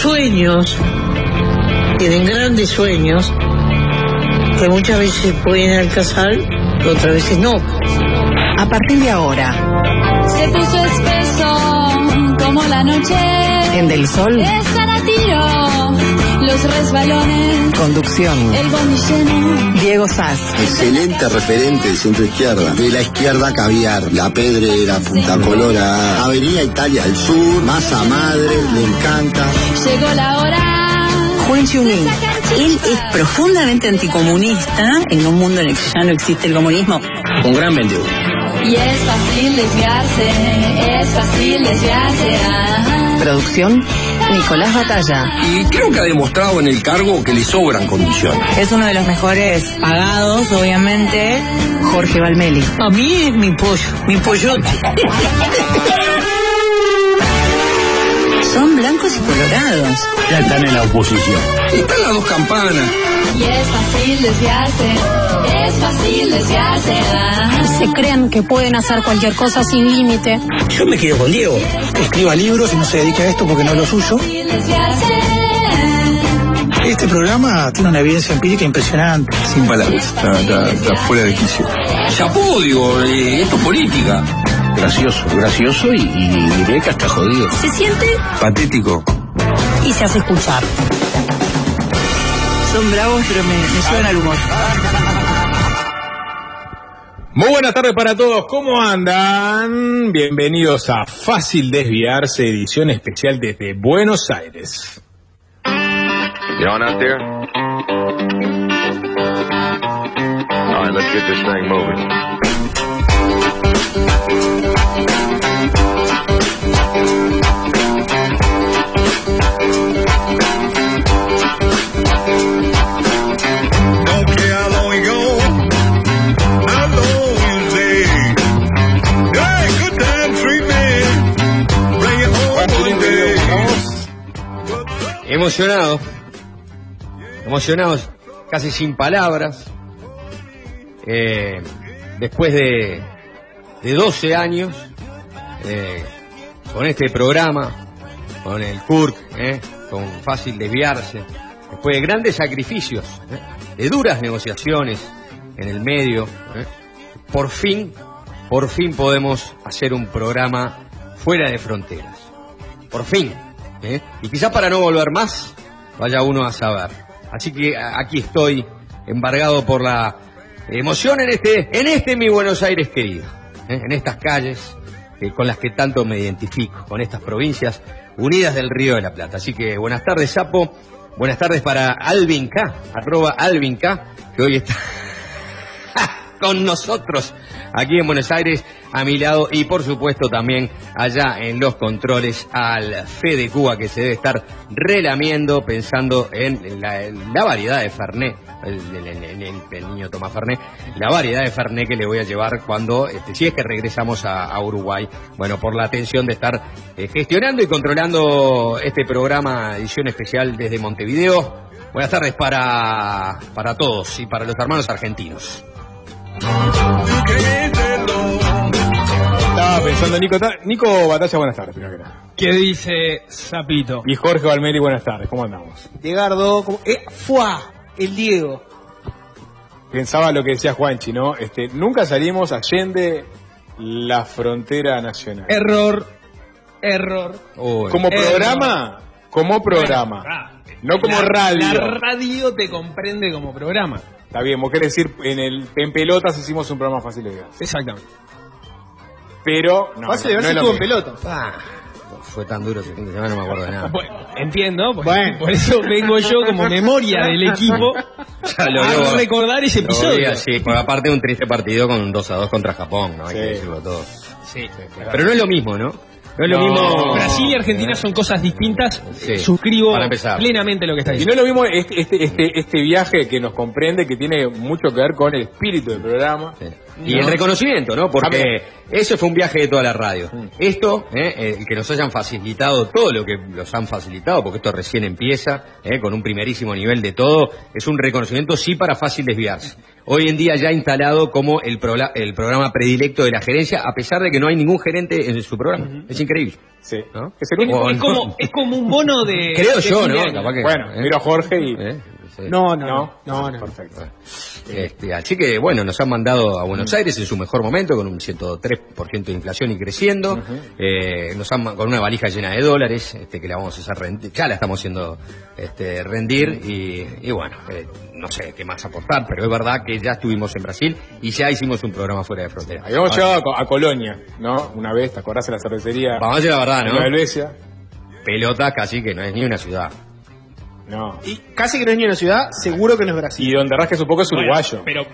sueños, tienen grandes sueños, que muchas veces pueden alcanzar otras veces no. A partir de ahora, Se puso espeso como la noche. en Del Sol, Están a tiro los resbalones. conducción, El lleno. Diego Sass, Excelente referente de centro izquierda. De la izquierda caviar, la pedrera, Punta Colora, Avenida Italia del Sur, Masa Madre, me encanta. Llegó la hora. Juan Chunin. Él es profundamente anticomunista en un mundo en el que ya no existe el comunismo. Un gran vendedor. Y es fácil desviarse. Es fácil desviarse. ah. Producción, Nicolás Batalla. Y creo que ha demostrado en el cargo que le sobran condiciones. Es uno de los mejores pagados, obviamente, Jorge Valmeli. A mí es mi pollo, mi pollote. Son blancos y colorados. Ya están en la oposición. Están las dos campanas. Y es fácil desviarse. Es fácil desviarse. ah. se creen que pueden hacer cualquier cosa sin límite. Yo me quedo con Diego. Escriba libros y no se dedique a esto porque no es lo suyo. Este programa tiene una evidencia empírica impresionante. Sin palabras. Está, fuera de quicio. Chapó, digo, eh, esto es política. Gracioso, gracioso y, y diré que hasta jodido. Se siente Patético. y se hace escuchar. Son bravos, pero me, me suben al humor. Muy buenas tardes para todos, ¿cómo andan? Bienvenidos a Fácil Desviarse, edición especial desde Buenos Aires. You on out there? All right, let's get this thing moving. Emocionados, emocionados, casi sin palabras, eh, después de, de 12 años, eh, con este programa, con el CURC, eh, con Fácil Desviarse, después de grandes sacrificios, de duras negociaciones en el medio, por fin, por fin podemos hacer un programa fuera de fronteras. Por fin. ¿Eh? Y quizás para no volver más, vaya uno a saber. Así que aquí estoy, embargado por la emoción en este, en este mi Buenos Aires querido, ¿eh? en estas calles eh, con las que tanto me identifico, con estas provincias unidas del Río de la Plata. Así que buenas tardes, Sapo. Buenas tardes para Alvin K, arroba Alvin K, que hoy está con nosotros aquí en Buenos Aires, a mi lado y por supuesto también allá en los controles al Fede Cuba que se debe estar relamiendo pensando en la, variedad de Fernet, el, el- niño toma Fernet, la variedad de Fernet que le voy a llevar cuando, este, si es que regresamos a, a Uruguay, bueno, por la atención de estar eh, gestionando y controlando este programa edición especial desde Montevideo. Buenas tardes para, para todos y para los hermanos argentinos. Estaba pensando, Nico, Nico Batalla, buenas tardes, primero que nada. ¿Qué dice Zapito? Y Jorge Valmeri, buenas tardes, ¿cómo andamos? Como- eh, ¡Fua! El Diego. Pensaba lo que decía Juanchi, ¿no? Este, nunca salimos allende la frontera nacional. Error. Error. Como Error. programa, como programa. Ah, No como la- radio. La radio te comprende como programa. Está bien, vos querés decir, en el en pelotas hicimos un programa fácil de gas. Exactamente. Pero, no, no, ver no si es lo estuvo en pelota. Ah, fue tan duro ese fin de semana, no me acuerdo de nada. Bueno, entiendo, pues, por eso vengo yo como memoria del equipo Ya lo a veo. recordar ese episodio. así, porque aparte de un triste partido con un 2 a 2 contra Japón, ¿no? Hay que Sí. decirlo todo. Sí. Pero no es lo mismo, ¿no? No es lo No. mismo. Brasil y Argentina son cosas distintas. Sí, Suscribo plenamente lo que está Y no diciendo. es lo mismo este, este, este, este viaje que nos comprende, que tiene mucho que ver con el espíritu del programa. Sí. Y No. el reconocimiento, ¿no? Porque eso fue un viaje de toda la radio. Esto, eh, eh, el que nos hayan facilitado todo lo que los han facilitado, porque esto recién empieza, eh, con un primerísimo nivel de todo, es un reconocimiento sí para fácil desviarse. Hoy en día ya instalado como el, prola- el programa predilecto de la gerencia, a pesar de que no hay ningún gerente en su programa. Es increíble. Sí. ¿no? Es el único. Es como, es como un bono de. Creo de yo, ¿no? año. Capaz que- Bueno, eh. miro a Jorge y. No, no, No. no, no. no. Perfecto. Este, así que bueno, nos han mandado a Buenos Aires en su mejor momento con un 103% de inflación y creciendo, Eh, nos han con una valija llena de dólares, este, que la vamos a hacer rendir, ya la estamos haciendo este, rendir y, y bueno, eh, no sé qué más aportar, pero es verdad que ya estuvimos en Brasil y ya hicimos un programa fuera de frontera. Habíamos llegado a, Co- a Colonia, ¿no? Una vez, ¿te acordás de la cervecería? Vamos a decir la verdad, ¿no? Helvecia? Pelotas casi que no es ni una ciudad. No. Y casi que no es ni una ciudad, seguro que no es Brasil. Y donde rasques un poco es Bueno, uruguayo. pero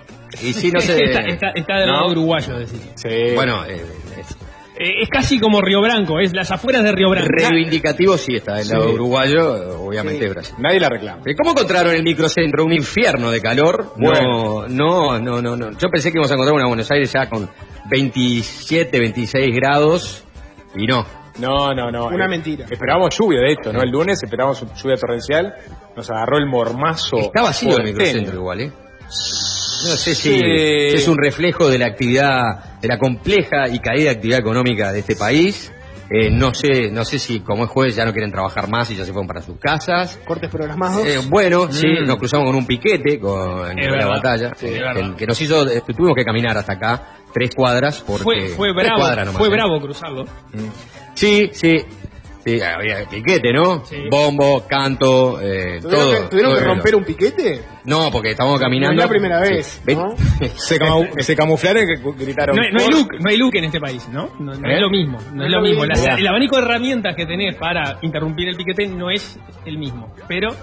Y sí, no sé. está, está, está del lado ¿No? uruguayo, decís. Sí. Bueno, eh, es Eh, es casi como Río Branco, es las afueras de Río Branco. reivindicativo sí está del lado Sí. uruguayo, obviamente Sí. Brasil. Nadie la reclama. Eh, ¿Cómo encontraron el microcentro? Un infierno de calor. Bueno. No, no, no, no, no. Yo pensé que íbamos a encontrar una Buenos Aires ya con 27, 26 grados y no. No, no, no. Una Eh, mentira. Esperábamos lluvia, de hecho, ¿no? El lunes esperábamos lluvia torrencial. Nos agarró el mormazo. Está vacío el microcentro igual, ¿eh? No sé si, Sí. si es un reflejo de la actividad, de la compleja y caída actividad económica de este país. Eh, no sé, no sé si como es jueves ya no quieren trabajar más y ya se fueron para sus casas. Cortes programados. Eh, bueno, sí, Mm. nos cruzamos con un piquete con Es la verdad, batalla, sí, eh, que, nos hizo, eh, tuvimos que caminar hasta acá, tres cuadras, porque Fue, bravo, cuadras nomás, fue ¿eh? bravo cruzarlo. Sí, sí, sí, había piquete, ¿no? Sí. Bombo, canto, eh, ¿Tuvieron, todo. que, tuvieron todo que romper reloj. un piquete? No, porque estábamos caminando. No es la primera vez, Ve- ¿no? Se, camu- se camuflaron y que gritaron. No, hay- no hay "Por-". look, no hay look en este país, ¿no? No, no ¿Eh? es lo mismo, no es lo mismo. el abanico de herramientas que tenés para interrumpir el piquete no es el mismo, pero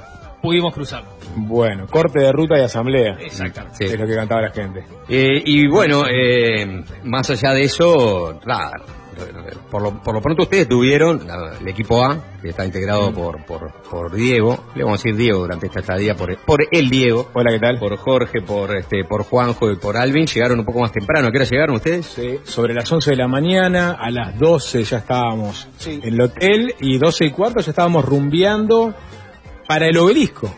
pudimos cruzarlo. Bueno, corte de ruta y asamblea. Exactamente. Sí. Es lo que cantaba la gente. Eh, y bueno, eh, más allá de eso, nada, por lo, por lo pronto ustedes tuvieron la- el equipo A, que está integrado por, por, por Diego, le vamos a decir Diego durante esta estadía, por, por el Diego, Hola, ¿qué tal? por Jorge, por este, por Juanjo y por Alvin, llegaron un poco más temprano. ¿A qué hora llegaron ustedes? Sí, sobre las 11 de la mañana, a las 12 ya estábamos Sí. en el hotel y 12 y cuarto ya estábamos rumbeando para el obelisco.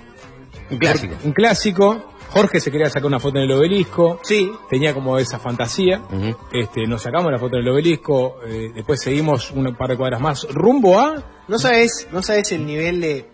Un clásico. Un clásico. Jorge se quería sacar una foto en el obelisco. Sí. Tenía como esa fantasía. Este, nos sacamos la foto en el obelisco. eh, después seguimos un par de cuadras más rumbo a. No sabes, no sabes el nivel de.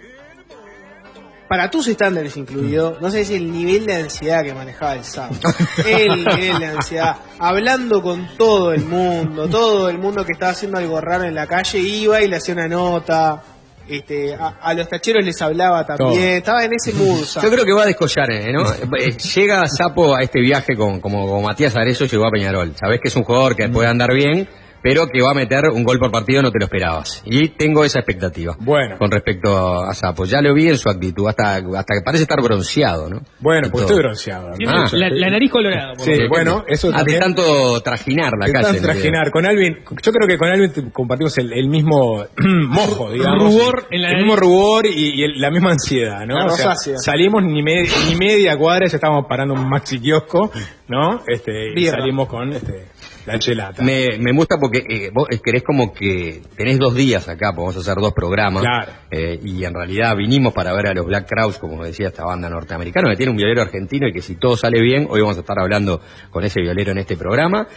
Para tus estándares incluido, no sabes el nivel de ansiedad que manejaba el sábado. El nivel de ansiedad. Hablando con todo el mundo, todo el mundo que estaba haciendo algo raro en la calle iba y le hacía una nota. Este, a, a los tacheros les hablaba también. Estaba en ese mood. Yo creo que va a descollar, eh, ¿no? Eh, Llega Sapo a este viaje con, como, como Matías Arezo llegó a Peñarol. Sabés que es un jugador que puede andar bien, pero que va a meter un gol por partido no te lo esperabas. Y tengo esa expectativa. Bueno. Con respecto a Sapo. Ya lo vi en su actitud, hasta, hasta que parece estar bronceado, ¿no? Bueno, Y pues todo. estoy bronceado. Ah. la, la nariz colorada. por Sí, bueno, eso Ah, de también. tanto trajinar la De calle. tanto trajinar. Con Alvin, yo creo que con Alvin compartimos el, el mismo mojo, digamos. Rubor en la El nariz. mismo rubor y, y el- la misma ansiedad, ¿no? La O sea, salimos ni, me- ni media cuadra, ya estábamos parando un maxi kiosco, ¿no? Este, y salimos con este, la chelata. Me, me gusta porque eh, vos querés como que tenés dos días acá, podemos hacer dos programas. Claro. Eh, y en realidad vinimos para ver a los Black Crowes, como decía esta banda norteamericana, que tiene un violero argentino y que si todo sale bien, hoy vamos a estar hablando con ese violero en este programa.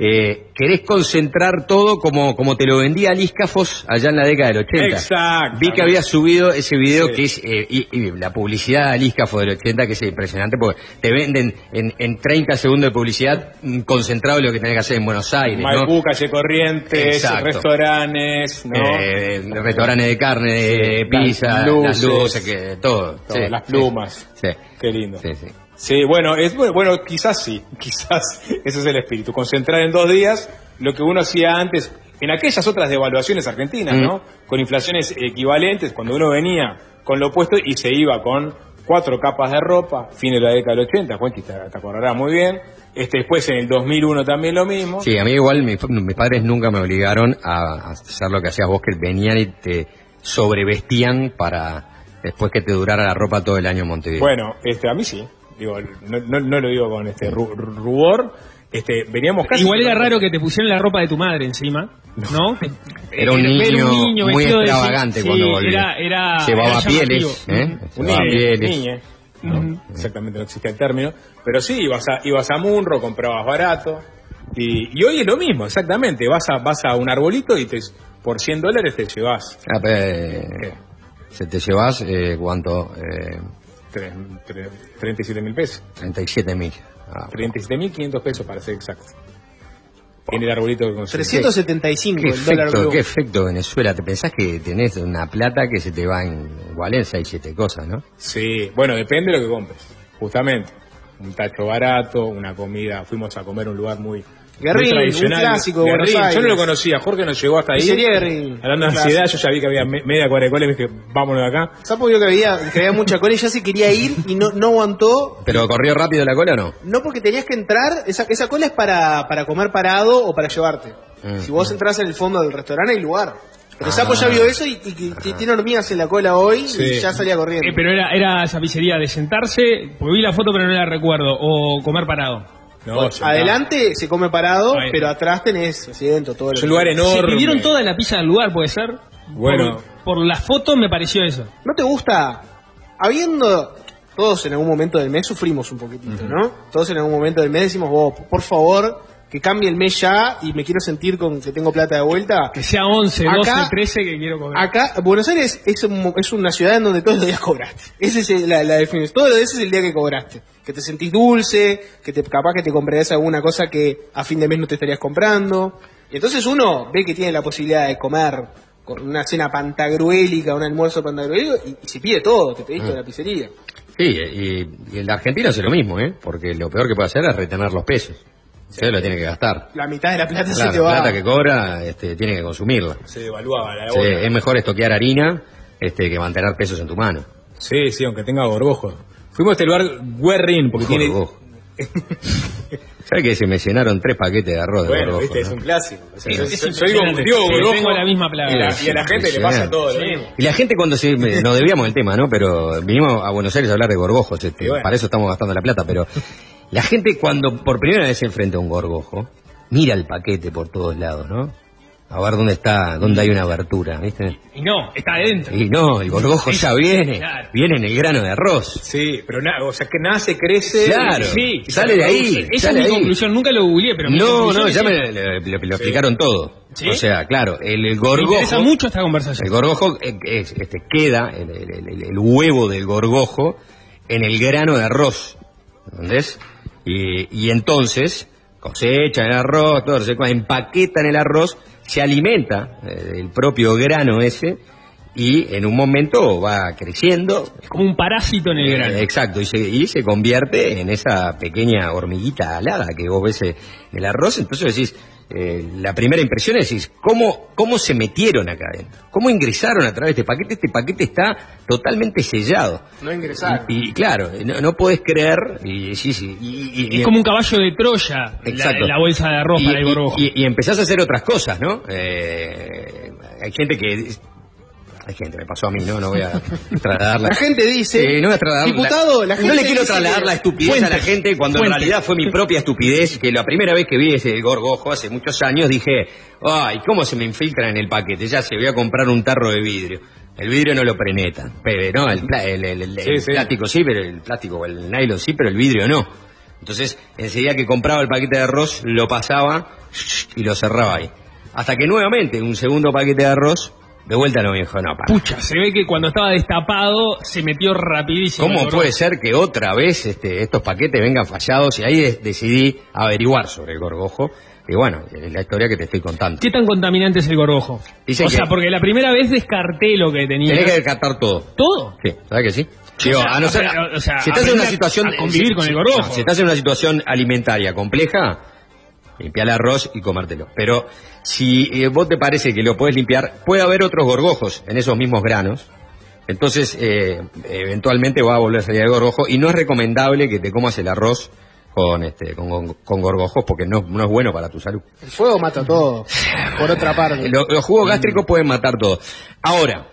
Eh, querés concentrar todo como, como te lo vendía Liscafos allá en la década del 80. Exacto. Vi que había subido ese video Sí. que es eh, y, y la publicidad de Liscafos del 80 que es impresionante porque te venden en, en 30 segundos de publicidad mm, concentrado lo que tenés que hacer en Buenos Aires, ¿no? Maipú, calle Corrientes, Exacto. restaurantes, ¿no? Eh, restaurantes de carne, de Sí, pizza, las las luces. que, todo. Todo, Sí, las plumas. Sí, Qué lindo. sí, sí. Sí, bueno, es bueno, quizás sí, quizás ese es el espíritu, concentrar en dos días lo que uno hacía antes en aquellas otras devaluaciones argentinas, Mm. ¿no? Con inflaciones equivalentes, cuando uno venía con lo opuesto y se iba con cuatro capas de ropa, fin de la década del 80, Juanqui te, te acordarás muy bien, este después en el 2001 también lo mismo. Sí, a mí igual mi- mis padres nunca me obligaron a, a hacer lo que hacías vos, que venían y te sobrevestían para después que te durara la ropa todo el año en Montevideo. Bueno, este, a mí sí. Digo, no, no- no lo digo con este ru- rubor. este, veníamos casi... Igual era raro que te pusieran la ropa de tu madre encima, ¿no? Era un niño muy de- extravagante sí, cuando volvió. Era, era, Llevaba era pieles. ¿eh? Llevaba niñe, pieles. No, exactamente no existe el término. Pero sí, ibas a, ibas a Munro, comprabas barato. Y, y hoy es lo mismo, exactamente. Vas a, vas a un arbolito y te, por 100 dólares te llevas Ah, pero, eh, se te llevas, eh, ¿cuánto? Eh, 37 mil pesos. 37 mil. Ah, 37.500 pesos para ser exacto. En el arbolito que conseguí. 375 ¿Qué el dólar efecto, blue. ¿Qué efecto Venezuela? ¿Te pensás que tenés una plata que se te va en Valencia y siete cosas, no? Sí, bueno, depende de lo que compres, justamente. Un tacho barato, una comida. Fuimos a comer a un lugar muy, Guerrín, un clásico de Guerrín, Buenos Yo no lo conocía, Jorge nos llegó hasta ahí. Pizzería Guerrín, Hablando de ansiedad, yo ya vi que había me- media cuadra de cola y me dije, vámonos de acá. Sapo vio que había, que había mucha cola y ya se quería ir y no, no aguantó. ¿Pero corrió rápido la cola o no? No porque tenías que entrar, esa, esa cola es para, para comer parado o para llevarte. Mm. Si vos entras en el fondo del restaurante hay lugar. Pero Ah. Sapo ya vio eso y, tiene hormigas en la cola hoy y ya salía corriendo. Eh, pero era, era esa pizzería de sentarse, porque vi la foto pero no la recuerdo, o comer parado. No. Adelante se come parado, pero atrás tenés asiento, todo Es un lugar enorme. Se pidieron toda la pizza del lugar, ¿puede ser? Bueno. Por, por la foto me pareció eso. ¿No te gusta? Habiendo. Todos en algún momento del mes sufrimos un poquitito, ¿no? Todos en algún momento del mes decimos, vos, por favor, que cambie el mes ya y me quiero sentir con que tengo plata de vuelta. Que sea 11, 12, Acá- 13 que quiero comer. Acá, Buenos Aires es, un- es una ciudad en donde todos los días cobraste. Esa es la, la definición. Todo lo de eso es el día que cobraste. Que te sentís dulce, que te, capaz que te comprarías alguna cosa que a fin de mes no te estarías comprando. Y entonces uno ve que tiene la posibilidad de comer con una cena pantagruélica, un almuerzo pantagruélico, y, y se pide todo, te pedís toda la pizzería. Sí, y, y el argentino hace lo mismo, ¿eh? Porque lo peor que puede hacer es retener los pesos. Usted lo tiene que gastar. La mitad de la plata Claro, se te la va. plata que cobra este, tiene que consumirla. Se devaluaba la Sí, hora. es mejor estoquear harina este, que mantener pesos en tu mano. Sí, sí, aunque tenga gorgojos. Fuimos a este lugar Guerrín, porque tiene... Gorgojo. ¿Sabes que se me llenaron tres paquetes de arroz de Bueno, gorgojo, viste, no? es un clásico. O sea, Es- yo- es yo digo, impresionante. digo Sí, gorgojo, tengo la misma palabra. Y, la- y a la gente le pasa todo lo mismo. Y la gente cuando se... me- Nos debíamos el tema, ¿no? Pero vinimos a Buenos Aires a hablar de gorgojos. este, bueno. Para eso estamos gastando la plata. Pero la gente cuando por primera vez se enfrenta a un gorgojo, mira el paquete por todos lados, ¿no? A ver dónde está, dónde hay una abertura, ¿viste? Y no, está adentro. Y no, el gorgojo ya viene. Claro. Viene en el grano de arroz. Sí, pero nada, o sea, que nace, crece. Claro. Sí, sale de ahí. Esa sale es mi ahí. conclusión, nunca lo googleé, pero No, no, ya me lo, lo- lo explicaron todo. ¿Sí? O sea, claro, el, el Me gorgojo. interesa mucho esta conversación. El gorgojo eh, es- este, queda, el, el- el- el huevo del gorgojo, en el grano de arroz. ¿Entendés? Y, y entonces cosechan el arroz, todo, se empaquetan el arroz, se alimenta eh, del propio grano ese y en un momento va creciendo. Como un parásito en el grano. Eh, Exacto, y se, y se convierte en esa pequeña hormiguita alada que vos ves eh, en el arroz. Entonces decís, eh, la primera impresión es ¿cómo, ¿cómo se metieron acá adentro? ¿Cómo ingresaron a través de este paquete? Este paquete está totalmente sellado. No ingresar. Y, y claro, no, no podés creer, y, sí, sí, y, y- y- Es como un caballo de Troya, la, Exacto. la bolsa de arroz y, para el y- gorgojo. y- y empezás a hacer otras cosas, ¿no? Eh, hay gente que... Hay gente, me pasó a mí, ¿no? No voy a trasladarla. La gente dice, no voy a trasladar diputado, la gente no le quiero trasladar la estupidez a la gente cuando en realidad fue mi propia estupidez que la primera vez que vi ese gorgojo hace muchos años dije, ay, ¿cómo se me infiltra en el paquete? Ya se voy a comprar un tarro de vidrio. El vidrio no lo preneta, pero no, el, pla- el- el- el- Sí, el sí. plástico sí, pero el plástico o el nylon sí, pero el vidrio no. Entonces, enseguida que compraba el paquete de arroz, lo pasaba y lo cerraba ahí. Hasta que nuevamente, un segundo paquete de arroz, de vuelta no me dijo, no, para. Pucha, se ve que cuando estaba destapado se metió rapidísimo. ¿Cómo puede ser que otra vez este, estos paquetes vengan fallados? Y ahí de- decidí averiguar sobre el gorgojo. Y bueno, es la historia que te estoy contando. ¿Qué tan contaminante es el gorgojo? O sea, porque la primera vez descarté lo que tenía. Tenés que descartar todo. ¿Todo? Sí, ¿sabes que sí? Digo, O sea, a no ser- pero, o sea, si estás en una situación a convivir con el gorgojo. Si estás en una situación alimentaria compleja, limpiar el arroz y comértelo. Pero si eh, vos te parece que lo podés limpiar, puede haber otros gorgojos en esos mismos granos. Entonces, eh, eventualmente va a volver a salir el gorgojo y no es recomendable que te comas el arroz con este con, con- con gorgojos porque no, no es bueno para tu salud. El fuego mata todo. Por otra parte. Lo- los jugos gástricos pueden matar todo. Ahora,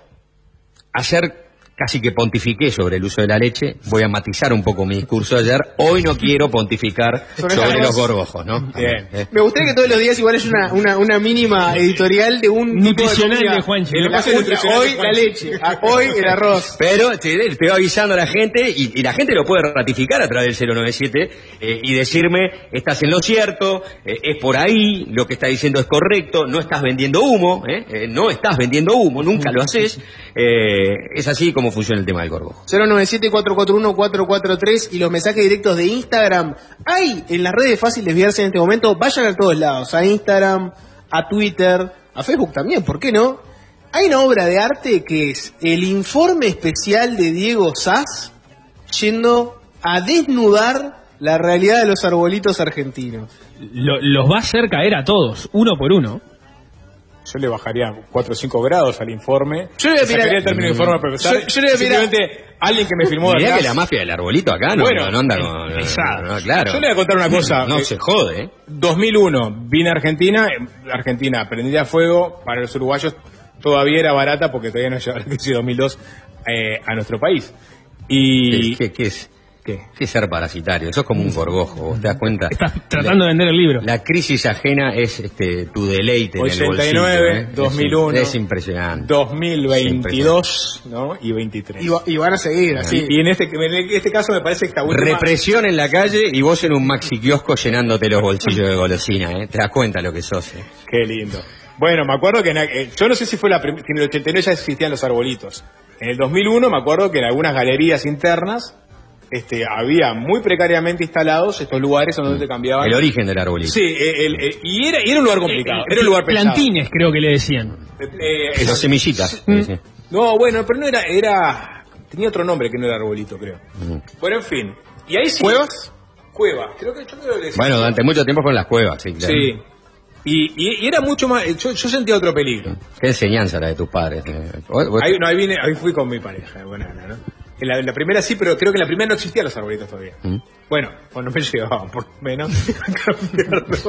ayer casi que pontifiqué sobre el uso de la leche. Voy a matizar un poco mi discurso ayer. Hoy no quiero pontificar Sobre sobre, los gorgojos, ¿no? Bien. Eh, Me gustaría que todos los días igual es una, una, una mínima editorial de un Nutricional de El- ¿no? la- Nutricional hoy de la leche, ah, hoy el arroz. Pero te, te estoy avisando a la gente y, y la gente lo puede ratificar a través del 097 eh, y decirme, estás en lo cierto, eh, es por ahí, lo que está diciendo es correcto, no estás vendiendo humo, eh, eh, no estás vendiendo humo, nunca lo haces. Eh, es así como funciona el tema del gorgojo. 097-441-443 y los mensajes directos de Instagram. Hay en las redes fáciles desviarse en este momento. Vayan a todos lados. A Instagram, a Twitter, a Facebook también, ¿por qué no? Hay una obra de arte que es el informe especial de Diego Sass yendo a desnudar la realidad de los arbolitos argentinos. Lo- los va a hacer caer a todos, uno por uno. Yo le bajaría 4 o 5 grados al informe. Yo le voy a el término de informe profesor. Yo- yo le voy a mirar- Simplemente alguien que me filmó de Mirá que la mafia del arbolito acá no, Bueno, no, no anda con... no, claro. Yo le voy a contar una cosa. No Eh, se jode, ¿eh? 2001, vine a Argentina, eh, Argentina prendida a fuego, para los uruguayos todavía era barata porque todavía no llegaba la crisis de 2002 eh, a nuestro país. Y... ¿Qué, qué- qué es? ¿Qué? ¿Qué es ser parasitario? Eso es como un gorgojo, ¿vos ¿te das cuenta? Estás tratando de vender el libro. La crisis ajena es este, tu deleite en el 89, bolsillo. ¿eh? 2001, Es, es impresionante. 2022 ¿no? y 23. Y, va- y van a seguir así. Y en este, en este caso me parece que esta última... Represión en la calle y vos en un maxi kiosco llenándote los bolsillos de golosina, ¿eh? Te das cuenta lo que sos, ¿eh? Qué lindo. Bueno, me acuerdo que en, eh, yo no sé si fue la que en el 89 ya existían los arbolitos. En el 2001 me acuerdo que en algunas galerías internas este, había muy precariamente instalados estos lugares donde te cambiaban. El origen del arbolito. Sí, eh, el- eh, y era, y era un lugar complicado, era un lugar pesado. Plantines, creo que le decían. Eh, Los semillitas. Mm. sí, no, bueno, pero no era, era, tenía otro nombre que no era arbolito, creo. Mm. Bueno, en fin. Y ahí sí. ¿Cuevas? Cueva. Creo que yo creo que. Bueno, durante mucho tiempo fueron las cuevas, sí, claro. Sí. Y, y- y era mucho más, yo, yo sentía otro peligro. Qué enseñanza la de tus padres. ¿eh? Vos- vos- Ahí, no, ahí, vine, ahí fui con mi pareja, buena, ¿no? En la, la primera sí, pero creo que en la primera no existían los arbolitos todavía. ¿Mm? Bueno, o no me llevaban, por lo menos.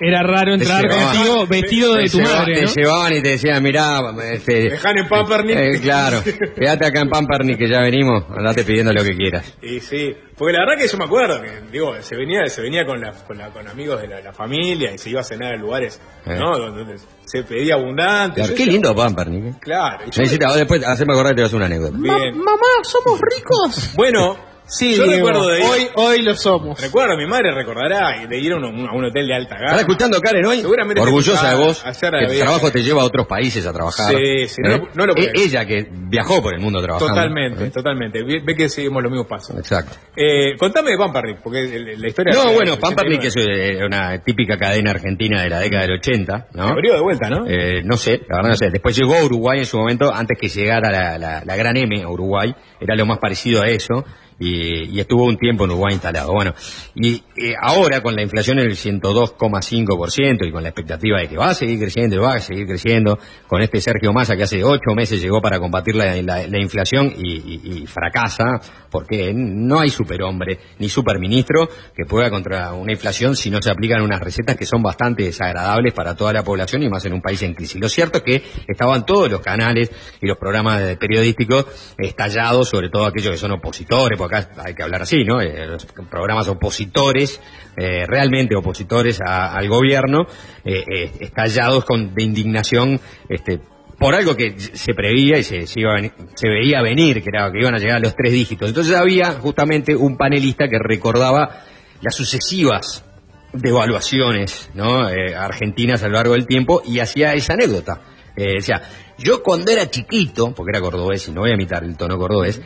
Era raro entrar Te contigo vestido de te tu lleva- madre, Te ¿no? llevaban y te decían, mirá, este, Dejan en Pampernick. eh, claro, quédate acá en Pampernick que ya venimos, andate pidiendo lo que quieras. Y sí, porque la verdad que yo me acuerdo que, digo, se venía, se venía con, la, con, la- con amigos de la, la familia y se iba a cenar a lugares, Eh. ¿no? Donde, donde se pedía abundante. Claro, qué lindo Pampernick. ¿eh? Claro. Necesita, después, haceme acordar que te vas a hacer una anécdota. Mamá, ¿somos ricos? Bueno, Sí, yo Diego, recuerdo de ir- hoy, hoy lo somos. Recuerdo, mi madre recordará de ir a un, a un hotel de alta gama. ¿Estás escuchando, Karen, hoy? Seguramente Orgullosa de vos, que el trabajo te lleva a otros países a trabajar. Sí, sí, no lo- no lo Eh, creer. Ella que viajó por el mundo trabajando. Totalmente, ¿eh? totalmente. Ve, ve que seguimos los mismos pasos. Exacto. Eh, contame de Pampernick, porque la historia... No, de- bueno, 89. es eh, una típica cadena argentina de la década del 80, ¿no? Abrió de vuelta, ¿no? Eh, no sé, la verdad no sé. Después llegó a Uruguay en su momento, antes que llegara la, la- la gran M a Uruguay, era lo más parecido a eso, y, estuvo un tiempo en Uruguay instalado. Bueno, y eh, ahora con la inflación en el 102,5% y con la expectativa de que va a seguir creciendo va a seguir creciendo, con este Sergio Massa que hace ocho meses llegó para combatir la, la- la inflación y, y- fracasa, porque no hay superhombre ni superministro que pueda contra una inflación si no se aplican unas recetas que son bastante desagradables para toda la población y más en un país en crisis. Lo cierto es que estaban todos los canales y los programas periodísticos estallados, sobre todo aquellos que son opositores, acá hay que hablar así, ¿no? Eh, los programas opositores, eh, realmente opositores a- al gobierno, eh, estallados con, de indignación, este, por algo que se preveía y se, iba a se veía venir, que era que iban a llegar a los tres dígitos. Entonces había justamente un panelista que recordaba las sucesivas devaluaciones ¿no? Argentinas a lo largo del tiempo y hacía esa anécdota. Eh, decía, yo cuando era chiquito, porque era cordobés y no voy a imitar el tono cordobés,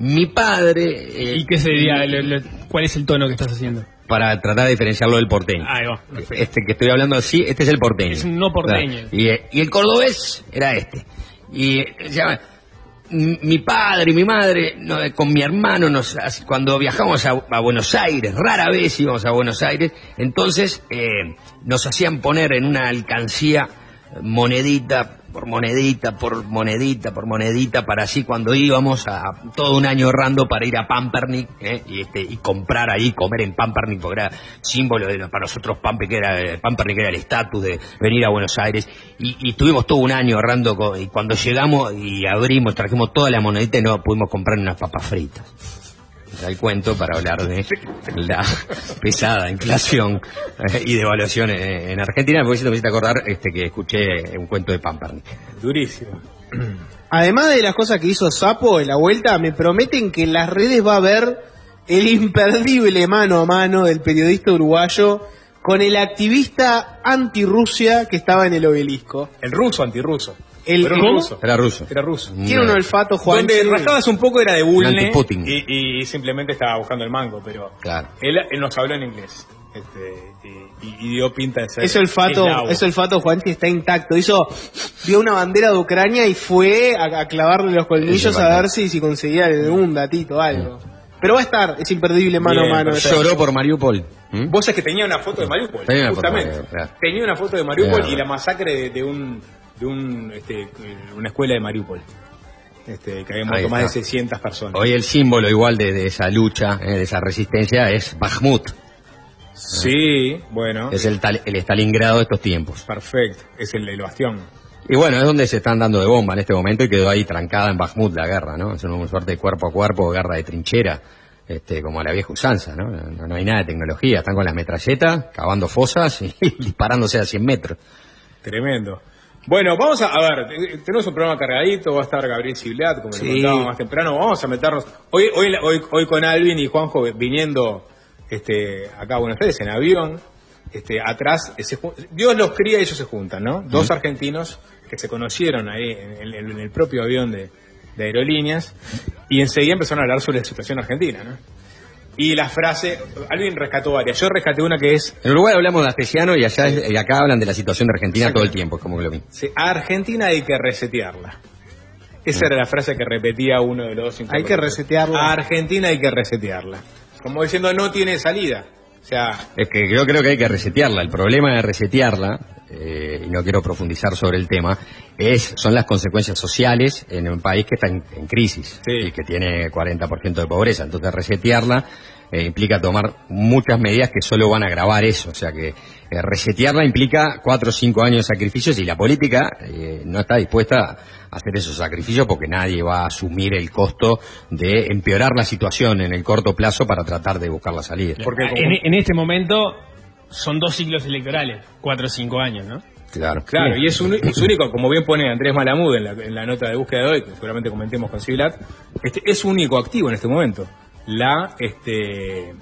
mi padre, eh, ¿Y qué sería? lo- lo- ¿Cuál es el tono que estás haciendo? para tratar de diferenciarlo del porteño. Ahí va. Este que estoy hablando así, este es el porteño. Es un no porteño. Y, eh, y el cordobés era este. Y eh, se llama, mi padre y mi madre, no, con mi hermano, nos, cuando viajamos a, a Buenos Aires, rara vez íbamos a Buenos Aires, entonces eh, nos hacían poner en una alcancía monedita por monedita, por monedita, por monedita, para así cuando íbamos a todo un año ahorrando para ir a Pampernick ¿eh? y, este, y comprar ahí, comer en Pampernick, porque era símbolo de para nosotros Pampe, que era, eh, Pampernick era el estatus de venir a Buenos Aires. Y, y estuvimos todo un año ahorrando, y cuando llegamos y abrimos, trajimos toda la monedita y no pudimos comprar unas papas fritas. Da el cuento para hablar de la pesada inflación eh, y devaluación en, en Argentina. Porque si te me hiciste acordar este, que escuché un cuento de Pampernick. Durísimo. Además de las cosas que hizo Sapo en la vuelta, me prometen que en las redes va a haber el imperdible mano a mano del periodista uruguayo con el activista anti-Rusia que estaba en el obelisco. El ruso antirruso. El- Pero un ¿Cómo? ruso. Era ruso. Era ruso. Tiene un olfato, Juan. Donde rascabas un poco era de Bulne y, y simplemente estaba buscando el mango, pero Claro. él, él nos habló en inglés este, y, dio pinta de ser Ese olfato, ese olfato, Juanchi, está intacto. Hizo, vio una bandera de Ucrania y fue a, a clavarle los colmillos a ver si, si conseguía algún datito, algo. Pero va a estar, es imperdible mano Bien, a mano. Lloró por Mariupol. ¿Mm? Vos es que tenía una foto de Mariupol, Tenía una foto de justamente. Mariupol, claro. Tenía una foto de Mariupol Claro. y la masacre de, de un de un este, una escuela de Mariupol. Este, que había más de está. 600 personas. Hoy el símbolo igual de, de esa lucha, eh, de esa resistencia, es Bakhmut. Sí, bueno, Es el, tal- el Stalingrado de estos tiempos. perfecto. Es el, el bastión. Y bueno, es donde se están dando de bomba en este momento y quedó ahí trancada en Bakhmut la guerra, ¿no? Es una suerte de cuerpo a cuerpo, guerra de trinchera, este, como la vieja usanza, ¿no? No, no hay nada de tecnología, están con las metralletas, cavando fosas y disparándose a 100 metros. Tremendo. Bueno, vamos a, a ver, te- tenemos un programa cargadito, va a estar Gabriel Ciblat, como Sí. le contaba más temprano, vamos a meternos, hoy, hoy, hoy, hoy con Alvin y Juanjo viniendo este, acá a Buenos Aires en avión, este, atrás, se Dios los cría y ellos se juntan, ¿no? Dos argentinos que se conocieron ahí en el, en el propio avión de, de aerolíneas y enseguida empezaron a hablar sobre la situación argentina, ¿no? Y la frase, Alvin rescató varias, yo rescaté una que es, En Uruguay hablamos de astesiano y, allá, es- y acá hablan de la situación de Argentina todo el tiempo, es como que lo vi. Sí, a Argentina hay que resetearla. Esa era la frase que repetía uno de los dos Hay que resetearla. A Argentina hay que resetearla. Como diciendo, no tiene salida. O sea, Es que yo creo que hay que resetearla. El problema de resetearla, eh, y no quiero profundizar sobre el tema, es son las consecuencias sociales en un país que está en, en crisis Sí. y que tiene 40% de pobreza. Entonces resetearla eh, implica tomar muchas medidas que solo van a agravar eso. O sea que eh, resetearla implica cuatro o cinco años de sacrificios y la política eh, no está dispuesta a hacer esos sacrificios porque nadie va a asumir el costo de empeorar la situación en el corto plazo para tratar de buscar la salida. porque como- En, en este momento son dos ciclos electorales, cuatro o cinco años, ¿no? Claro. claro, y es, un- es único, como bien pone Andrés Malamud en la, en la nota de búsqueda de hoy, que seguramente comentemos con Siblat, este, es único activo en este momento. La, este,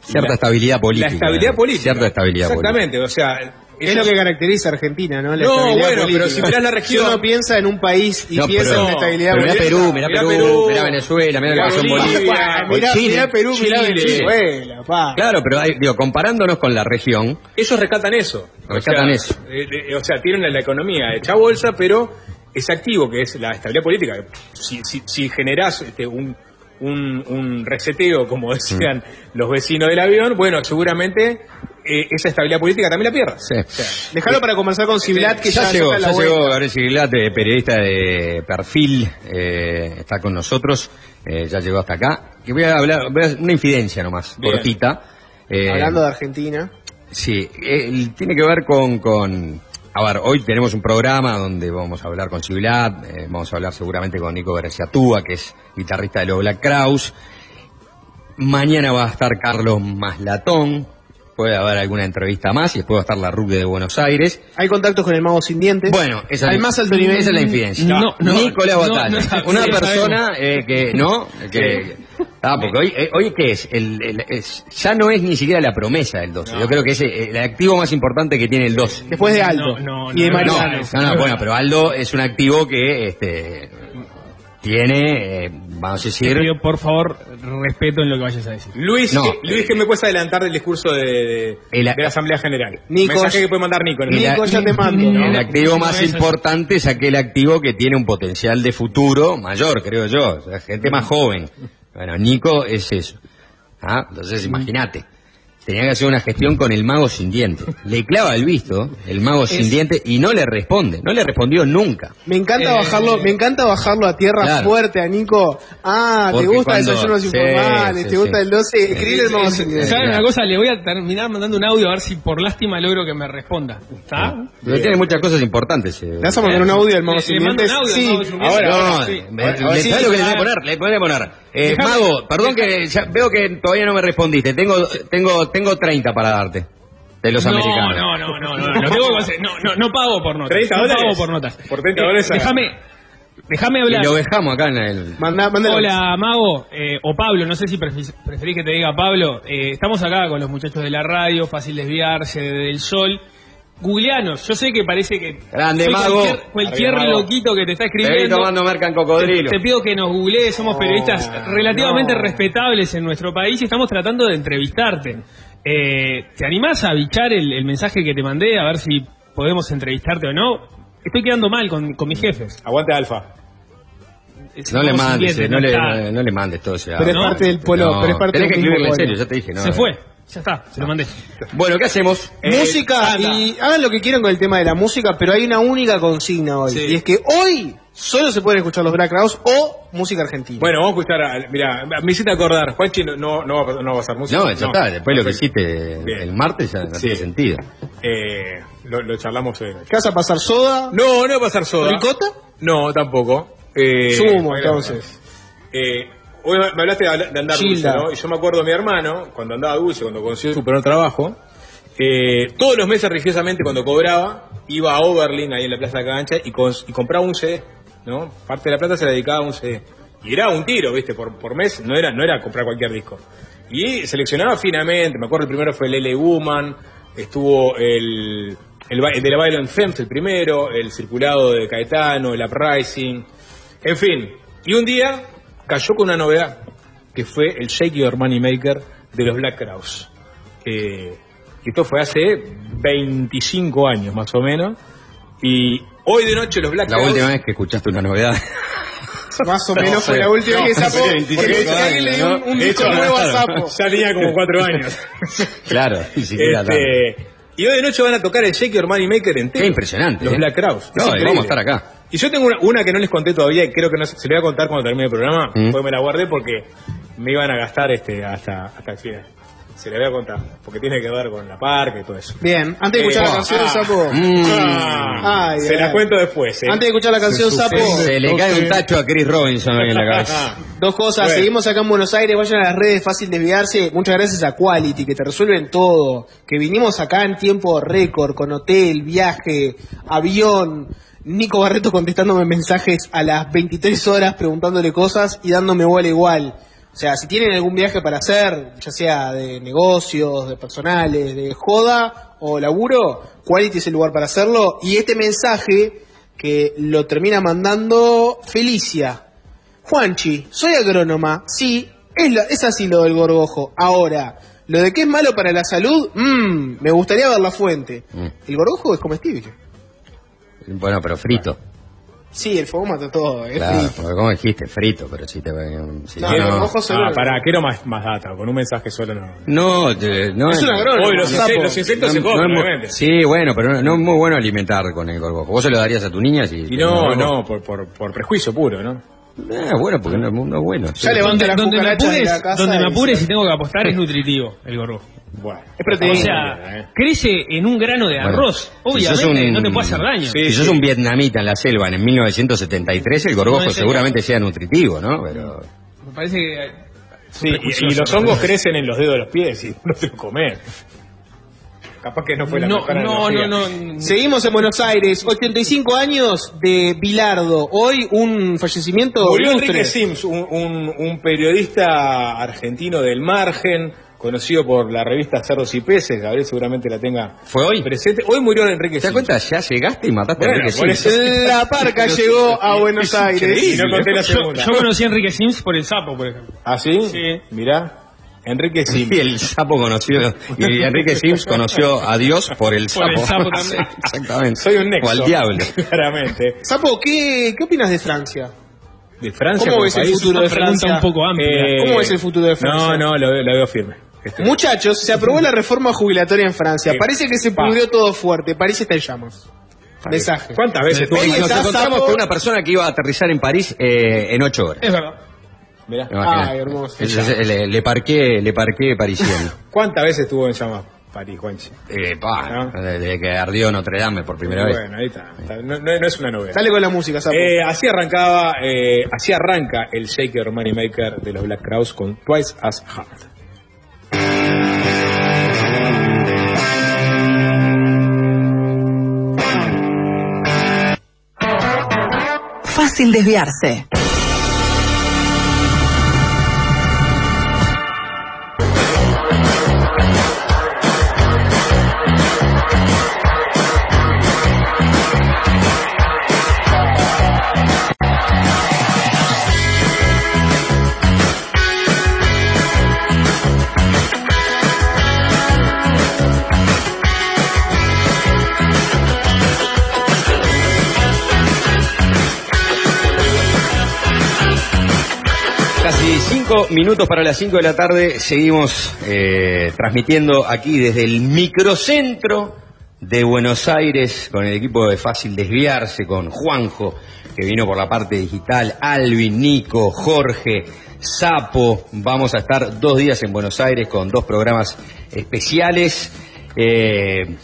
Cierta la- estabilidad política. La estabilidad política. Cierta estabilidad Exactamente, o sea... Es lo que caracteriza a Argentina, ¿no? La No, estabilidad bueno, política. pero si mirás la región- Si uno piensa en un país y No, piensa pero- en la estabilidad pero mirá política. Perú, mirá mirá Perú, Perú, mirá Venezuela, mirá mirá la situación Bolivia, Bolivia. Mirá, mirá, Chile, mirá Perú, mirá Chile. Venezuela, pa. Claro, pero hay- digo, comparándonos con la región, Ellos rescatan eso. Rescatan o sea, eso. eh, eh, o sea, tienen la economía hecha bolsa, pero ese activo que es la estabilidad política. Si, si, si generás este, un, un, un reseteo, como decían los vecinos del avión, bueno, seguramente eh, esa estabilidad política también la pierdas. Sí. O sea, Déjalo para conversar con Ciblat, que ya, ya, llegó, ya llegó. Gabriel Siglat, eh, periodista de perfil, eh, está con nosotros, eh, ya llegó hasta acá. Y voy a hablar, voy a hacer una infidencia nomás, Bien. cortita. Eh, Hablando de Argentina. Sí, eh, tiene que ver con, con... A ver, hoy tenemos un programa donde vamos a hablar con eh, vamos a hablar seguramente con Nico Bereciatúa, que es guitarrista de los Black Crowes. Mañana va a estar Carlos Maslatón, puede haber alguna entrevista más y después va a estar la Rubia de Buenos Aires. Hay contactos con el mago sin dientes. Bueno, esa al es, más alto nivel. esa es la infidencia. No, no, Nicolás no, Batalla, no, una sí, persona eh, que, ¿no? Que, ah, porque hoy, eh, hoy ¿qué es? El, el- es- Ya no es ni siquiera la promesa del 12. Yo creo que es el, el activo más importante que tiene el 12. Después de Aldo. No, no, y de no, No, Mariano. no, no, bueno, pero Aldo es un activo que este, tiene, eh, vamos a Te decir, pido, por favor, respeto en lo que vayas a decir. Luis, No. ¿qué- Luis, que me puedes adelantar del discurso de, de- El- de la Asamblea General? Nico, Mensaje que puede mandar Nico. el- Nico, ya te mando. el activo no, más importante es aquel activo que tiene un potencial de futuro mayor, creo yo, o sea, gente más joven. Bueno, Nico es eso. ¿Ah? Entonces, imagínate. Tenía que hacer una gestión con el mago sin diente. Le clava el visto, el mago sin Es- diente, y no le responde. No le respondió nunca. Me encanta Eh, bajarlo, me encanta bajarlo a tierra Claro. fuerte a Nico. Ah, Porque te gusta cuando- desayunos sí, informales, sí, te gusta sí. el 12, escribir el mago sin dientes. ¿Saben una cosa? Le voy a terminar mandando un audio a ver si por lástima logro que me responda. ¿Está? Pero tiene muchas cosas importantes. eh. ¿Le vas a mandar un audio al mago Le- sin le mando dientes? un audio al Sí. sin. Ahora, no, ¿sabes lo que le voy a poner? Le voy a poner. Eh, Mago, perdón que ya veo que todavía no me respondiste. Tengo, tengo, tengo 30 para darte. De los no, americanos. No, no, no, no, no, lo tengo que hacer. No, no, no pago por notas. 30 no dólares. pago por notas. Por 30 Eh, dólares. Déjame, déjame Y hablar. lo dejamos acá en el. Hola, Mago, eh, o Pablo, no sé si prefi- preferís que te diga Pablo. Eh, estamos acá con los muchachos de la radio, fácil desviarse del sol. Googleanos, yo sé que parece que. Grande, Mago. Cualquier, cualquier Arriba, Mago. loquito que te está Te escribiendo. tomando merca en cocodrilo. Te, te pido que nos googlees, somos periodistas relativamente no. respetables en nuestro país y estamos tratando de entrevistarte. Eh, ¿Te animás a bichar el, el mensaje que te mandé a ver si podemos entrevistarte o no? Estoy quedando mal con, con mis jefes. Aguante alfa. No le mandes, eh, no, le, no, mandes todo ese Pero es parte del polo, No, pero es parte tenés del que mismo escribirle en polo. serio, ya te dije. No, Se fue, ya está, se lo mandé. Bueno, ¿qué hacemos? música y hagan lo que quieran con el tema de la música, pero hay una única consigna hoy. Sí. Y es que hoy solo se pueden escuchar los Black Crowes o música argentina. Bueno, vamos a escuchar. a- Mira, me hiciste acordar. Juanchi no, no, no, va, a- no va a hacer música. No, ya está. Después lo que hiciste Bien. el martes ya no Sí. tiene sentido. Eh, lo, lo charlamos hoy. ¿Qué vas a pasar soda? No, no va a pasar soda. ¿Ricota? No, tampoco. Eh, Sumo, entonces. Eh, hoy me hablaste de, de andar Gilda. dulce, ¿no? Y yo me acuerdo de mi hermano, cuando andaba dulce, cuando consiguió su primer trabajo, eh, todos los meses religiosamente cuando cobraba, iba a Oberlin, ahí en la Plaza Cancha, y, cons- y compraba un CD, ¿no? Parte de la plata se la dedicaba a un CD. Y era un tiro, ¿viste? Por, por mes, no era, no era comprar cualquier disco. Y seleccionaba finamente, me acuerdo el primero fue el L. Woman, estuvo el, el, el de la Violent Femmes, el primero, el Circulado de Caetano, el Uprising, en fin. Y un día cayó con una novedad, que fue el Shake Your Money Maker de los Black Crowes. Eh, esto fue hace 25 años más o menos. Y hoy de noche los Black La Crowes... última vez que escuchaste una novedad. Más o menos No fue la última No, que Sapo. 25 porque años, le dio un, ¿no? un hecho, nuevo a Sapo. Ya tenía como 4 años. claro, ni siquiera tanto. Este, y hoy de noche van a tocar el Shake Your Money Maker entero. Qué impresionante, Los ¿eh? Black Crowes. No, vamos a estar acá. Y yo tengo una, una que no les conté todavía y creo que no se, se le voy a contar cuando termine el programa, Mm. porque me la guardé porque me iban a gastar este hasta, hasta el final. Se la voy a contar, porque tiene que ver con la parca y todo eso. Bien, antes de escuchar Eh, la canción, ah, Sapo. Mm. Ah, Ay, se ay. la cuento después. ¿eh? Antes de escuchar la canción, Sapo. Se le cae un tacho a Chris Robinson en la cabeza. Dos cosas, Bueno. seguimos acá en Buenos Aires, vayan a las redes, fácil desviarse. Muchas gracias a Quality, que te resuelven todo. Que vinimos acá en tiempo récord, con hotel, viaje, avión. Nico Barreto contestándome mensajes a las 23 horas, preguntándole cosas y dándome bola igual. O sea, si tienen algún viaje para hacer, ya sea de negocios, de personales, de joda o laburo, Quality es el lugar para hacerlo. Y este mensaje que lo termina mandando Felicia. Juanchi, soy agrónoma. Sí, es, la- es así lo del gorgojo. Ahora, lo de que es malo para la salud, mmm, me gustaría ver la fuente. Mm. El gorgojo es comestible. Bueno, pero frito. Sí, el fuego mata todo. Es Claro, frito. porque como dijiste, frito, pero si te... Si No, no, no, Ah, para, quiero más, más data, con un mensaje solo no. no, te- no Es un agrónomo. Hoy los, insectos, los insectos se no- no comen, es muy- obviamente. Sí, bueno, pero no, no es muy bueno alimentar con el gorgojo. Vos se lo darías a tu niña si... Y no, no, por, por, por prejuicio puro, ¿no? Ah, bueno, porque no, no es bueno. Ya levanta donde me de apures, la casa donde me y apures y tengo que apostar es nutritivo el gorro. Bueno. Es proteína. O sea, crece en un grano de arroz. si Obviamente sos un- no te puede hacer daño. Sí, si sos un vietnamita en la selva en 1973, el gorgojo No seguramente sea nutritivo, ¿no? Pero... Me parece que... Sí, y, y los hongos crecen en los dedos de los pies y no te lo comer. Capaz que no fue la No, mejor no, no, no. Seguimos en Buenos Aires, 85 años de Bilardo. Hoy un fallecimiento Murió ilustre. Enrique Sims, un, un- un periodista argentino del margen, conocido por la revista Cerdos y Peces, Gabriel seguramente la tenga ¿Fue hoy? presente. Hoy murió Enrique ¿Te das cuenta? Ya llegaste y mataste Bueno, a Enrique Sims. eso- La parca llegó a Buenos Aires. Y no conté la Yo, segunda. yo conocí a Enrique Sims por el sapo, por ejemplo. ¿Ah, sí? Sí. Mirá, Enrique Sims. Y el sapo conoció, y Enrique Sims conoció a Dios por el sapo. Por el sapo también. Exactamente. Soy un nexo. O al diablo. Claramente. Sapo, ¿qué, ¿qué opinas de Francia? ¿De Francia ¿Cómo ves el futuro de Francia? un poco amplia. Eh, ¿Cómo es el futuro de Francia? No, no, lo, lo veo firme. Muchachos, se aprobó la reforma jubilatoria en Francia. Sí. Parece que se pudrió todo fuerte. Parece está en llamas. Mensaje. ¿Cuántas veces Hoy Nos está encontramos Sapo- con una persona que iba a aterrizar en París eh, en ocho horas. Es verdad. Mirá. Ay, hermoso. Ese- ese- le, le parqué, le parqué parisiano. ¿Cuántas veces estuvo en llamas París, Juanchi? Eh, pa, ¿No? desde que ardió Notre Dame por primera vez. Bueno, ahí está. Está- No, no- no es una novedad. Dale con la música. Eh, así arrancaba, eh, así arranca el Shaker Moneymaker de los Black Crowes con Twice as Hard. Fácil desviarse. Casi cinco minutos para las cinco de la tarde. Seguimos eh, transmitiendo aquí desde el microcentro de Buenos Aires con el equipo de Fácil Desviarse, con Juanjo, que vino por la parte digital, Alvin, Nico, Jorge, Sapo. Vamos a estar dos días en Buenos Aires con dos programas especiales. Eh,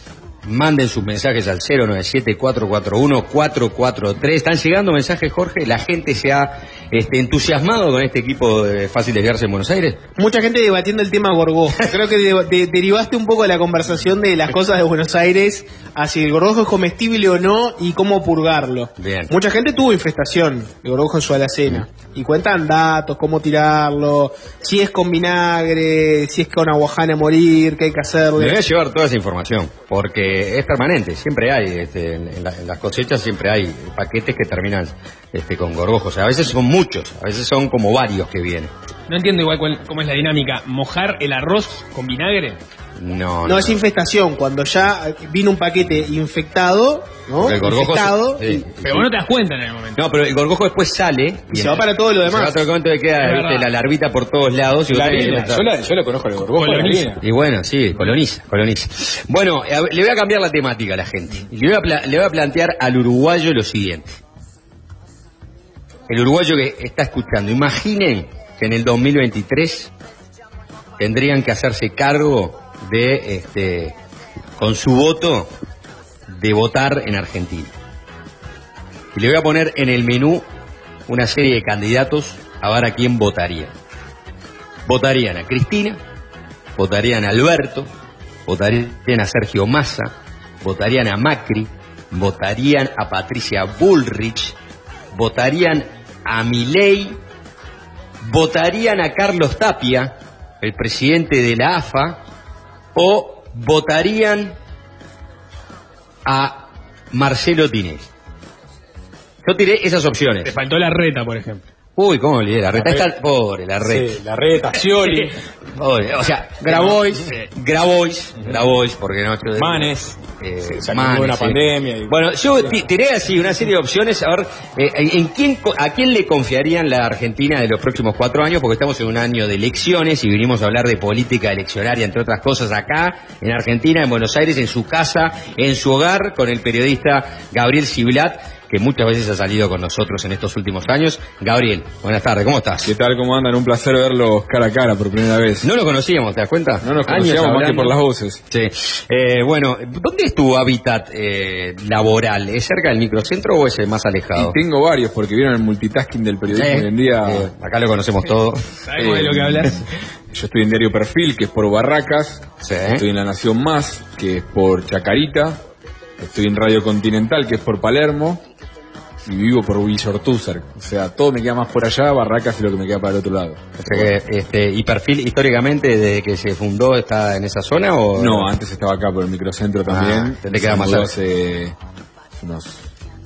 Manden sus mensajes al 097-441-443. Están llegando mensajes, Jorge. La gente se ha este, entusiasmado con este equipo de Fácil Desviarse en Buenos Aires. Mucha gente debatiendo el tema gorgojo. Creo que de- de- derivaste un poco de la conversación de las cosas de Buenos Aires hacia el gorgojo es comestible o no y cómo purgarlo. Bien. Mucha gente tuvo infestación de gorgojo en su alacena. Y cuentan datos, cómo tirarlo, si es con vinagre, si es con aguajana a morir, qué hay que Me voy hacerle. a llevar toda esa información, porque es permanente, siempre hay, este, en, la- en las cosechas siempre hay paquetes que terminan este, con gorgojos. A veces son muchos, a veces son como varios que vienen. No entiendo igual cuál- cómo es la dinámica. ¿Mojar el arroz con vinagre? No, No, es infestación, cuando ya vino un paquete infectado, ¿no? El gorgojo Infectado, se- sí. Pero vos no te das cuenta en el momento. No, pero el gorgojo después sale y se va para todo lo Se va demás. a otro momento que queda ¿viste, la larvita por todos lados. y La Yo la, yo la conozco el gorgojo, Coloniza. Y bueno, sí, coloniza, coloniza. Bueno, ver, le voy a cambiar la temática a la gente. Y Le voy a, pla- le voy a plantear al uruguayo lo siguiente. El uruguayo que está escuchando, imaginen que en el 2023 tendrían que hacerse cargo de, este, con su voto, de votar en Argentina. Y le voy a poner en el menú una serie de candidatos a ver a quién votarían. Votarían a Cristina, votarían a Alberto, votarían a Sergio Massa, votarían a Macri, votarían a Patricia Bullrich, votarían a Milei, votarían a Carlos Tapia, el presidente de la AFA, o votarían a Marcelo Tinelli. Yo tiré esas opciones. Te faltó la reta, por ejemplo. Uy, ¿cómo olvidé? La reta está... Pobre, la reta. Sí, la reta, Scioli, o sea... Grabois. eh, Grabois, Grabois, porque no... Manes. Eh, Se Manes, una pandemia y- Bueno, yo ti- tiré así una serie de opciones, a ver, eh, en quién, ¿a quién le confiarían la Argentina de los próximos cuatro años? Porque estamos en un año de elecciones y vinimos a hablar de política eleccionaria, entre otras cosas, acá, en Argentina, en Buenos Aires, en su casa, en su hogar, con el periodista Gabriel Ciblat, que muchas veces ha salido con nosotros en estos últimos años. Gabriel, buenas tardes, ¿cómo estás? ¿Qué tal? ¿Cómo andan? Un placer verlos cara a cara por primera vez. No lo conocíamos, ¿te das cuenta? No nos Años conocíamos más que por las voces. Sí. Eh, bueno, ¿dónde es tu hábitat eh, laboral? ¿Es cerca del microcentro o es el más alejado? Y tengo varios, porque vieron el multitasking del periodismo Eh, hoy en día. eh, acá lo conocemos todo. ¿Sabemos de lo que hablas? Yo estoy en Diario Perfil, que es por Barracas. Sí. Estoy en La Nación Más, que es por Chacarita. Estoy en Radio Continental, que es por Palermo. Y vivo por Villa Ortúzar. O sea, todo me queda más por allá, Barracas es lo que me queda para el otro lado. O sea que, este, ¿Y perfil históricamente desde que se fundó está en esa zona o No, antes estaba acá por el microcentro también. Ah, te queda más cerca. hace unos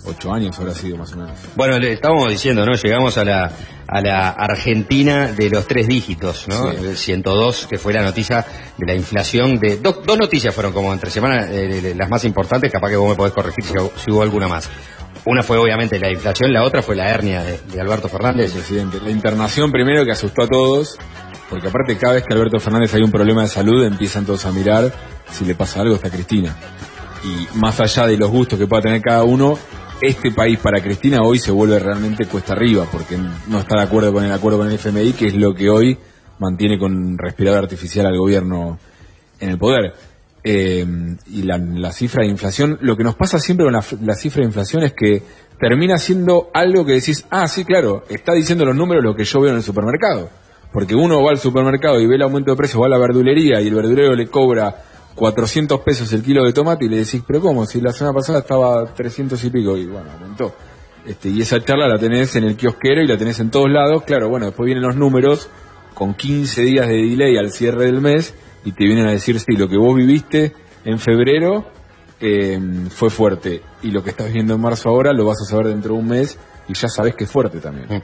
ocho años, habrá sido más o menos. Bueno, le estábamos diciendo, ¿no? Llegamos a la, a la Argentina de los tres dígitos, ¿no? Sí. El 102, que fue la noticia de la inflación de... Dos, dos noticias fueron como entre semana eh, las más importantes, capaz que vos me podés corregir si, si hubo alguna más. Una fue obviamente la inflación, la otra fue la hernia de, Alberto Fernández. presidente. La internación primero que asustó a todos. Porque aparte cada vez que Alberto Fernández hay un problema de salud empiezan todos a mirar si le pasa algo está Cristina. Y más allá de los gustos que pueda tener cada uno, este país para Cristina hoy se vuelve realmente cuesta arriba porque no está de acuerdo con el acuerdo con el FMI, que es lo que hoy mantiene con respirador artificial al gobierno en el poder. Eh, y la, la cifra de inflación, lo que nos pasa siempre con la, la cifra de inflación es que termina siendo algo que decís, ah, sí, claro, está diciendo los números lo que yo veo en el supermercado. Porque uno va al supermercado y ve el aumento de precios, va a la verdulería y el verdulero le cobra 400 pesos el kilo de tomate y le decís, pero ¿cómo? Si la semana pasada estaba 300 y pico y bueno, aumentó. Este, y esa charla la tenés en el kiosquero y la tenés en todos lados. Claro, bueno, después vienen los números con 15 días de delay al cierre del mes y te vienen a decir, sí, lo que vos viviste en febrero eh, fue fuerte y lo que estás viendo en marzo ahora lo vas a saber dentro de un mes y ya sabes que es fuerte también. Mm.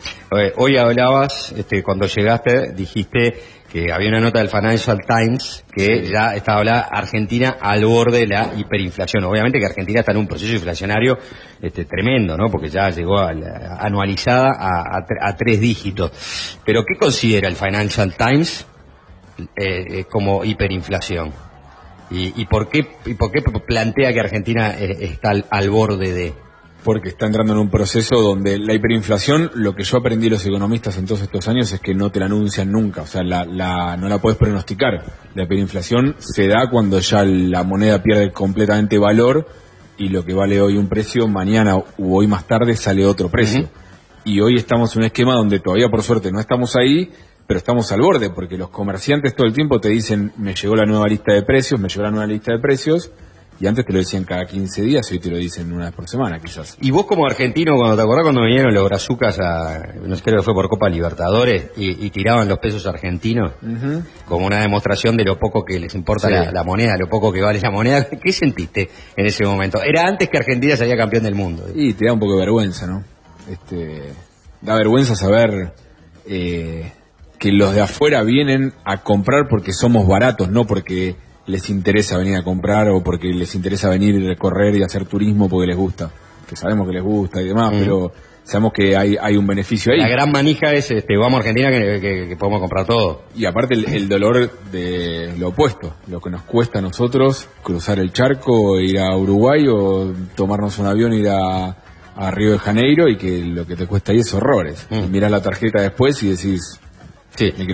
Hoy hablabas, este, cuando llegaste, dijiste que había una nota del Financial Times que ya estaba hablada Argentina al borde de la hiperinflación. Obviamente que Argentina está en un proceso inflacionario este, tremendo, ¿no? Porque ya llegó a la- anualizada a, a a tres dígitos. Pero ¿qué considera el Financial Times eh, eh, como hiperinflación? ¿Y, y por qué, ¿Y por qué plantea que Argentina eh, está al, al borde de...? Porque está entrando en un proceso donde la hiperinflación, lo que yo aprendí los economistas en todos estos años es que no te la anuncian nunca, o sea, la, la- no la puedes pronosticar. La hiperinflación se da cuando ya la moneda pierde completamente valor y lo que vale hoy un precio, mañana u hoy más tarde sale otro precio. Y hoy estamos en un esquema donde todavía por suerte no estamos ahí, pero estamos al borde, porque los comerciantes todo el tiempo te dicen, me llegó la nueva lista de precios, me llegó la nueva lista de precios, y antes te lo decían cada 15 días, hoy te lo dicen una vez por semana quizás. Y vos como argentino, cuando te acordás cuando vinieron los brazucas a, no sé, creo que fue por Copa Libertadores, y, y tiraban los pesos argentinos, como una demostración de lo poco que les importa Sí. la, la moneda, lo poco que vale la moneda, ¿qué sentiste en ese momento? Era antes que Argentina salía campeón del mundo. Y te da un poco de vergüenza, ¿no? Este, da vergüenza saber eh, que los de afuera vienen a comprar porque somos baratos, no porque les interesa venir a comprar o porque les interesa venir y recorrer y hacer turismo porque les gusta. Que sabemos que les gusta y demás, Mm. pero sabemos que hay, hay un beneficio ahí. La gran manija es, este, vamos a Argentina que, que- que podemos comprar todo. Y aparte el, el dolor de lo opuesto, lo que nos cuesta a nosotros cruzar el charco, ir a Uruguay o tomarnos un avión, ir a, a Río de Janeiro y que lo que te cuesta ahí es horrores. Y mirás la tarjeta después y decís, Sí, en,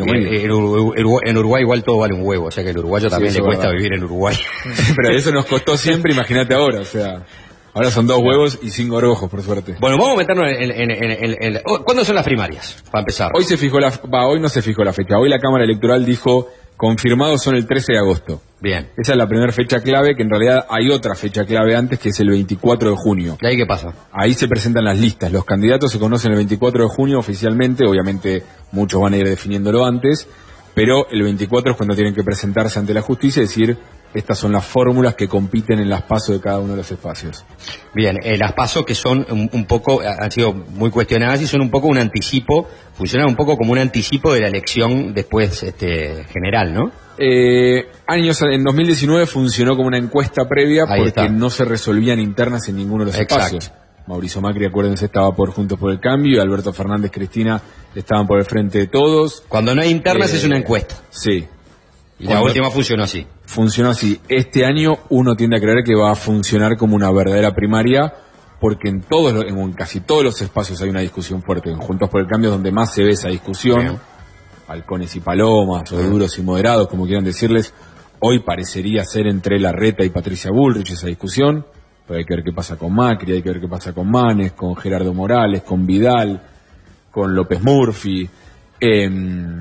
Uru- Uru- en Uruguay igual todo vale un huevo, o sea que el uruguayo también le es cuesta verdad. vivir en Uruguay. Pero eso nos costó siempre, imagínate ahora, o sea, ahora son dos huevos y cinco orojos, por suerte. Bueno, vamos a meternos en... en- en- en- en- ¿Cuándo son las primarias? Para empezar. Hoy se fijó la, va, hoy no se fijó la fecha, hoy la Cámara Electoral dijo, confirmados son el 13 de agosto. Bien. Esa es la primera fecha clave, que en realidad hay otra fecha clave antes, que es el 24 de junio. ¿Y ahí qué pasa? Ahí se presentan las listas. Los candidatos se conocen el 24 de junio oficialmente. Obviamente muchos van a ir definiéndolo antes. Pero el 24 es cuando tienen que presentarse ante la justicia y decir, estas son las fórmulas que compiten en las pasos de cada uno de los espacios. Bien, eh, las pasos que son un, un poco, han sido muy cuestionadas y son un poco un anticipo, funcionan un poco como un anticipo de la elección después este, general, ¿no? Eh, años en 2019 funcionó como una encuesta previa Ahí porque está. no se resolvían internas en ninguno de los Exacto. espacios. Mauricio Macri, acuérdense, estaba por Juntos por el Cambio y Alberto Fernández Cristina estaban por el frente de todos. Cuando no hay internas Eh, es una encuesta. Sí. Y la última funcionó así. funcionó así. Este año uno tiende a creer que va a funcionar como una verdadera primaria porque en todos los- en casi todos los espacios hay una discusión fuerte. En Juntos por el Cambio es donde más se ve esa discusión. Bien. Halcones y palomas, o duros y moderados, como quieran decirles. Hoy parecería ser entre Larreta y Patricia Bullrich esa discusión. Pero hay que ver qué pasa con Macri, hay que ver qué pasa con Manes, con Gerardo Morales, con Vidal, con López Murphy. Em,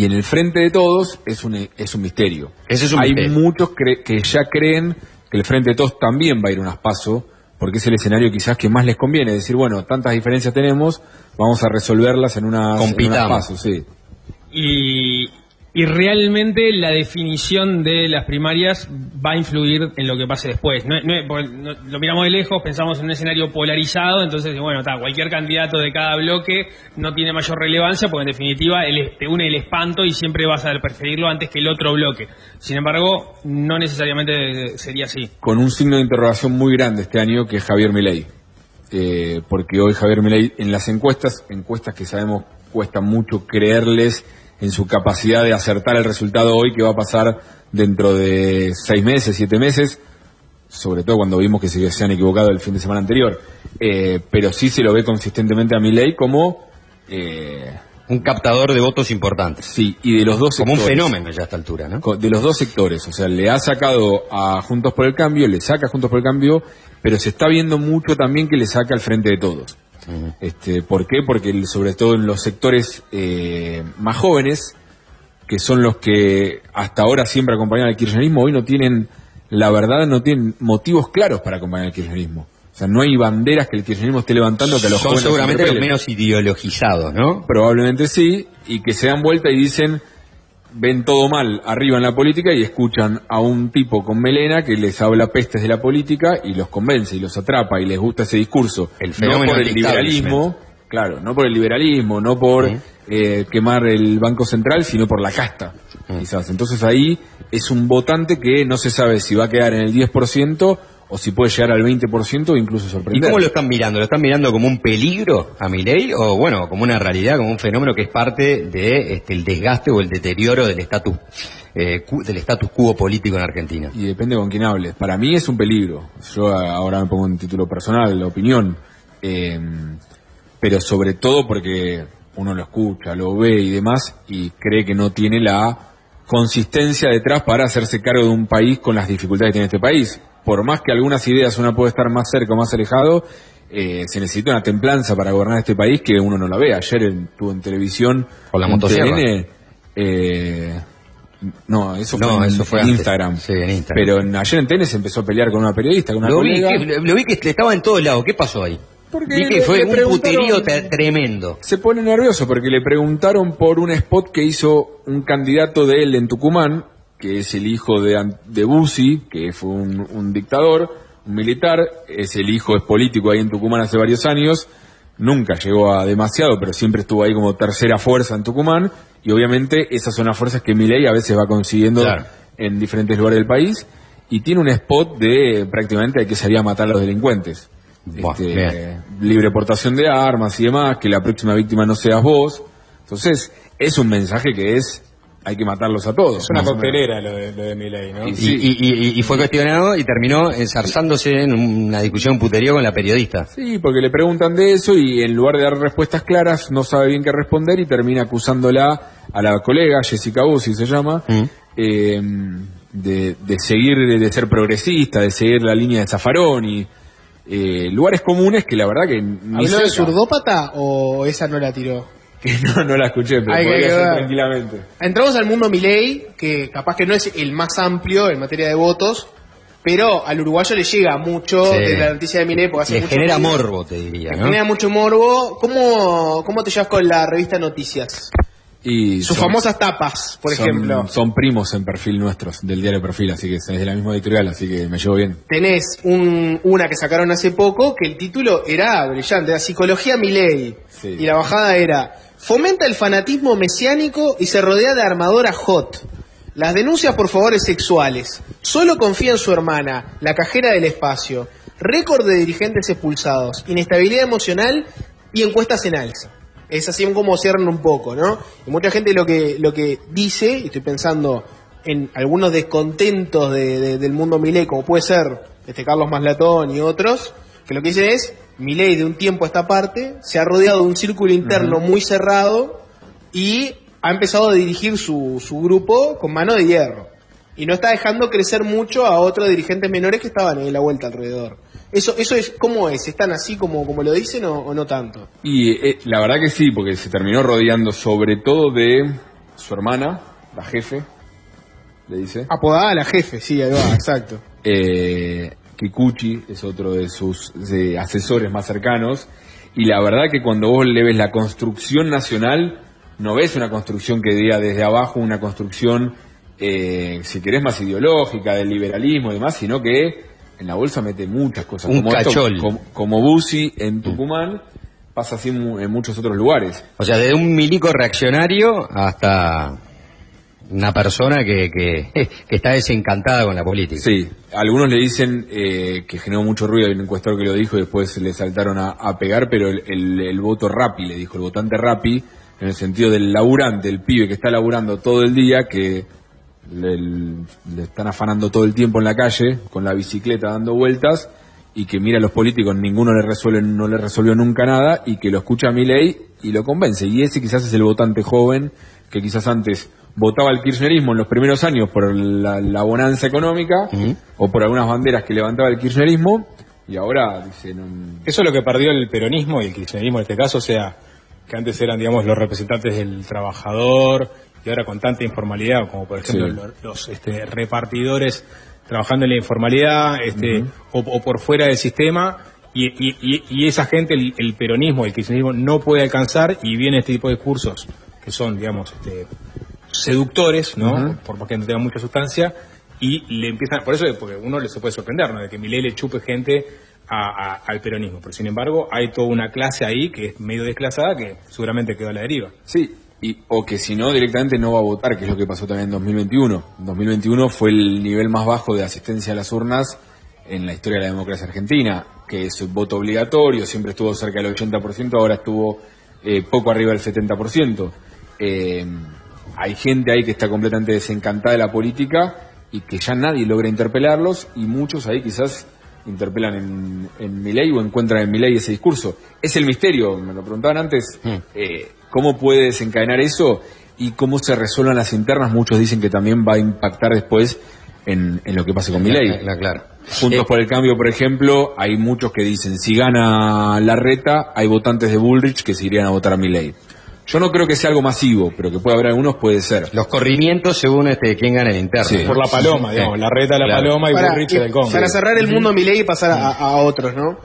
y en el frente de todos es un, es un misterio. Ese es un Hay misterio. muchos cre- que ya creen que el frente de todos también va a ir a unas paso, porque es el escenario quizás que más les conviene. Decir, bueno, tantas diferencias tenemos, vamos a resolverlas en unas, en unas Compitamos. pasos, sí. Y, y realmente la definición de las primarias va a influir en lo que pase después. No, lo miramos de lejos, pensamos en un escenario polarizado, entonces, bueno, está, cualquier candidato de cada bloque no tiene mayor relevancia, porque en definitiva el- te une el espanto y siempre vas a preferirlo antes que el otro bloque. Sin embargo, no necesariamente sería así. Con un signo de interrogación muy grande este año, que es Javier Milei. Eh, porque hoy Javier Milei, en las encuestas, encuestas que sabemos cuesta mucho creerles en su capacidad de acertar el resultado hoy que va a pasar dentro de seis meses, siete meses, sobre todo cuando vimos que se, se han equivocado el fin de semana anterior. Eh, pero sí se lo ve consistentemente a Milei como eh, un captador de votos importantes. Sí, y de los dos Como un sectores. fenómeno ya a esta altura, ¿no? De los dos sectores, o sea, le ha sacado a Juntos por el Cambio, le saca a Juntos por el Cambio, pero se está viendo mucho también que le saca al frente de todos. Este, ¿Por qué? Porque el- sobre todo en los sectores eh, más jóvenes, que son los que hasta ahora siempre acompañan al kirchnerismo, hoy no tienen, la verdad, no tienen motivos claros para acompañar al kirchnerismo. O sea, no hay banderas que el kirchnerismo esté levantando que a los Son jóvenes seguramente los menos ideologizados, ¿no? Probablemente sí, y que se dan vuelta y dicen, ven todo mal arriba en la política y escuchan a un tipo con melena que les habla pestes de la política y los convence y los atrapa y les gusta ese discurso. El fenómeno no por el liberalismo, claro, no por el liberalismo, no por eh, quemar el Banco Central, sino por la casta, quizás. Entonces ahí es un votante que no se sabe si va a quedar en el 10% o si puede llegar al 20% o incluso ¿Y sorprender. cómo lo están mirando? ¿Lo están mirando como un peligro a Milei o bueno, como una realidad, como un fenómeno que es parte de este, el desgaste o el deterioro del estatus eh, del status quo político en Argentina? Y depende con quién hables. Para mí es un peligro. Yo a- ahora me pongo un título personal, la opinión. Eh, pero sobre todo porque uno lo escucha, lo ve y demás y cree que no tiene la consistencia detrás para hacerse cargo de un país con las dificultades que tiene este país. Por más que algunas ideas uno puede estar más cerca o más alejado, eh, se necesita una templanza para gobernar este país que uno no la ve. Ayer en- estuvo en televisión Con la motosierra. TN, eh, no, eso fue, en, eso fue en. Instagram. Sí, en Instagram. Pero en- ayer en tenis se empezó a pelear con una periodista, con una Lo vi, que, lo vi que estaba en todos lados. ¿Qué pasó ahí? Porque vi que le- fue le un puterío te- tremendo. Se pone nervioso porque le preguntaron por un spot que hizo un candidato de él en Tucumán, que es el hijo de, de Bussi, que fue un, un dictador, un militar, es el hijo, es político ahí en Tucumán hace varios años, nunca llegó a demasiado, pero siempre estuvo ahí como tercera fuerza en Tucumán, y obviamente esas son las fuerzas que Milei a veces va consiguiendo Claro. en diferentes lugares del país, y tiene un spot de prácticamente hay que salir a matar a los delincuentes. Buah, Este, libre portación de armas y demás, que la próxima víctima no seas vos. Entonces, es un mensaje que es, hay que matarlos a todos. Es una coctelera lo de, lo de Milei, ¿no? Y, y- y- y fue cuestionado y terminó enzarzándose en una discusión un puterío con la periodista. Sí, porque le preguntan de eso y en lugar de dar respuestas claras, no sabe bien qué responder y termina acusándola a la colega, Jessica Bussi se llama, Mm. eh, de, de seguir, de ser progresista, de seguir la línea de Zaffaroni. eh, lugares comunes que la verdad que ¿Habló de cerca. surdópata o esa no la tiró? Que no, no la escuché, pero Hay que podría ser tranquilamente. Entramos al mundo Milei, que capaz que no es el más amplio en materia de votos, pero al uruguayo le llega mucho Sí. de la noticia de Milei porque hace Le mucho genera ruido. morbo, te diría, Le ¿no? genera mucho morbo. ¿Cómo, ¿Cómo te llevas con la revista Noticias? Y Sus son- famosas tapas, por son- ejemplo. Son primos en perfil nuestros, del diario Perfil, así que es de la misma editorial, así que me llevo bien. Tenés un, una que sacaron hace poco que el título era brillante, era Psicología Milei. Sí. Y la bajada era Fomenta el fanatismo mesiánico y se rodea de armadora hot. Las denuncias por favores sexuales. Solo confía en su hermana, la cajera del espacio. Récord de dirigentes expulsados. Inestabilidad emocional y encuestas en alza. Es así como cierran un poco, ¿no? Y mucha gente lo que, lo que dice, y estoy pensando en algunos descontentos de- de- del mundo Milei, como puede ser este Carlos Maslatón y otros, que lo que dicen es, Milei de un tiempo a esta parte se ha rodeado de un círculo interno muy cerrado y ha empezado a dirigir su, su grupo con mano de hierro. Y no está dejando crecer mucho a otros dirigentes menores que estaban en la vuelta alrededor. Eso, eso es, ¿cómo es? ¿Están así como, como lo dicen o, o no tanto? Y eh, la verdad que sí, porque se terminó rodeando sobre todo de su hermana, la jefe, le dice. Apodada la jefe, sí, ahí va, exacto. Eh, Kikuchi es otro de sus de asesores más cercanos. Y la verdad que cuando vos le ves la construcción nacional, no ves una construcción que diga desde abajo una construcción, eh, si querés, más ideológica, del liberalismo y demás, sino que en la bolsa mete muchas cosas. Un como esto, cachol. como, como Bussi en Tucumán, pasa así en mu- en muchos otros lugares. O sea, desde un milico reaccionario hasta una persona que, que, que está desencantada con la política. Sí, algunos le dicen eh, que generó mucho ruido, hay un encuestador que lo dijo y después le saltaron a, pegar, pero el, el- voto Rappi, le dijo, el votante Rappi, en el sentido del laburante, el pibe que está laburando todo el día, que le, le están afanando todo el tiempo en la calle, con la bicicleta dando vueltas, y que mira a los políticos, ninguno le resuelve, no le resolvió nunca nada, y que lo escucha a ley y lo convence. Y ese quizás es el votante joven, que quizás antes votaba el kirchnerismo en los primeros años por la, la bonanza económica, o por algunas banderas que levantaba el kirchnerismo, y ahora dice... no- Eso es lo que perdió el peronismo y el kirchnerismo en este caso, o sea, que antes eran, digamos, los representantes del trabajador y ahora con tanta informalidad, como por ejemplo Sí. los, los, este, repartidores trabajando en la informalidad este, o, o por fuera del sistema. Y, y- y- y esa gente, el, el peronismo, el kirchnerismo, no puede alcanzar y viene este tipo de discursos que son, digamos, este, seductores, ¿no? Por más que no tenga mucha sustancia, y le empiezan, por eso, porque uno le se puede sorprender, ¿no? De que Milei le chupe gente a- a- al peronismo. Pero sin embargo, hay toda una clase ahí que es medio desclasada que seguramente quedó a la deriva. Sí, y, o que si no, directamente no va a votar, que es lo que pasó también en 2021. En 2021 fue el nivel más bajo de asistencia a las urnas en la historia de la democracia argentina, que es voto obligatorio, siempre estuvo cerca del 80%, ahora estuvo eh, poco arriba del 70%. Eh, hay gente ahí que está completamente desencantada de la política y que ya nadie logra interpelarlos y muchos ahí quizás interpelan en, en Milei o encuentran en Milei ese discurso. Es el misterio, me lo preguntaban antes, eh, ¿cómo puede desencadenar eso y cómo se resuelvan las internas? Muchos dicen que también va a impactar después en, en lo que pase con Milei. claro. Juntos Eh, por el cambio, por ejemplo, hay muchos que dicen, si gana la reta, hay votantes de Bullrich que se irían a votar a Milei. Yo no creo que sea algo masivo, pero que pueda haber algunos, puede ser. Los corrimientos según este quién gana el interno. Sí. Por la paloma, digamos, la reta de la Claro. paloma y Para, Bullrich y del Congo. para cerrar el mundo Milei y pasar a, a otros, ¿no?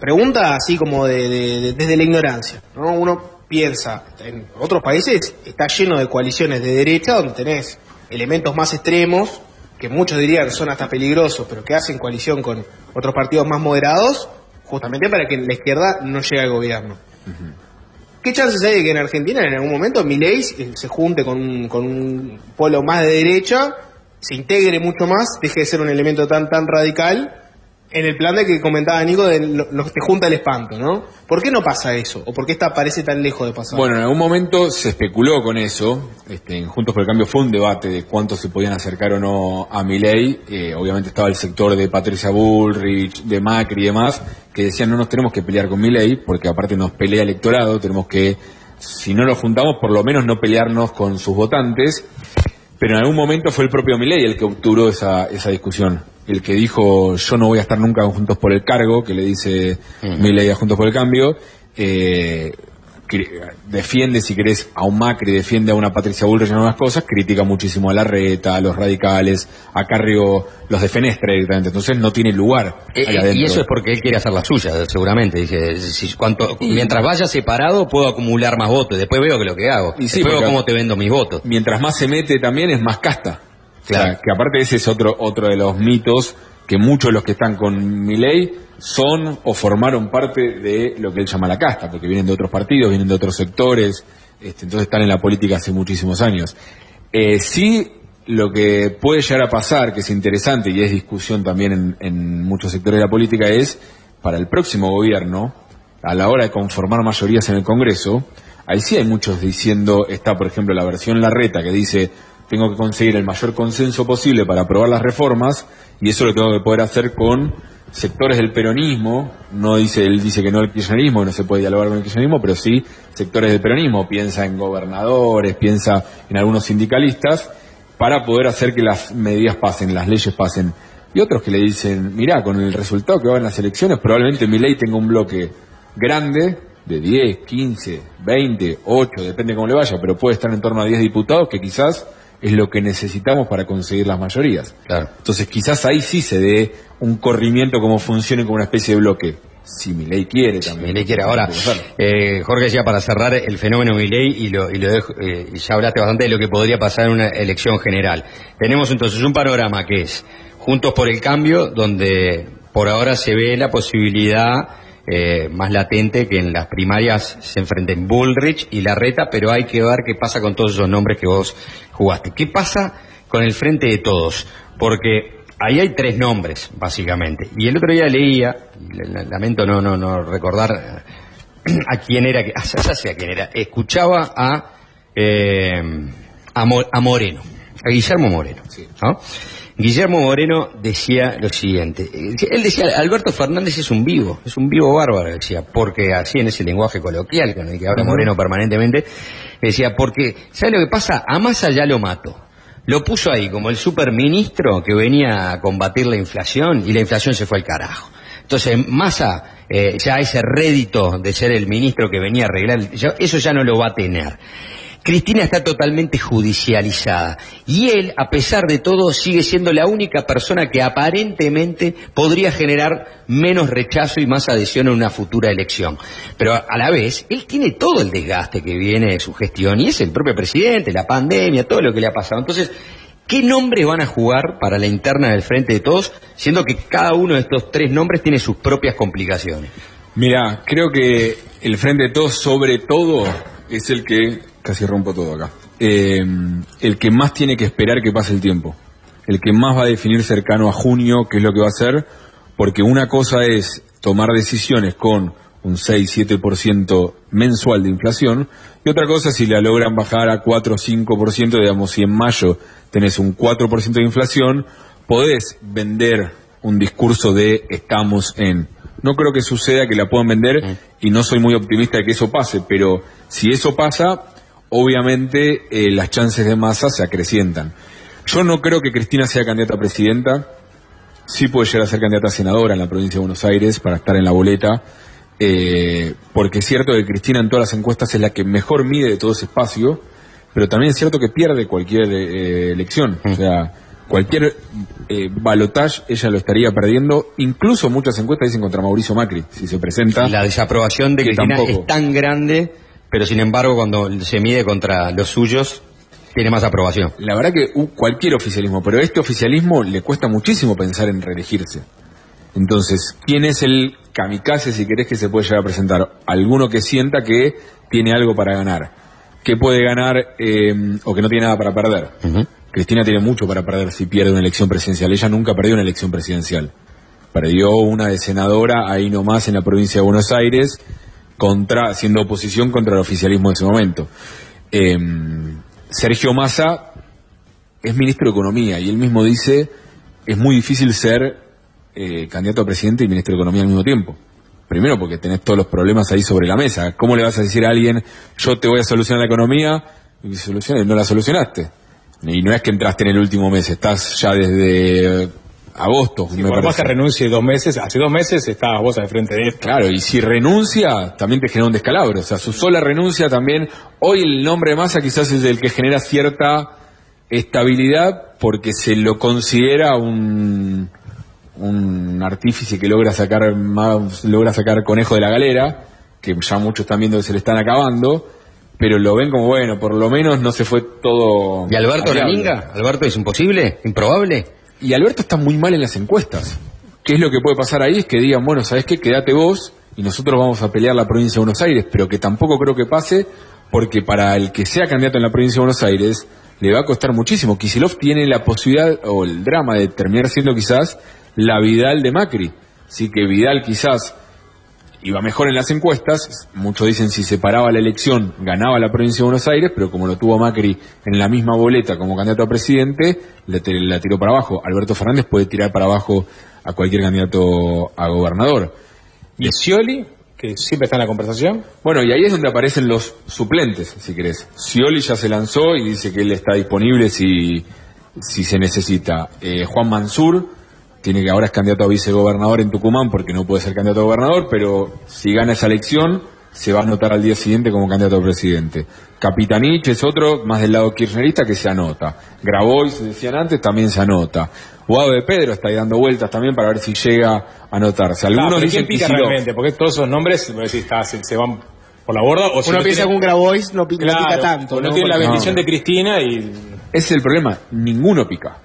Pregunta así como de, de- de- desde la ignorancia, ¿no? Uno piensa, en otros países está lleno de coaliciones de derecha donde tenés elementos más extremos, que muchos dirían son hasta peligrosos, pero que hacen coalición con otros partidos más moderados, justamente para que la izquierda no llegue al gobierno. ¿Qué chances hay de que en Argentina en algún momento Milei se junte con un, con un polo más de derecha, se integre mucho más, deje de ser un elemento tan tan radical en el plan de que comentaba Nico de lo, lo que te junta el espanto, ¿no? ¿Por qué no pasa eso? ¿O por qué esta parece tan lejos de pasar? Bueno, en algún momento se especuló con eso. Este, en Juntos por el Cambio fue un debate de cuántos se podían acercar o no a Milei. Eh, obviamente estaba el sector de Patricia Bullrich, de Macri y demás, que decían no nos tenemos que pelear con Milei, porque aparte nos pelea electorado, tenemos que, si no lo juntamos, por lo menos no pelearnos con sus votantes. Pero en algún momento fue el propio Milei el que obturó esa, esa discusión. El que dijo, yo no voy a estar nunca Juntos por el Cargo, que le dice Milei a Juntos por el Cambio, eh, defiende, si querés, a un Macri, defiende a una Patricia Bullrich en unas cosas, critica muchísimo a la reta, a los radicales, a Carrió, los de Fenestra directamente. Entonces no tiene lugar Eh, eh, y eso es porque él quiere hacer la suya, seguramente. Dice, si, cuanto, mientras vaya separado puedo acumular más votos. Después veo que lo que hago. Y sí, Después veo cómo te vendo mis votos. mientras más se mete también es más casta. Claro. O sea, que aparte ese es otro, otro de los mitos que muchos de los que están con Milei son o formaron parte de lo que él llama la casta, porque vienen de otros partidos, vienen de otros sectores, este, entonces están en la política hace muchísimos años. Eh, sí, lo que puede llegar a pasar, que es interesante y es discusión también en, en muchos sectores de la política, es para el próximo gobierno, a la hora de conformar mayorías en el Congreso, ahí sí hay muchos diciendo, está por ejemplo la versión Larreta que dice, tengo que conseguir el mayor consenso posible para aprobar las reformas, y eso lo tengo que poder hacer con sectores del peronismo, no dice, él dice que no el kirchnerismo, no se puede dialogar con el kirchnerismo, pero sí sectores del peronismo, piensa en gobernadores, piensa en algunos sindicalistas, para poder hacer que las medidas pasen, las leyes pasen. Y otros que le dicen, mirá, con el resultado que va en las elecciones, probablemente mi ley tenga un bloque grande, de 10, 15, 20, 8, depende cómo le vaya, pero puede estar en torno a 10 diputados, que quizás es lo que necesitamos para conseguir las mayorías. Claro. Entonces quizás ahí sí se dé un corrimiento como funcione como una especie de bloque. Si mi ley quiere también. Milei quiere ahora. Eh, Jorge decía para cerrar el fenómeno Milei y lo, y lo dejo, eh, y ya hablaste bastante de lo que podría pasar en una elección general. Tenemos entonces un panorama que es Juntos por el Cambio, donde por ahora se ve la posibilidad eh, más latente que en las primarias se enfrenten Bullrich y Larreta, pero hay que ver qué pasa con todos esos nombres que vos jugaste. ¿Qué pasa con el frente de todos? Porque ahí hay tres nombres, básicamente. Y el otro día leía, lamento no, no, no recordar a quién era, sé a quién era, escuchaba a, eh, a, Mo- a Moreno, a Guillermo Moreno. ¿no? Guillermo Moreno decía lo siguiente, eh, él decía, Alberto Fernández es un vivo, es un vivo bárbaro, decía, porque así en ese lenguaje coloquial con el que habla. Moreno permanentemente, decía, porque, ¿sabe lo que pasa? A Massa ya lo mató. Lo puso ahí como el superministro que venía a combatir la inflación y la inflación se fue al carajo. Entonces, Massa, eh, ya ese rédito de ser el ministro que venía a arreglar, ya- eso ya no lo va a tener. Cristina está totalmente judicializada y él, a pesar de todo, sigue siendo la única persona que aparentemente podría generar menos rechazo y más adhesión en una futura elección. Pero a la vez, él tiene todo el desgaste que viene de su gestión y es el propio presidente, la pandemia, todo lo que le ha pasado. Entonces, ¿qué nombres van a jugar para la interna del Frente de Todos, siendo que cada uno de estos tres nombres tiene sus propias complicaciones? Mira, creo que el Frente de Todos, sobre todo, es el que, casi rompo todo acá, eh, el que más tiene que esperar que pase el tiempo. El que más va a definir cercano a junio qué es lo que va a hacer, porque una cosa es tomar decisiones con un 6-7% mensual de inflación, y otra cosa si la logran bajar a 4 o 5%, digamos, si en mayo tenés un 4% de inflación, podés vender un discurso de estamos en. No creo que suceda que la puedan vender y no soy muy optimista de que eso pase, pero si eso pasa, obviamente eh, las chances de masa se acrecientan. Yo no creo que Cristina sea candidata a presidenta, sí puede llegar a ser candidata a senadora en la provincia de Buenos Aires para estar en la boleta, eh, porque es cierto que Cristina en todas las encuestas es la que mejor mide de todo ese espacio, pero también es cierto que pierde cualquier eh, elección. O sea, cualquier eh, balotage ella lo estaría perdiendo. Incluso muchas encuestas dicen contra Mauricio Macri, si se presenta. La desaprobación de que Cristina tampoco. es tan grande, pero sin embargo cuando se mide contra los suyos, tiene más aprobación. La verdad que uh, cualquier oficialismo, pero este oficialismo le cuesta muchísimo pensar en reelegirse. Entonces, ¿quién es el kamikaze, si querés, que se puede llegar a presentar? Alguno que sienta que tiene algo para ganar. Que puede ganar eh, o que no tiene nada para perder. Cristina tiene mucho para perder si pierde una elección presidencial. Ella nunca perdió una elección presidencial. Perdió una de senadora ahí nomás en la provincia de Buenos Aires, contra, siendo oposición contra el oficialismo de ese momento. Eh, Sergio Massa es ministro de Economía y él mismo dice es muy difícil ser eh, candidato a presidente y ministro de Economía al mismo tiempo. Primero porque tenés todos los problemas ahí sobre la mesa. ¿Cómo le vas a decir a alguien, yo te voy a solucionar la economía? Y soluciones, no la solucionaste. Y no es que entraste en el último mes, estás ya desde agosto, me Por más que renuncie dos meses, hace dos meses estabas vos al frente de esto. Claro, y si renuncia, también te genera un descalabro. O sea, su sola renuncia también. Hoy el nombre de masa quizás es el que genera cierta estabilidad porque se lo considera un, un artífice que logra sacar más, logra sacar conejo de la galera, que ya muchos están viendo que se le están acabando, pero lo ven como bueno, por lo menos no se fue todo. ¿Y Alberto. Laninga? ¿Alberto es imposible? ¿Improbable? Y Alberto está muy mal en las encuestas. ¿Qué es lo que puede pasar ahí? Es que digan, bueno, ¿sabes qué? Quédate vos y nosotros vamos a pelear la provincia de Buenos Aires, pero que tampoco creo que pase, porque para el que sea candidato en la provincia de Buenos Aires le va a costar muchísimo. Kisilov tiene la posibilidad o el drama de terminar siendo quizás la Vidal de Macri. Así que Vidal quizás iba mejor en las encuestas, muchos dicen si se paraba la elección ganaba la provincia de Buenos Aires, pero como lo tuvo Macri en la misma boleta como candidato a presidente, la tiró para abajo. Alberto Fernández puede tirar para abajo a cualquier candidato a gobernador. ¿Y Scioli, que siempre está en la conversación? Bueno, y ahí es donde aparecen los suplentes, si querés. Scioli ya se lanzó y dice que él está disponible si, si se necesita. Eh, Juan Mansur tiene que ahora es candidato a vicegobernador en Tucumán porque no puede ser candidato a gobernador, pero si gana esa elección se va a anotar al día siguiente como candidato a presidente. Capitanich es otro, más del lado kirchnerista, que se anota. Grabois, se decían antes, también se anota. Guado de Pedro está ahí dando vueltas también para ver si llega a anotarse. Algunos Ah, pero dicen ¿quién pica Kicillof. realmente? Porque todos esos nombres, vos decís, está, se, se van por la borda. O si Uno no piensa tiene- que un Grabois no, pi- no pica tanto. no ¿no? tiene la bendición de Cristina y... Ese es el problema, ninguno pica.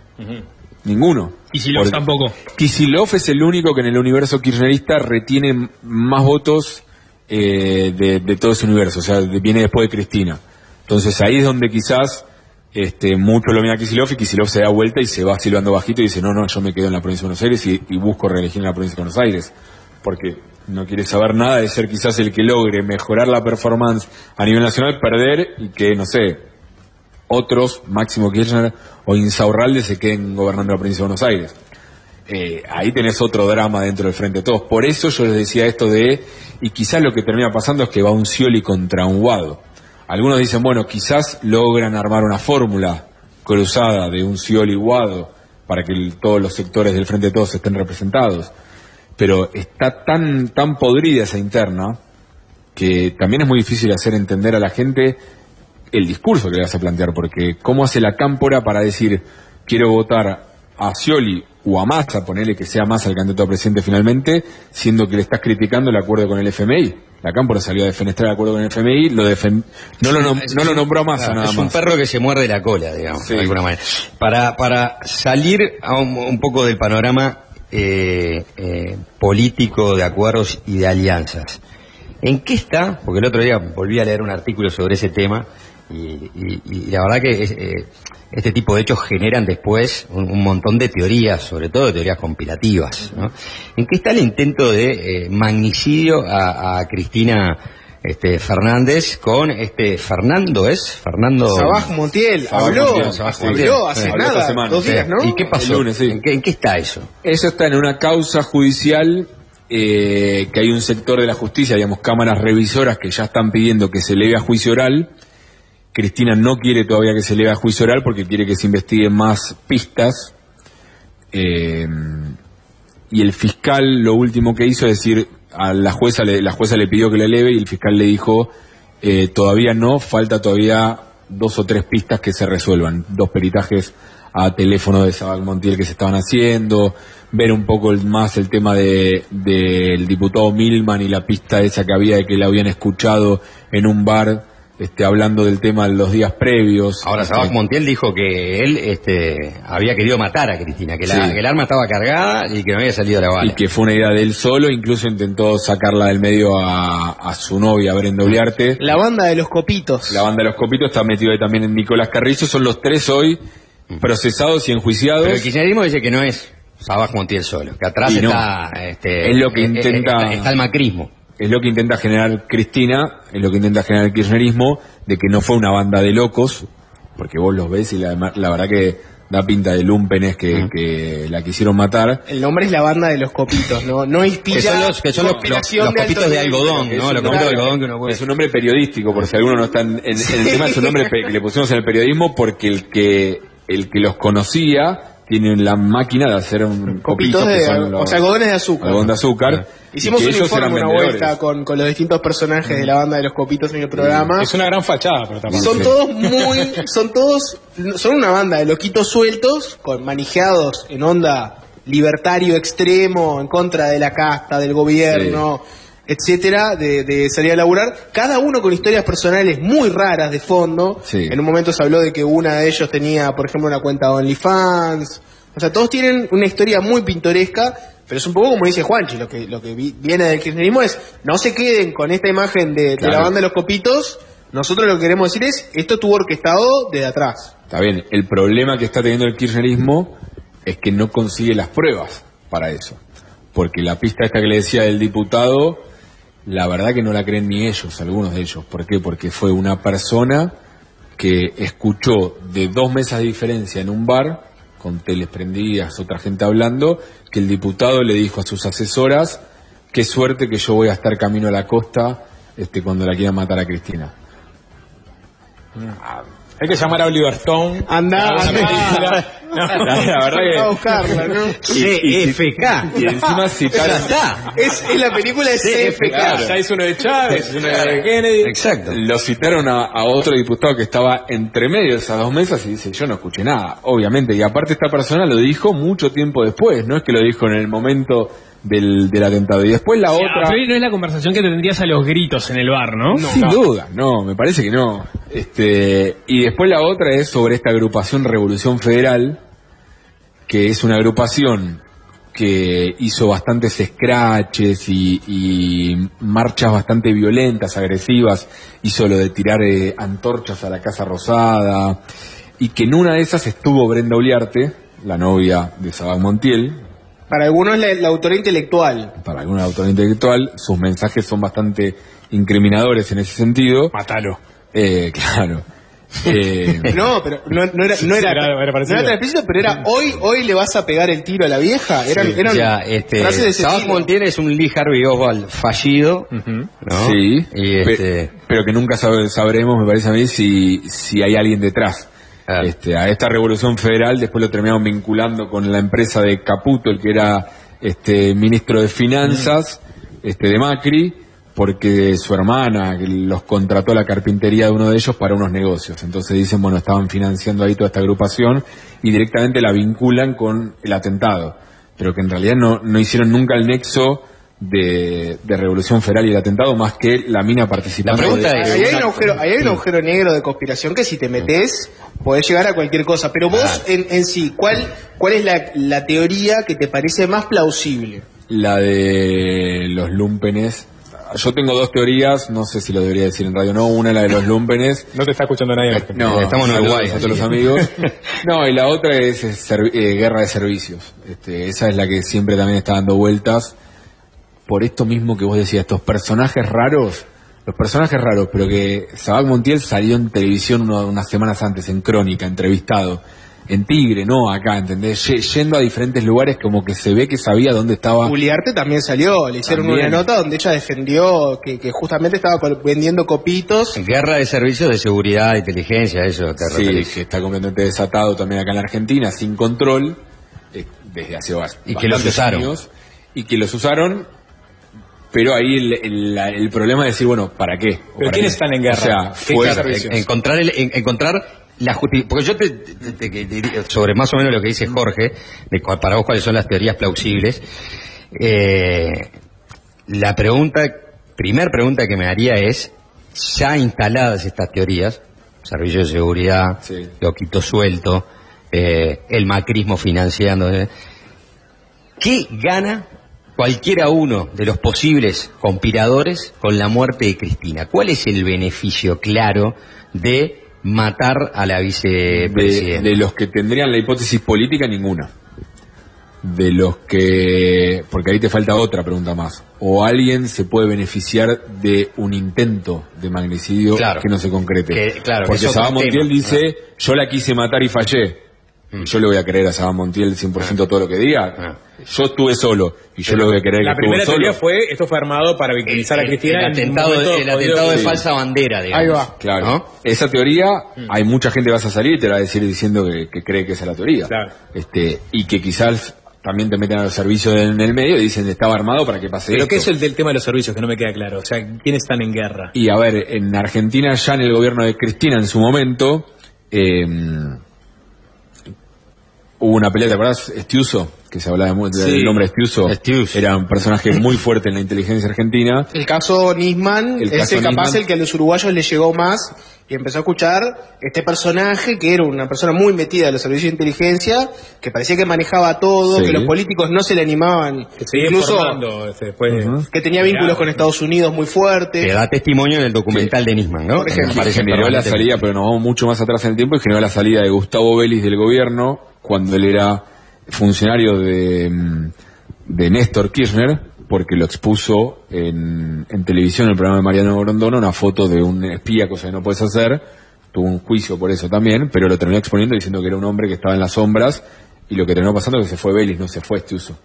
Ninguno. Porque tampoco. Kicillof es el único que en el universo kirchnerista retiene más votos eh, de, de todo ese universo, o sea, de- viene después de Cristina. Entonces ahí es donde quizás este, mucho lo mira a Kicillof y Kicillof se da vuelta y se va silbando bajito y dice, no, no, yo me quedo en la provincia de Buenos Aires y, y busco reelegir en la provincia de Buenos Aires. porque no quiere saber nada de ser quizás el que logre mejorar la performance a nivel nacional, perder y que, no sé, otros, Máximo Kirchner o Insaurralde, se queden gobernando la provincia de Buenos Aires. Eh, ahí tenés otro drama dentro del frente de todos. Por eso yo les decía esto de, y quizás lo que termina pasando es que va un Scioli contra un Guado. Algunos dicen, bueno, quizás logran armar una fórmula cruzada de un Scioli Guado para que todos los sectores del frente de todos estén representados. Pero está tan, tan podrida esa interna que también es muy difícil hacer entender a la gente el discurso que le vas a plantear, porque cómo hace la cámpora para decir quiero votar a Scioli o a Massa, ponerle que sea Massa el candidato a presidente finalmente, siendo que le estás criticando el acuerdo con el FMI. La cámpora salió a defenestrar el acuerdo con el FMI, lo defen- no, lo nom- no lo nombró a Massa Claro, nada es un más. perro que se muerde la cola, digamos, de alguna manera. Para, para salir a un, un poco del panorama eh, eh, político de acuerdos y de alianzas, ¿en qué está? Porque el otro día volví a leer un artículo sobre ese tema y, y- y la verdad que es, eh, este tipo de hechos generan después un, un montón de teorías, sobre todo de teorías compilativas. ¿no? ¿En qué está el intento de eh, magnicidio a, a Cristina este, Fernández con este Fernando es Fernando Sabaj Montiel Sabaj habló, Montiel, Sabaj Montiel. habló hace Sí. nada, dos días, ¿no? ¿Y qué pasó? El lunes, sí. ¿En, qué, en qué está eso? Eso está en una causa judicial eh, que hay un sector de la justicia, digamos, cámaras revisoras que ya están pidiendo que se eleve a juicio oral. Cristina no quiere todavía que se eleve a juicio oral porque quiere que se investiguen más pistas. Eh, y el fiscal lo último que hizo es decir, a la jueza le, la jueza le pidió que la eleve y el fiscal le dijo, eh, todavía no, falta todavía dos o tres pistas que se resuelvan, dos peritajes a teléfono de Sabac Montiel que se estaban haciendo, ver un poco más el tema de del diputado Milman y la pista esa que había de que la habían escuchado en un bar este, hablando del tema los días previos. Ahora, Este, Sabaj Montiel dijo que él este, había querido matar a Cristina, que, la- Sí. que el arma estaba cargada y que no había salido la bala. y que fue una idea de él solo, incluso intentó sacarla del medio a, a su novia, Brenda Uliarte. La banda de los copitos. La banda de los copitos está metido ahí también en Nicolás Carrizo, son los tres hoy procesados y enjuiciados. Pero el kirchnerismo dice que no es Sabaj Montiel solo, que atrás no. está, este, Es lo que eh, eh, intenta- está, está el macrismo. Es lo que intenta generar Cristina, es lo que intenta generar el kirchnerismo, de que no fue una banda de locos, porque vos los ves y la, la verdad que da pinta de lumpenes que, que la quisieron matar. El nombre es la banda de los copitos, no, no inspira Que son los, que son los, los- conspiración los copitos de algodón. ¿no? Es Los un copitos de nombre- algodón que uno puede... Es un nombre periodístico, por si alguno no está en, en- en el tema, es un nombre que le pusimos en el periodismo porque el que el que los conocía tiene la máquina de hacer un Copitos copitos que de, son los- o sea, algodones de azúcar. algodón de azúcar. Hicimos y un informe, una vendedores. vuelta con, con los distintos personajes de la banda de los copitos en el programa. Es una gran fachada, pero también. Son todos muy, son todos, son una banda de loquitos sueltos, con manijeados en onda libertario extremo, en contra de la casta, del gobierno, etcétera, de, de salir a laburar, cada uno con historias personales muy raras de fondo. Sí. En un momento se habló de que una de ellos tenía, por ejemplo, una cuenta de OnlyFans. O sea, todos tienen una historia muy pintoresca, pero es un poco como dice Juanchi, lo que, lo que vi- viene del kirchnerismo es, no se queden con esta imagen de, de la Claro. banda de los copitos, nosotros lo que queremos decir es, esto estuvo orquestado desde atrás. Está bien, el problema que está teniendo el kirchnerismo es que no consigue las pruebas para eso. Porque la pista esta que le decía del diputado, la verdad que no la creen ni ellos, algunos de ellos. ¿Por qué? Porque fue una persona que escuchó de dos mesas de diferencia en un bar, con teles prendidas, otra gente hablando, que el diputado le dijo a sus asesoras, qué suerte que yo voy a estar camino a la costa este, cuando la quieran matar a Cristina. Hay que llamar a Oliver Stone. Anda. película. No. La, la verdad que... a buscarla, ¿no? CFK. Y encima Ya citaron... está. Es, es la película de CFK. Claro, ya hizo uno de Chávez, hizo uno de Kennedy. Exacto. Lo citaron a, a otro diputado que estaba entre medio de esas dos mesas y dice, yo no escuché nada, obviamente. Y aparte esta persona lo dijo mucho tiempo después, no es que lo dijo en el momento del, del atentado. Y después la otra... pero no es la conversación que tendrías a los gritos en el bar, ¿no? Sin duda, no, me parece que no. Este, y después la otra es sobre esta agrupación Revolución Federal, que es una agrupación que hizo bastantes scratches y, y marchas bastante violentas, agresivas, hizo lo de tirar eh, antorchas a la Casa Rosada, y que en una de esas estuvo Brenda Uliarte, la novia de Sabac Montiel, Para algunos la, la autoría intelectual. Para algún autor intelectual, sus mensajes son bastante incriminadores en ese sentido. Mátalo. Eh, claro. Eh, No, pero no, no era, no era, Era- era no era tan explícito, pero era hoy, hoy le vas a pegar el tiro a la vieja. Eran, Sí, eran ya, este, frases de ese. Montiel es un Lee Harvey Oswald fallido, ¿no? Sí, Y este, pero que nunca sabe- sabremos, me parece a mí, si, si hay alguien detrás. Este, a esta revolución federal después lo terminaron vinculando con la empresa de Caputo, el que era este ministro de Finanzas este, de Macri, porque su hermana los contrató a la carpintería de uno de ellos para unos negocios. Entonces dicen, bueno, estaban financiando ahí toda esta agrupación y directamente la vinculan con el atentado. Pero que en realidad no, no hicieron nunca el nexo de, de Revolución Federal y el atentado más que la mina participando. de- de Ahí hay, un agujero, ahí hay un agujero negro de conspiración que si te metes podés llegar a cualquier cosa. Pero vos en, en sí, ¿cuál, cuál es la, la teoría que te parece más plausible? La de los lumpenes. Yo tengo dos teorías, no sé si lo debería decir en radio o no. Una, la de los lumpenes. No te está escuchando nadie. No, Estamos en Uruguay, a todos los amigos. No, y la otra es, servi- eh, guerra de servicios. Este, esa es la que siempre también está dando vueltas. Por esto mismo que vos decías, estos personajes raros, los personajes raros, pero que Sabac Montiel salió en televisión uno- unas semanas antes, en Crónica, entrevistado. En Tigre, no acá, ¿entendés? Ye- Yendo a diferentes lugares como que se ve que sabía dónde estaba. Juliarte también salió, le hicieron También. una nota donde ella defendió que, que justamente estaba vendiendo copitos. guerra de servicios de seguridad, inteligencia, eso te Sí, referís. que está completamente desatado también acá en la Argentina, sin control, eh, desde hace bas- Y que los bastantes usaron. años, y que los usaron, pero ahí el, el- la- el problema es decir, bueno, ¿para qué? ¿O para ¿quiénes están en guerra? O sea, ¿Qué fue, clase de servicios? En- encontrar el, en- encontrar la justicia porque yo te, te- te- te sobre más o menos lo que dice Jorge de para vos cuáles son las teorías plausibles eh, la pregunta primer pregunta que me haría es ya instaladas estas teorías servicio de seguridad loquito suelto eh, el macrismo financiando ¿qué gana cualquiera uno de los posibles conspiradores con la muerte de Cristina? ¿Cuál es el beneficio claro de matar a la de, vicepresidenta? de los que tendrían la hipótesis política, ninguna. De los que... Porque ahí te falta otra pregunta más. ¿O alguien se puede beneficiar de un intento de magnicidio Claro. que no se concrete? Que- claro, Porque Sabá Montiel tema. Mm. dice, yo la quise matar y fallé. Y yo le voy a creer a Sabá Montiel 100% todo lo que diga. Yo estuve solo y yo le voy a creer La que primera estuvo teoría solo. fue, esto fue armado para victimizar a Cristina. el atentado, momento el jodido atentado de falsa bandera, digamos. Ahí va. Claro. Esa teoría, hay mucha gente que vas a salir y te va a decir diciendo que, que cree que esa es la teoría. Claro. Este, y que quizás también te meten a los servicios en el medio y dicen estaba armado para que pase Pero esto. ¿qué es el del tema de los servicios? Que no me queda claro. O sea, ¿quiénes están en guerra? Y a ver, en Argentina ya en el gobierno de Cristina en su momento eh, hubo una pelea, ¿te acuerdas? Estiuso, que se hablaba del nombre Estiuso. Era un personaje muy fuerte en la inteligencia argentina. El caso Nisman El es caso el capaz Nisman. el que a los uruguayos les llegó más y empezó a escuchar este personaje que era una persona muy metida de los servicios de inteligencia, que parecía que manejaba todo, Sí. que los políticos no se le animaban, Que incluso este, después de- que tenía vínculos con Estados Unidos muy fuertes. Que da testimonio en el documental de Nisman, ¿no? Por ejemplo. Generó la salida, pero nos vamos mucho más atrás en el tiempo, y generó la salida de Gustavo Vélez del gobierno cuando él era funcionario de, mm, de Néstor Kirchner, porque lo expuso en, en televisión, en el programa de Mariano Grondona, una foto de un espía, cosa que no puedes hacer. Tuvo un juicio por eso también, pero lo terminó exponiendo diciendo que era un hombre que estaba en las sombras, y lo que terminó pasando es que se fue Vélez, no se fue este uso.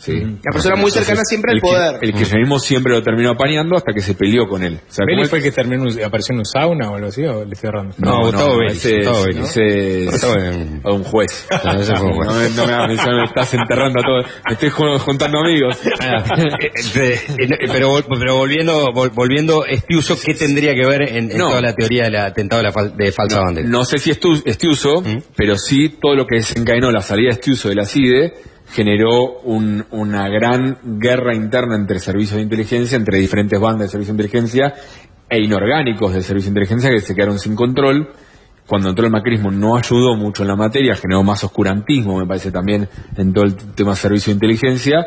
Sí. La persona muy cercana siempre al el poder. El kirchnerismo siempre lo terminó apañando hasta que se peleó con él. O sea, ¿Vélez ¿cómo es- fue el que terminó, apareció en un sauna o algo así? ¿O le estoy errando? no, Gustavo no, Vélez, ese, Gustavo ese es Gustavo a un juez. No, ese fue un juez. No me, no me hagas mención, me estás enterrando a todos. Me estoy jun- juntando amigos. Ah, eh, pero, pero volviendo, vol- volviendo, Estiuso, ¿qué tendría que ver en, en No. toda la teoría del atentado de, la fal- de falsa bandera? No sé si Estiuso, pero sí todo lo que desencadenó la salida de Estiuso de la CIDE generó un- una gran guerra interna entre servicios de inteligencia, entre diferentes bandas de servicios de inteligencia e inorgánicos de servicios de inteligencia que se quedaron sin control. Cuando entró el macrismo no ayudó mucho en la materia, generó más oscurantismo, me parece también, en todo el tema de servicio de inteligencia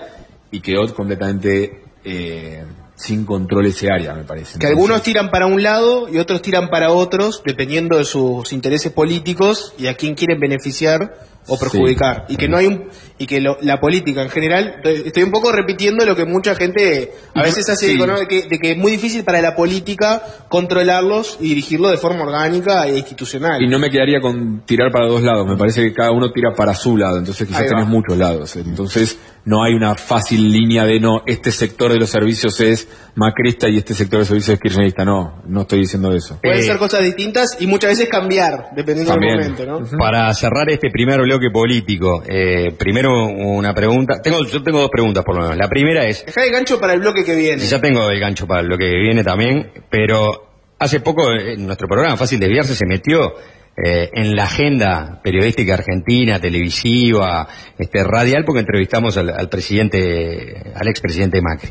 y quedó completamente eh, sin control ese área, me parece. Que algunos tiran para un lado y otros tiran para otros, dependiendo de sus intereses políticos y a quién quieren beneficiar o perjudicar y que no hay un y que lo- la política en general estoy un poco repitiendo lo que mucha gente a veces hace Sí. de, que, de que es muy difícil para la política controlarlos y dirigirlo de forma orgánica e institucional Y no me quedaría con tirar para dos lados, me parece que cada uno tira para su lado, entonces quizás tenés muchos lados. Entonces no hay una fácil línea de no, este sector de los servicios es macrista y este sector de servicios es kirchnerista. No, no estoy diciendo eso. pueden Eh, ser cosas distintas y muchas veces cambiar dependiendo También. del momento ¿no? Para cerrar este primer bloque político, eh, primero una pregunta. Tengo, yo tengo dos preguntas por lo menos. La primera es, Dejá el gancho para el bloque que viene ya tengo el gancho para el bloque que viene también, pero hace poco eh, en nuestro programa Fácil Desviarse se metió eh, en la agenda periodística argentina, televisiva, este, radial, porque entrevistamos al, al presidente, al expresidente Macri.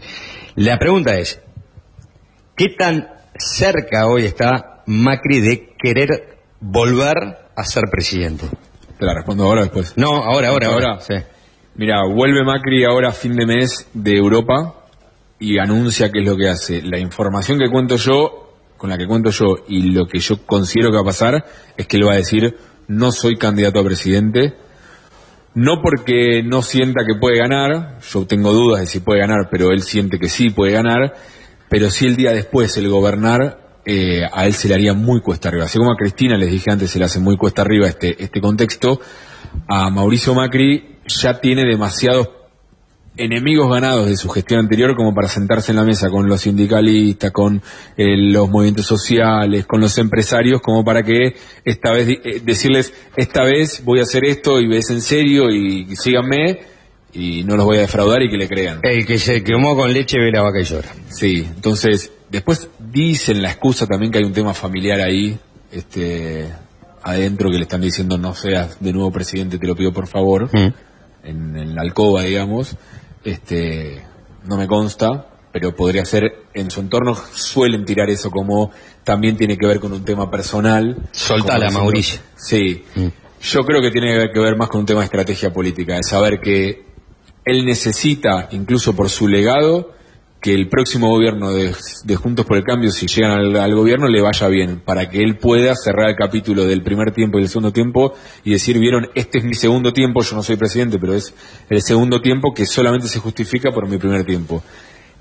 La pregunta es, ¿qué tan cerca hoy está Macri de querer volver a ser presidente? Te la respondo ahora o después. No, ahora, ahora, ahora. Sí. Mira, vuelve Macri ahora a fin de mes de Europa y anuncia qué es lo que hace. La información que cuento yo, con la que cuento yo y lo que yo considero que va a pasar, es que él va a decir, no soy candidato a presidente, no porque no sienta que puede ganar, yo tengo dudas de si puede ganar, pero él siente que sí puede ganar, pero si el día después el gobernar, eh, a él se le haría muy cuesta arriba. Así como a Cristina, les dije antes, se le hace muy cuesta arriba este, este contexto, a Mauricio Macri ya tiene demasiados enemigos ganados de su gestión anterior como para sentarse en la mesa con los sindicalistas, con eh, los movimientos sociales, con los empresarios, como para que esta vez eh, decirles, esta vez voy a hacer esto y ves en serio y síganme y no los voy a defraudar y que le crean. El que se quemó con leche ve la vaca y llora. Sí, entonces, después dicen la excusa también que hay un tema familiar ahí, este, adentro que le están diciendo no seas de nuevo presidente, te lo pido por favor, en, en la alcoba, digamos, este, no me consta, pero podría ser, en su entorno suelen tirar eso como también tiene que ver con un tema personal. Soltala, Mauricio. Sí, yo creo que tiene que ver más con un tema de estrategia política, de saber que él necesita, incluso por su legado, que el próximo gobierno de, Juntos por el Cambio, si llegan al, gobierno, le vaya bien, para que él pueda cerrar el capítulo del primer tiempo y del segundo tiempo y decir, vieron, este es mi segundo tiempo, yo no soy presidente, pero es el segundo tiempo que solamente se justifica por mi primer tiempo.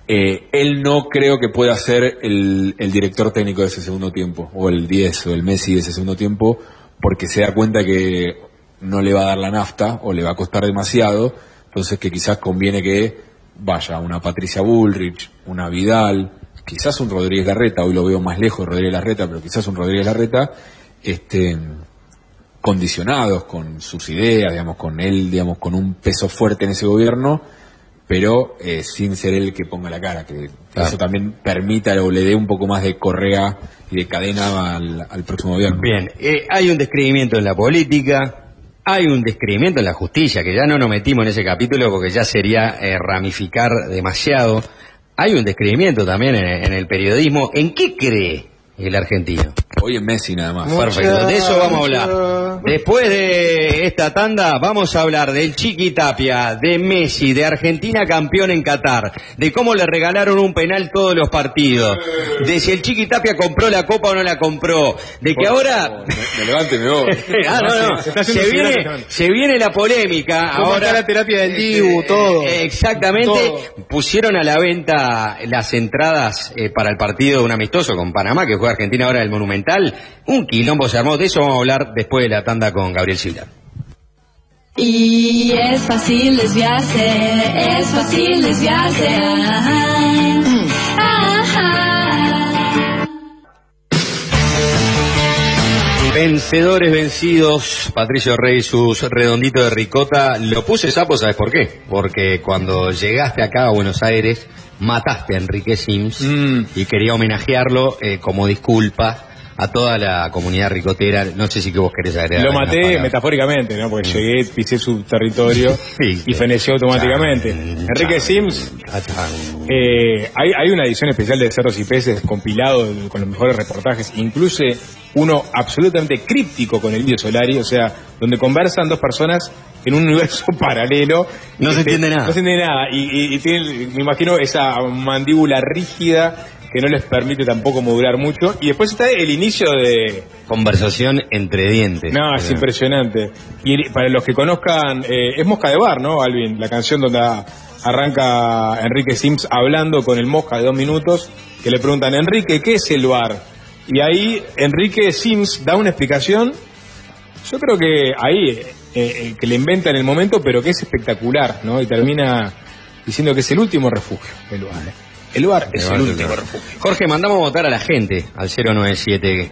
Eh, él no creo que pueda ser el director técnico de ese segundo tiempo, o el 10 o el Messi de ese segundo tiempo, porque se da cuenta que no le va a dar la nafta o le va a costar demasiado, entonces que quizás conviene que vaya una Patricia Bullrich, una Vidal, quizás un Rodríguez Larreta, hoy lo veo más lejos Rodríguez Larreta, pero quizás un Rodríguez Larreta, este, condicionados con sus ideas, digamos, con él, digamos, con un peso fuerte en ese gobierno, pero eh, sin ser él el que ponga la cara, que eso también permita o le dé un poco más de correa y de cadena al, al próximo gobierno. Bien, eh, hay un descreimiento en la política, hay un descreimiento en la justicia, que ya no nos metimos en ese capítulo porque ya sería eh, ramificar demasiado. Hay un descreimiento también en, en el periodismo. ¿En qué cree el argentino? Hoy en Messi nada más. Perfecto, de eso vamos a hablar. Después de esta tanda vamos a hablar del Chiqui Tapia, de Messi, de Argentina campeón en Qatar, de cómo le regalaron un penal todos los partidos, de si el Chiqui Tapia compró la copa o no la compró, de que ahora... Me, y me voy. ah, no, no. Se viene, gigante. se viene la polémica. Ahora, está la terapia del Dibu, todo. eh, Exactamente. Todo. Pusieron a la venta las entradas eh, para el partido de un amistoso con Panamá, que juega Argentina ahora el Monumental. Un quilombo se armó. De eso vamos a hablar después de la tanda con Gabriel Silva. Y es fácil desviarse, es fácil desviarse. Ajá, Vencedores vencidos, Patricio Rey, sus redonditos de ricota. Lo puse sapo, ¿sabes por qué? Porque cuando llegaste acá a Buenos Aires, mataste a Enrique Sims y quería homenajearlo eh, como disculpa a toda la comunidad ricotera. No sé si que vos querés agregar. Lo maté metafóricamente, ¿no? Porque llegué, pisé su territorio y feneció automáticamente. Enrique Sims, eh, hay, hay una edición especial de Cerros y Peces compilado con los mejores reportajes, incluye uno absolutamente críptico con el Indio Solari, o sea, donde conversan dos personas en un universo paralelo. No se entiende nada. No se entiende nada. Y, y- y tiene, me imagino, esa mandíbula rígida que no les permite tampoco modular mucho. Y después está el inicio de... Conversación entre dientes. No, es Eh, impresionante. Y para los que conozcan, eh, es Mosca de Bar, ¿no, Alvin? La canción donde arranca Enrique Sims hablando con el Mosca de dos minutos, que le preguntan, Enrique, ¿qué es el bar? Y ahí Enrique Sims da una explicación, yo creo que ahí, eh, eh, que le inventa en el momento, pero que es espectacular, ¿no? Y termina diciendo que es el último refugio, el bar. El bar es el último refugio. Jorge, mandamos a votar a la gente al 097.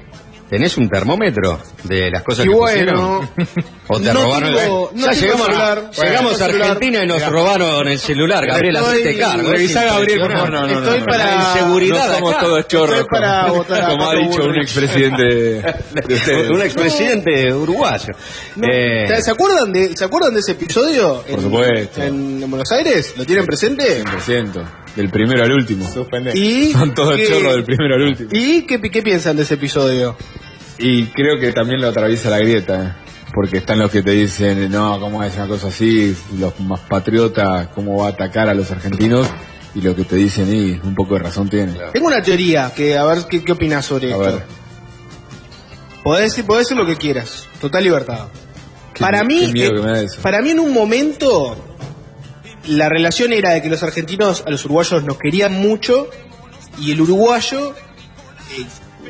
¿Tenés un termómetro de las cosas Y que bueno, pusieron? ¿O te no robaron tengo- el... no ya llegamos, celular. a, Bueno, llegamos a. Argentina y nos Mirá. robaron el celular. Gabriel, hacete cargo. Revisá, Gabriel, por favor. No, no, Estoy no, para... La inseguridad No somos acá. todos chorros. Estoy para como- votar a Como ha dicho un expresidente de, ustedes. Un expresidente uruguayo. No, Eh, ¿Se acuerdan de ¿Se acuerdan de ese episodio? Por supuesto. En, en Buenos Aires, ¿lo tienen presente? 100%. Del primero al último. Y Son todos ¿qué- chorros del primero al último. ¿Y qué, qué piensan de ese episodio? Y creo que también lo atraviesa la grieta, ¿eh? porque están los que te dicen, no, ¿cómo es una cosa así? Los más patriotas, ¿cómo va a atacar a los argentinos? Y lo que te dicen, y un poco de razón tiene. Tengo una teoría que a ver qué, qué opinas sobre A esto. ver. Podés decir, podés decir lo que quieras, total libertad. Qué- para qué mí, miedo eh, que me da eso. para mí en un momento la relación era de que los argentinos a los uruguayos nos querían mucho y el uruguayo eh,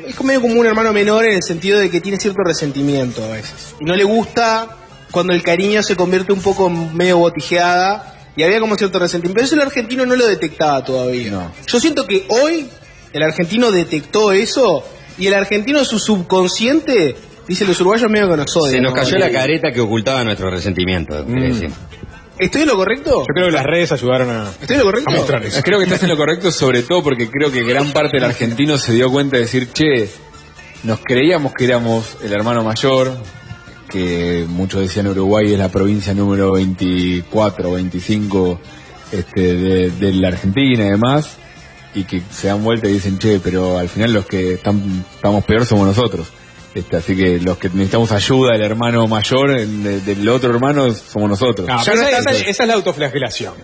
es medio como un hermano menor en el sentido de que tiene cierto resentimiento a veces. Y no le gusta cuando el cariño se convierte un poco medio botijeada y había como cierto resentimiento. Pero eso el argentino no lo detectaba todavía. No. Yo siento que hoy el argentino detectó eso y el argentino en su subconsciente dice los uruguayos medio que nos odian. se nos ¿no? cayó la careta que ocultaba nuestro resentimiento. Mm. ¿Estoy en lo correcto? Yo creo que las redes ayudaron a, ¿Estoy en lo correcto? a mostrar eso. Creo que estás en lo correcto, sobre todo porque creo que gran parte del argentino se dio cuenta de decir, che, nos creíamos que éramos el hermano mayor, que muchos decían Uruguay es la provincia número 24 o 25 este, de, de la Argentina y demás, y que se dan vuelta y dicen, che, pero al final los que están, estamos peor somos nosotros. Este, así que los que necesitamos ayuda del hermano mayor, el de- del otro hermano, somos nosotros. Ya no esa, está- esa- esa es la autoflagelación.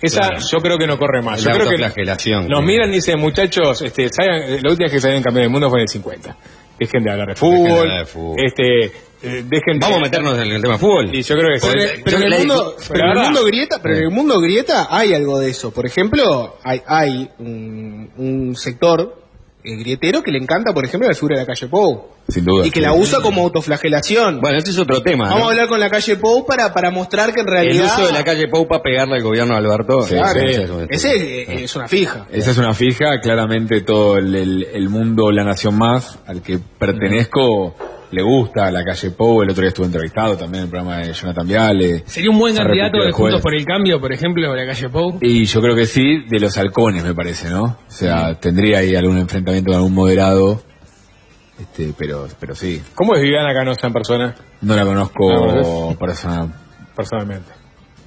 Esa Claro. yo creo que no corre más. Yo La creo que autoflagelación. nos miran y dicen, muchachos, este, ¿saben? la última vez que salieron campeón del mundo fue en el 50. Dejen de hablar de Dejen de fútbol. hablar de fútbol. Este, eh, dejen de- Vamos a meternos en el tema de fútbol. Y yo creo que sí. pero en el mundo, discu- pero en el verdad. mundo grieta, pero en el mundo grieta hay algo de eso. Por ejemplo, hay, hay un, un sector eh, grietero que le encanta, por ejemplo, la figura de la calle Pou. Sin duda. Y que la usa como autoflagelación. Bueno, este es otro tema. Vamos ¿no? a hablar con la calle Pou para, para mostrar que en El realidad... uso de la calle Pau para pegarle al gobierno de Alberto. Sí, Claro, ese sí. es Ese es una fija. Esa es una fija, claramente todo el, el- el mundo La Nación Más, al que pertenezco, le gusta la calle Pou, el otro día estuve entrevistado también en el programa de Jonathan Viale. Sería un buen candidato de Juntos por el Cambio, por ejemplo, la calle Pou. Y yo creo que sí, de los halcones me parece, ¿no? O sea, tendría ahí algún enfrentamiento con algún moderado, este, pero, pero sí. ¿Cómo es Viviana Canosa en persona? No la conozco ¿no persona, Personalmente.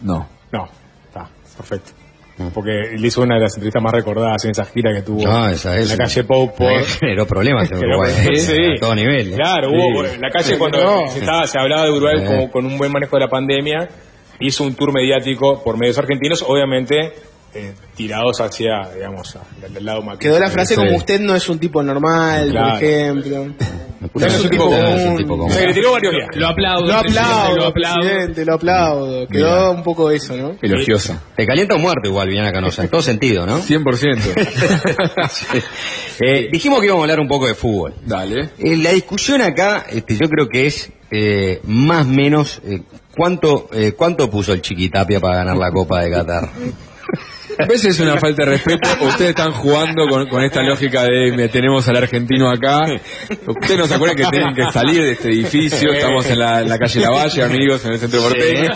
no. No, está, perfecto. Porque le hizo una de las entrevistas más recordadas en esa gira que tuvo No, esa es. en la calle Pou por... Generó problemas en Uruguay. ¿eh? sí. A todo nivel. ¿eh? Claro, Sí. hubo en la calle cuando No. se, estaba- se hablaba de Uruguay Sí. como con un buen manejo de la pandemia, hizo un tour mediático por medios argentinos, obviamente eh, tirados hacia, digamos, del lado más. Quedó la frase como usted no es un tipo normal, Claro. por ejemplo. No es un tipo común. común. es un tipo común. Se le tiró varios días. Lo aplaudo. Lo aplaudo, lo aplaudo. presidente, lo aplaudo. Quedó un poco eso, ¿no? Elogiosa. Te calienta o muerte igual, Viviana Canosa, en todo sentido, ¿no? 100%. Sí. Eh, dijimos que íbamos a hablar un poco de fútbol. Dale. Eh, la discusión acá, este, yo creo que es eh, más o menos eh, cuánto eh, cuánto puso el Chiquitapia para ganar la Copa de Qatar. A veces es una falta de respeto. Ustedes están jugando con, con esta lógica de me tenemos al argentino acá. Ustedes no se acuerdan que tienen que salir de este edificio. Estamos en la, en la calle Lavalle, amigos, en el centro porteño.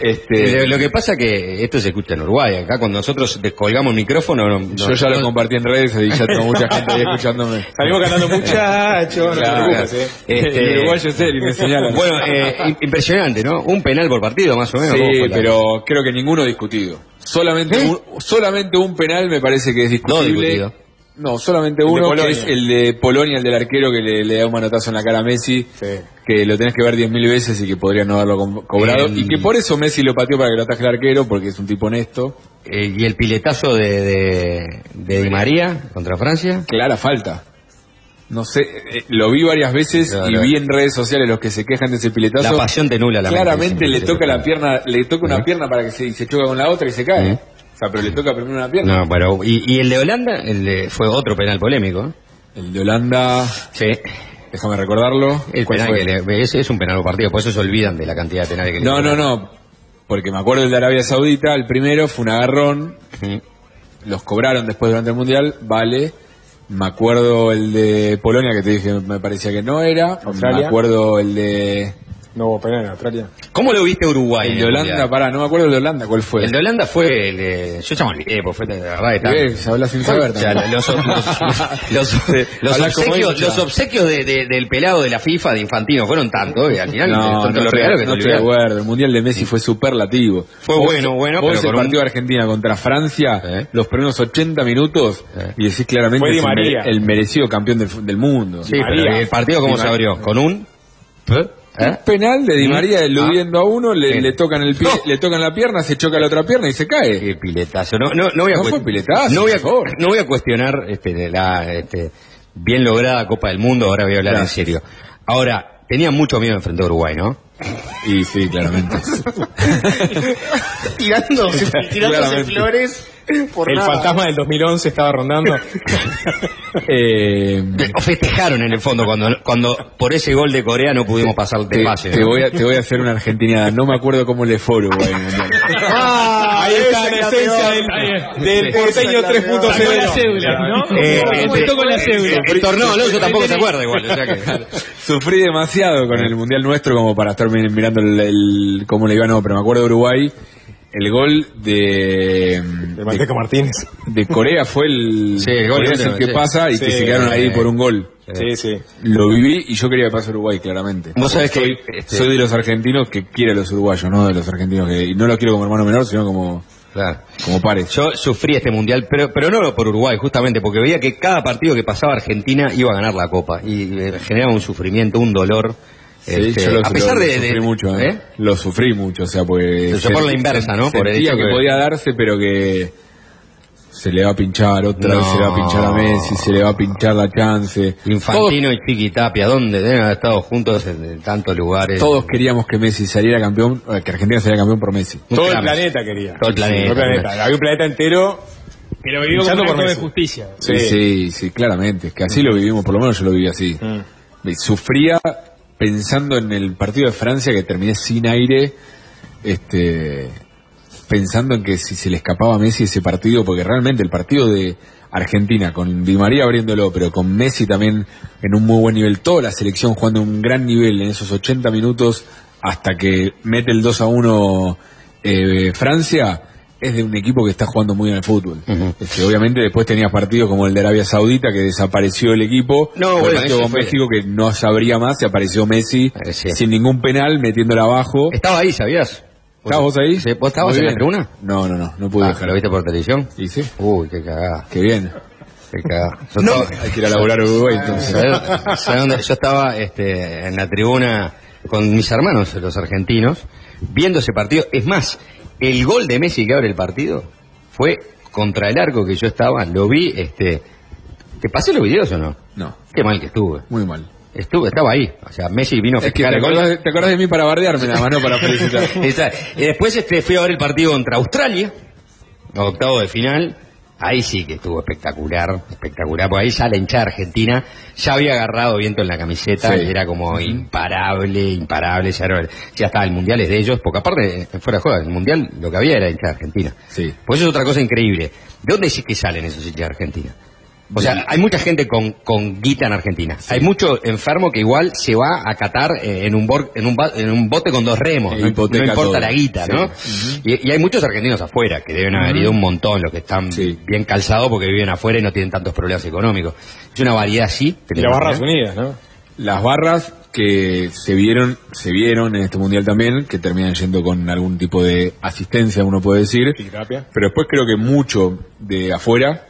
Este, Lo que pasa que esto se escucha en Uruguay. Acá cuando nosotros descolgamos el micrófono, no- yo no- ya lo compartí en redes y ya tengo mucha gente ahí escuchándome. Salimos cantando muchachos, no Claro. eh. Este- El uruguayo es él y me señalan. Bueno, eh, im- impresionante, ¿no? Un penal por partido, más o menos. ¿Cómo Sí, pero creo que ninguno discutido. Solamente, un, solamente un penal me parece que es discutible. discutido. No, solamente uno, que es el de Polonia, el del arquero que le, le da un manotazo en la cara a Messi, que lo tenés que ver 10.000 veces y que podría no haberlo cobrado. El- Y que por eso Messi lo pateó para que lo ataje el arquero, porque es un tipo honesto. Eh, y el piletazo de, de, de Di María contra Francia. Clara falta. No sé, eh, lo vi varias veces y vi en redes sociales los que se quejan de ese piletazo. La pasión te nula la mente, Claramente le toca la pierna, le toca una pierna para que se, se choca con la otra y se cae. O sea, pero le toca primero una pierna. No, pero, y, y el de Holanda el de- fue otro penal polémico. El de Holanda. Sí. Déjame recordarlo. El ¿Cuál penal que le- es, es un penal partido, por eso se olvidan de la cantidad de penales que le No, no, no. Porque me acuerdo el de Arabia Saudita, el primero fue un agarrón. Los cobraron después durante el Mundial, vale. Me acuerdo el de Polonia que te dije me parecía que no era. Australia. Me acuerdo el de. No hubo penal en Australia. ¿Cómo lo viste a Uruguay? El en de Holanda, pará, no me acuerdo el de Holanda, ¿cuál fue? El de Holanda fue el de... Yo ya me olvidé, pues fue de verdad que tal. Ves, hablas sin saber O sea, también. los, los, los, los Hablas como obsequios, hincha. los obsequios de- de- del pelado de la FIFA de Infantino fueron tantos que al final No, no, lo no te estoy de acuerdo. El Mundial de Messi fue superlativo. Fue Vos- bueno, bueno, vos pero el un- partido de Argentina contra Francia, los primeros 80 minutos, y decís claramente Fue Di el, María. mere- el merecido campeón del, mundo. Sí, el partido cómo Di se María. abrió, con un... Un penal de Di ¿Mm? María eludiendo a uno, le, Sí. le tocan el pie, le tocan la pierna, se choca la otra pierna y se cae. Qué piletazo. No, no, no voy a No cuest- fue piletazo, no voy a, por favor. no voy a cuestionar este, de la este, bien lograda Copa del Mundo, ahora voy a hablar en serio. Ahora, tenía mucho miedo enfrentar a Uruguay, ¿no? Y sí, claramente. tirándose, tirándose Claramente. flores por El nada. fantasma del 2011 estaba rondando. Eh, O festejaron en el fondo cuando, cuando por ese gol de Corea no pudimos pasar de te, fase. te ¿no? voy a, te voy a hacer una argentinada. No me acuerdo cómo le Mundial. Ah, Ahí está la es la esencia del, del porteño Esa es la 3.0. Sacó la cédula, ¿no? Eh, ¿Cómo eh? El torneo Alonso tampoco se acuerda igual, o sea que... Sufrí demasiado con el Mundial nuestro como para estar mi- mirando el, el- cómo le iba, no, pero me acuerdo de Uruguay. El gol de, De Manteca Martínez. de Corea fue el, Sí, el gol Corea es el que sí. pasa y Sí, que se quedaron ahí por un gol. Sí, sí. Lo viví y yo quería que pase Uruguay, claramente. Vos sabés que, soy, este- soy de los argentinos que quiere a los uruguayos, no de los argentinos que... Y no lo quiero como hermano menor, sino como, Claro. como pares. Yo sufrí este mundial, pero, pero no por Uruguay, justamente, porque veía que cada partido que pasaba Argentina iba a ganar la Copa. Y eh, generaba un sufrimiento, un dolor. Sí, Este, yo lo, a pesar lo- de, lo de- sufrí mucho, ¿eh? ¿eh? Lo sufrí mucho, o sea, porque... Pero yo por la inversa, ¿no? Por el que que- podía darse, pero que se le va a pinchar, otra No. vez se le va a pinchar a Messi, se le va a pinchar la chance. Infantino y Chiqui Tapia, ¿dónde deben haber estado juntos en, en tantos lugares? Todos, todos queríamos que Messi saliera campeón, eh, que Argentina saliera campeón por Messi. Todo el planeta quería. Todo el planeta. Todo el planeta. Había un planeta entero. Pero vivió como un por de justicia. Sí, sí, sí, claramente. Es que así lo vivimos, por lo menos yo lo viví así. Mm. Sufría pensando en el partido de Francia que terminé sin aire, este, pensando en que si se le escapaba a Messi ese partido, porque realmente el partido de Argentina con Di María abriéndolo, pero con Messi también en un muy buen nivel, toda la selección jugando un gran nivel en esos 80 minutos hasta que mete el 2 a 1 eh, Francia, es de un equipo que está jugando muy bien al fútbol. Este, obviamente después tenías partidos como el de Arabia Saudita que desapareció el equipo, No, el bueno, partido con México que no sabría más y apareció Messi Eh, sí. sin ningún penal metiéndola abajo. Estaba ahí, ¿sabías? ¿Estabas vos ahí? Sí, ¿Vos estabas Muy en la tribuna? No, no, no, no pude Ah. ¿Lo viste por televisión? Y sí, Uy, qué cagada, qué bien. qué cagada. Yo estaba- Hay que ir a laburar a Uruguay entonces. ¿Sabes- sabes dónde? Yo estaba este, en la tribuna con mis hermanos, los argentinos, viendo ese partido. Es más, el gol de Messi que abre el partido fue contra el arco que yo estaba, lo vi, este... ¿Te pasé los videos o no? No, Qué mal que estuve. muy mal. Estuve, estaba ahí. O sea, Messi vino a Es que festejar te el acordás, de- te acordás de mí para bardearme nada más, no para felicitar. Y después este, fui a ver el partido contra Australia, octavo de final. Ahí sí que estuvo espectacular, espectacular, porque ahí ya la hinchada argentina ya había agarrado viento en la camiseta, Sí. y era como imparable, imparable, ya, era- ya estaba el mundial es de ellos, porque aparte, eh, fuera de juego, el mundial lo que había era hinchada argentina. Sí. Pues eso es otra cosa increíble. ¿De dónde es que salen esos hinchas argentinos? O sea, hay mucha gente con, con guita en Argentina. Hay mucho enfermo que igual se va a catar eh, en un, bor- en un, ba- en un bote con dos remos. E No, no importa todo. la guita, Sí. ¿no? y, y hay muchos argentinos afuera que deben haber ido un montón, los que están Sí. bien calzados porque viven afuera y no tienen tantos problemas económicos. Es una variedad así. Y las Barras Unidas, ¿no? Las barras que se vieron, se vieron en este mundial también, que terminan yendo con algún tipo de asistencia, uno puede decir. Pero después creo que mucho de afuera,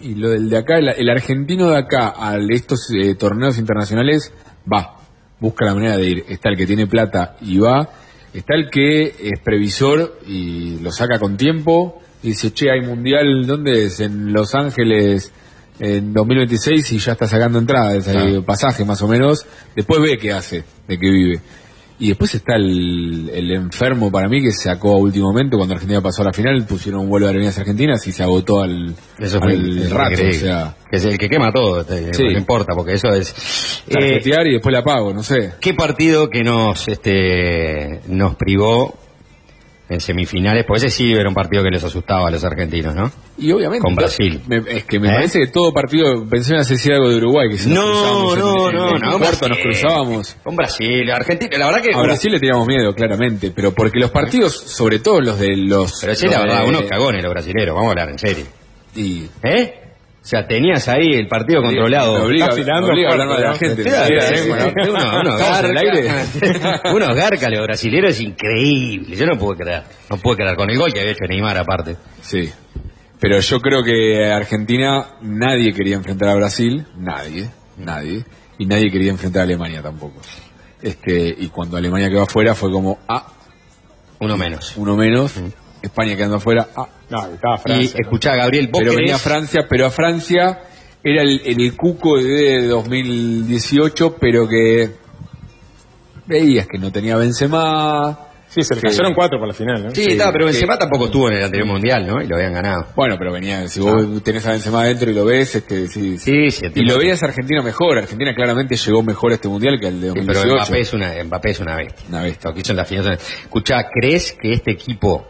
Y lo del de acá, el, el argentino de acá a estos eh, torneos internacionales va, busca la manera de ir. Está el que tiene plata y va, está el que es previsor y lo saca con tiempo y dice, che, hay mundial, ¿dónde es? En Los Ángeles en 2026 y ya está sacando entradas, hay pasaje más o menos. Después ve qué hace, de qué vive. Y después está el, el enfermo para mí que sacó a último momento cuando Argentina pasó a la final, pusieron un vuelo de aerolíneas argentinas y se agotó al, Eso fue al rato. O sea, Que es el que quema todo, te- Sí. no importa, porque eso es... Eh, y después la pago, no sé. ¿Qué partido que nos este nos privó en semifinales? Pues ese sí era un partido que les asustaba a los argentinos, ¿no? Y obviamente. Con Brasil. me- es que me ¿Eh? parece que todo partido, pensé en hacer algo de Uruguay, que si nos No, en- no, en, no, en el no, cuarto nos cruzábamos. Con Brasil, Argentina, la verdad que... A Brasil le teníamos miedo, claramente, pero porque los partidos, sobre todo los de los... Pero sí, la verdad, de- unos cagones los brasileros, vamos a hablar en serio. Y ¿Eh? O sea, tenías ahí el partido controlado. Obliga, a hablar mal de la gente. Sí, me obliga, sí, ¿eh? sí, Bueno, uno- uno ¿estamos en el garca. unos garcas los brasileros increíbles. Yo no puedo creer. No puedo creer con el gol que había hecho Neymar aparte. Sí. Pero yo creo que Argentina nadie quería enfrentar a Brasil, nadie, nadie, y nadie quería enfrentar a Alemania tampoco. Este, y cuando Alemania quedó afuera fue como, ah, Uno menos. uno menos, España quedando afuera, ah. No, estaba Y Francia. ¿no? escuchá, Gabriel, vos Pero querés- venía Francia, pero a Francia era el, en el cuco de 2018, pero que veías que no tenía Benzema. Sí, se le cayeron cuatro para la final, ¿no? Sí, Sí, estaba, pero Benzema tampoco estuvo en el anterior mundial, ¿no? Y lo habían ganado. Bueno, pero venía, si vos tenés a Benzema adentro y lo ves, este, sí, Sí, sí, Y lo veías Argentina mejor. Argentina claramente llegó mejor a este mundial que al de Sí, 2018. pero Mbappé es una, Mbappé es una bestia. Una bestia. Lo que hizo en la final. Escuchá, ¿crees que este equipo,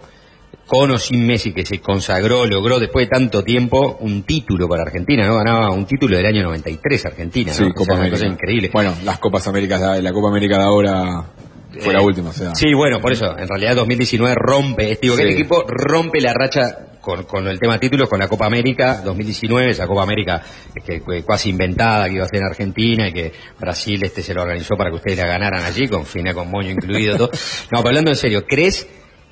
con o sin Messi, que se consagró, logró después de tanto tiempo un título para Argentina, ¿no? Ganaba un título del año 93 Argentina, Sí, ¿no? O Copa una América. cosa increíble. Bueno, las Copas Américas, la Copa América de ahora fue la Eh, última, o sea. Sí, bueno, por eso, en realidad 2019 rompe, este, digo que el equipo rompe la racha con, con el tema títulos con la Copa América 2019, esa Copa América que fue casi inventada que iba a ser en Argentina y que Brasil este se lo organizó para que ustedes la ganaran allí, con Fina con Moño incluido, todo. No, pero hablando en serio, ¿crees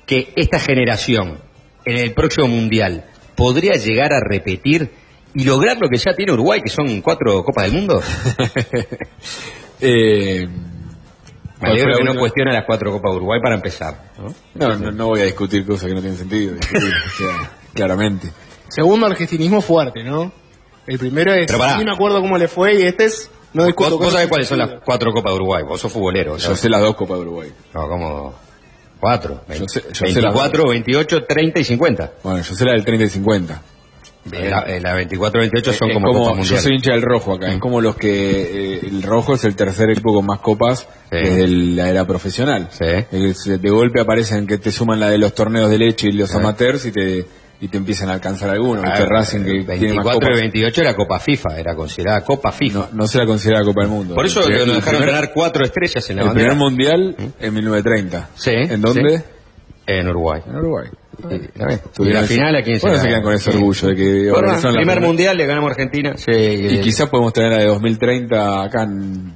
que esta generación en el próximo Mundial podría llegar a repetir y lograr lo que ya tiene Uruguay, que son cuatro Copas del Mundo? Eh, Me ¿cuál fue alegro que no cuestiona las cuatro Copas de Uruguay para empezar. ¿no? No, no, no voy a discutir cosas que no tienen sentido. discutir, o sea, claramente. Segundo argentinismo fuerte, ¿no? El primero es, Pero sí me acuerdo cómo le fue y este es, no discuto. ¿Vos, vos cosas sabés cuáles son las cuatro Copas de Uruguay? Vos sos futbolero. Yo sé las dos Copas de Uruguay. No, como cuatro. Yo sé- yo sé las 24, 28, 30 y 50. Bueno, yo sé la del 30 y 50. Eh, La, eh, la 24, 28 son Es como, Copa yo Mundial. soy hincha del rojo acá. Es como los que. eh, el rojo es el tercer equipo con más copas desde el- la era profesional. Es- de golpe aparecen que te suman la de los torneos de leche y los Sí. amateurs y te, y te empiezan a alcanzar algunos. Ah, Racing que tiene más 24 copas. y 28 era Copa FIFA, era considerada Copa FIFA. No, no se la considera Copa del Mundo. Por eso El- el nos dejaron ganar cuatro estrellas en la El bandera. primer mundial en 1930. Sí. ¿En dónde? sí. En Uruguay. En Uruguay. Y, ¿la ves? Y la final a quién Bueno, la- se quedan con ese sí. orgullo de que Bueno, la primer mundial le ganamos a Argentina. Sí, Y quizás podemos tener la de 2030 acá en...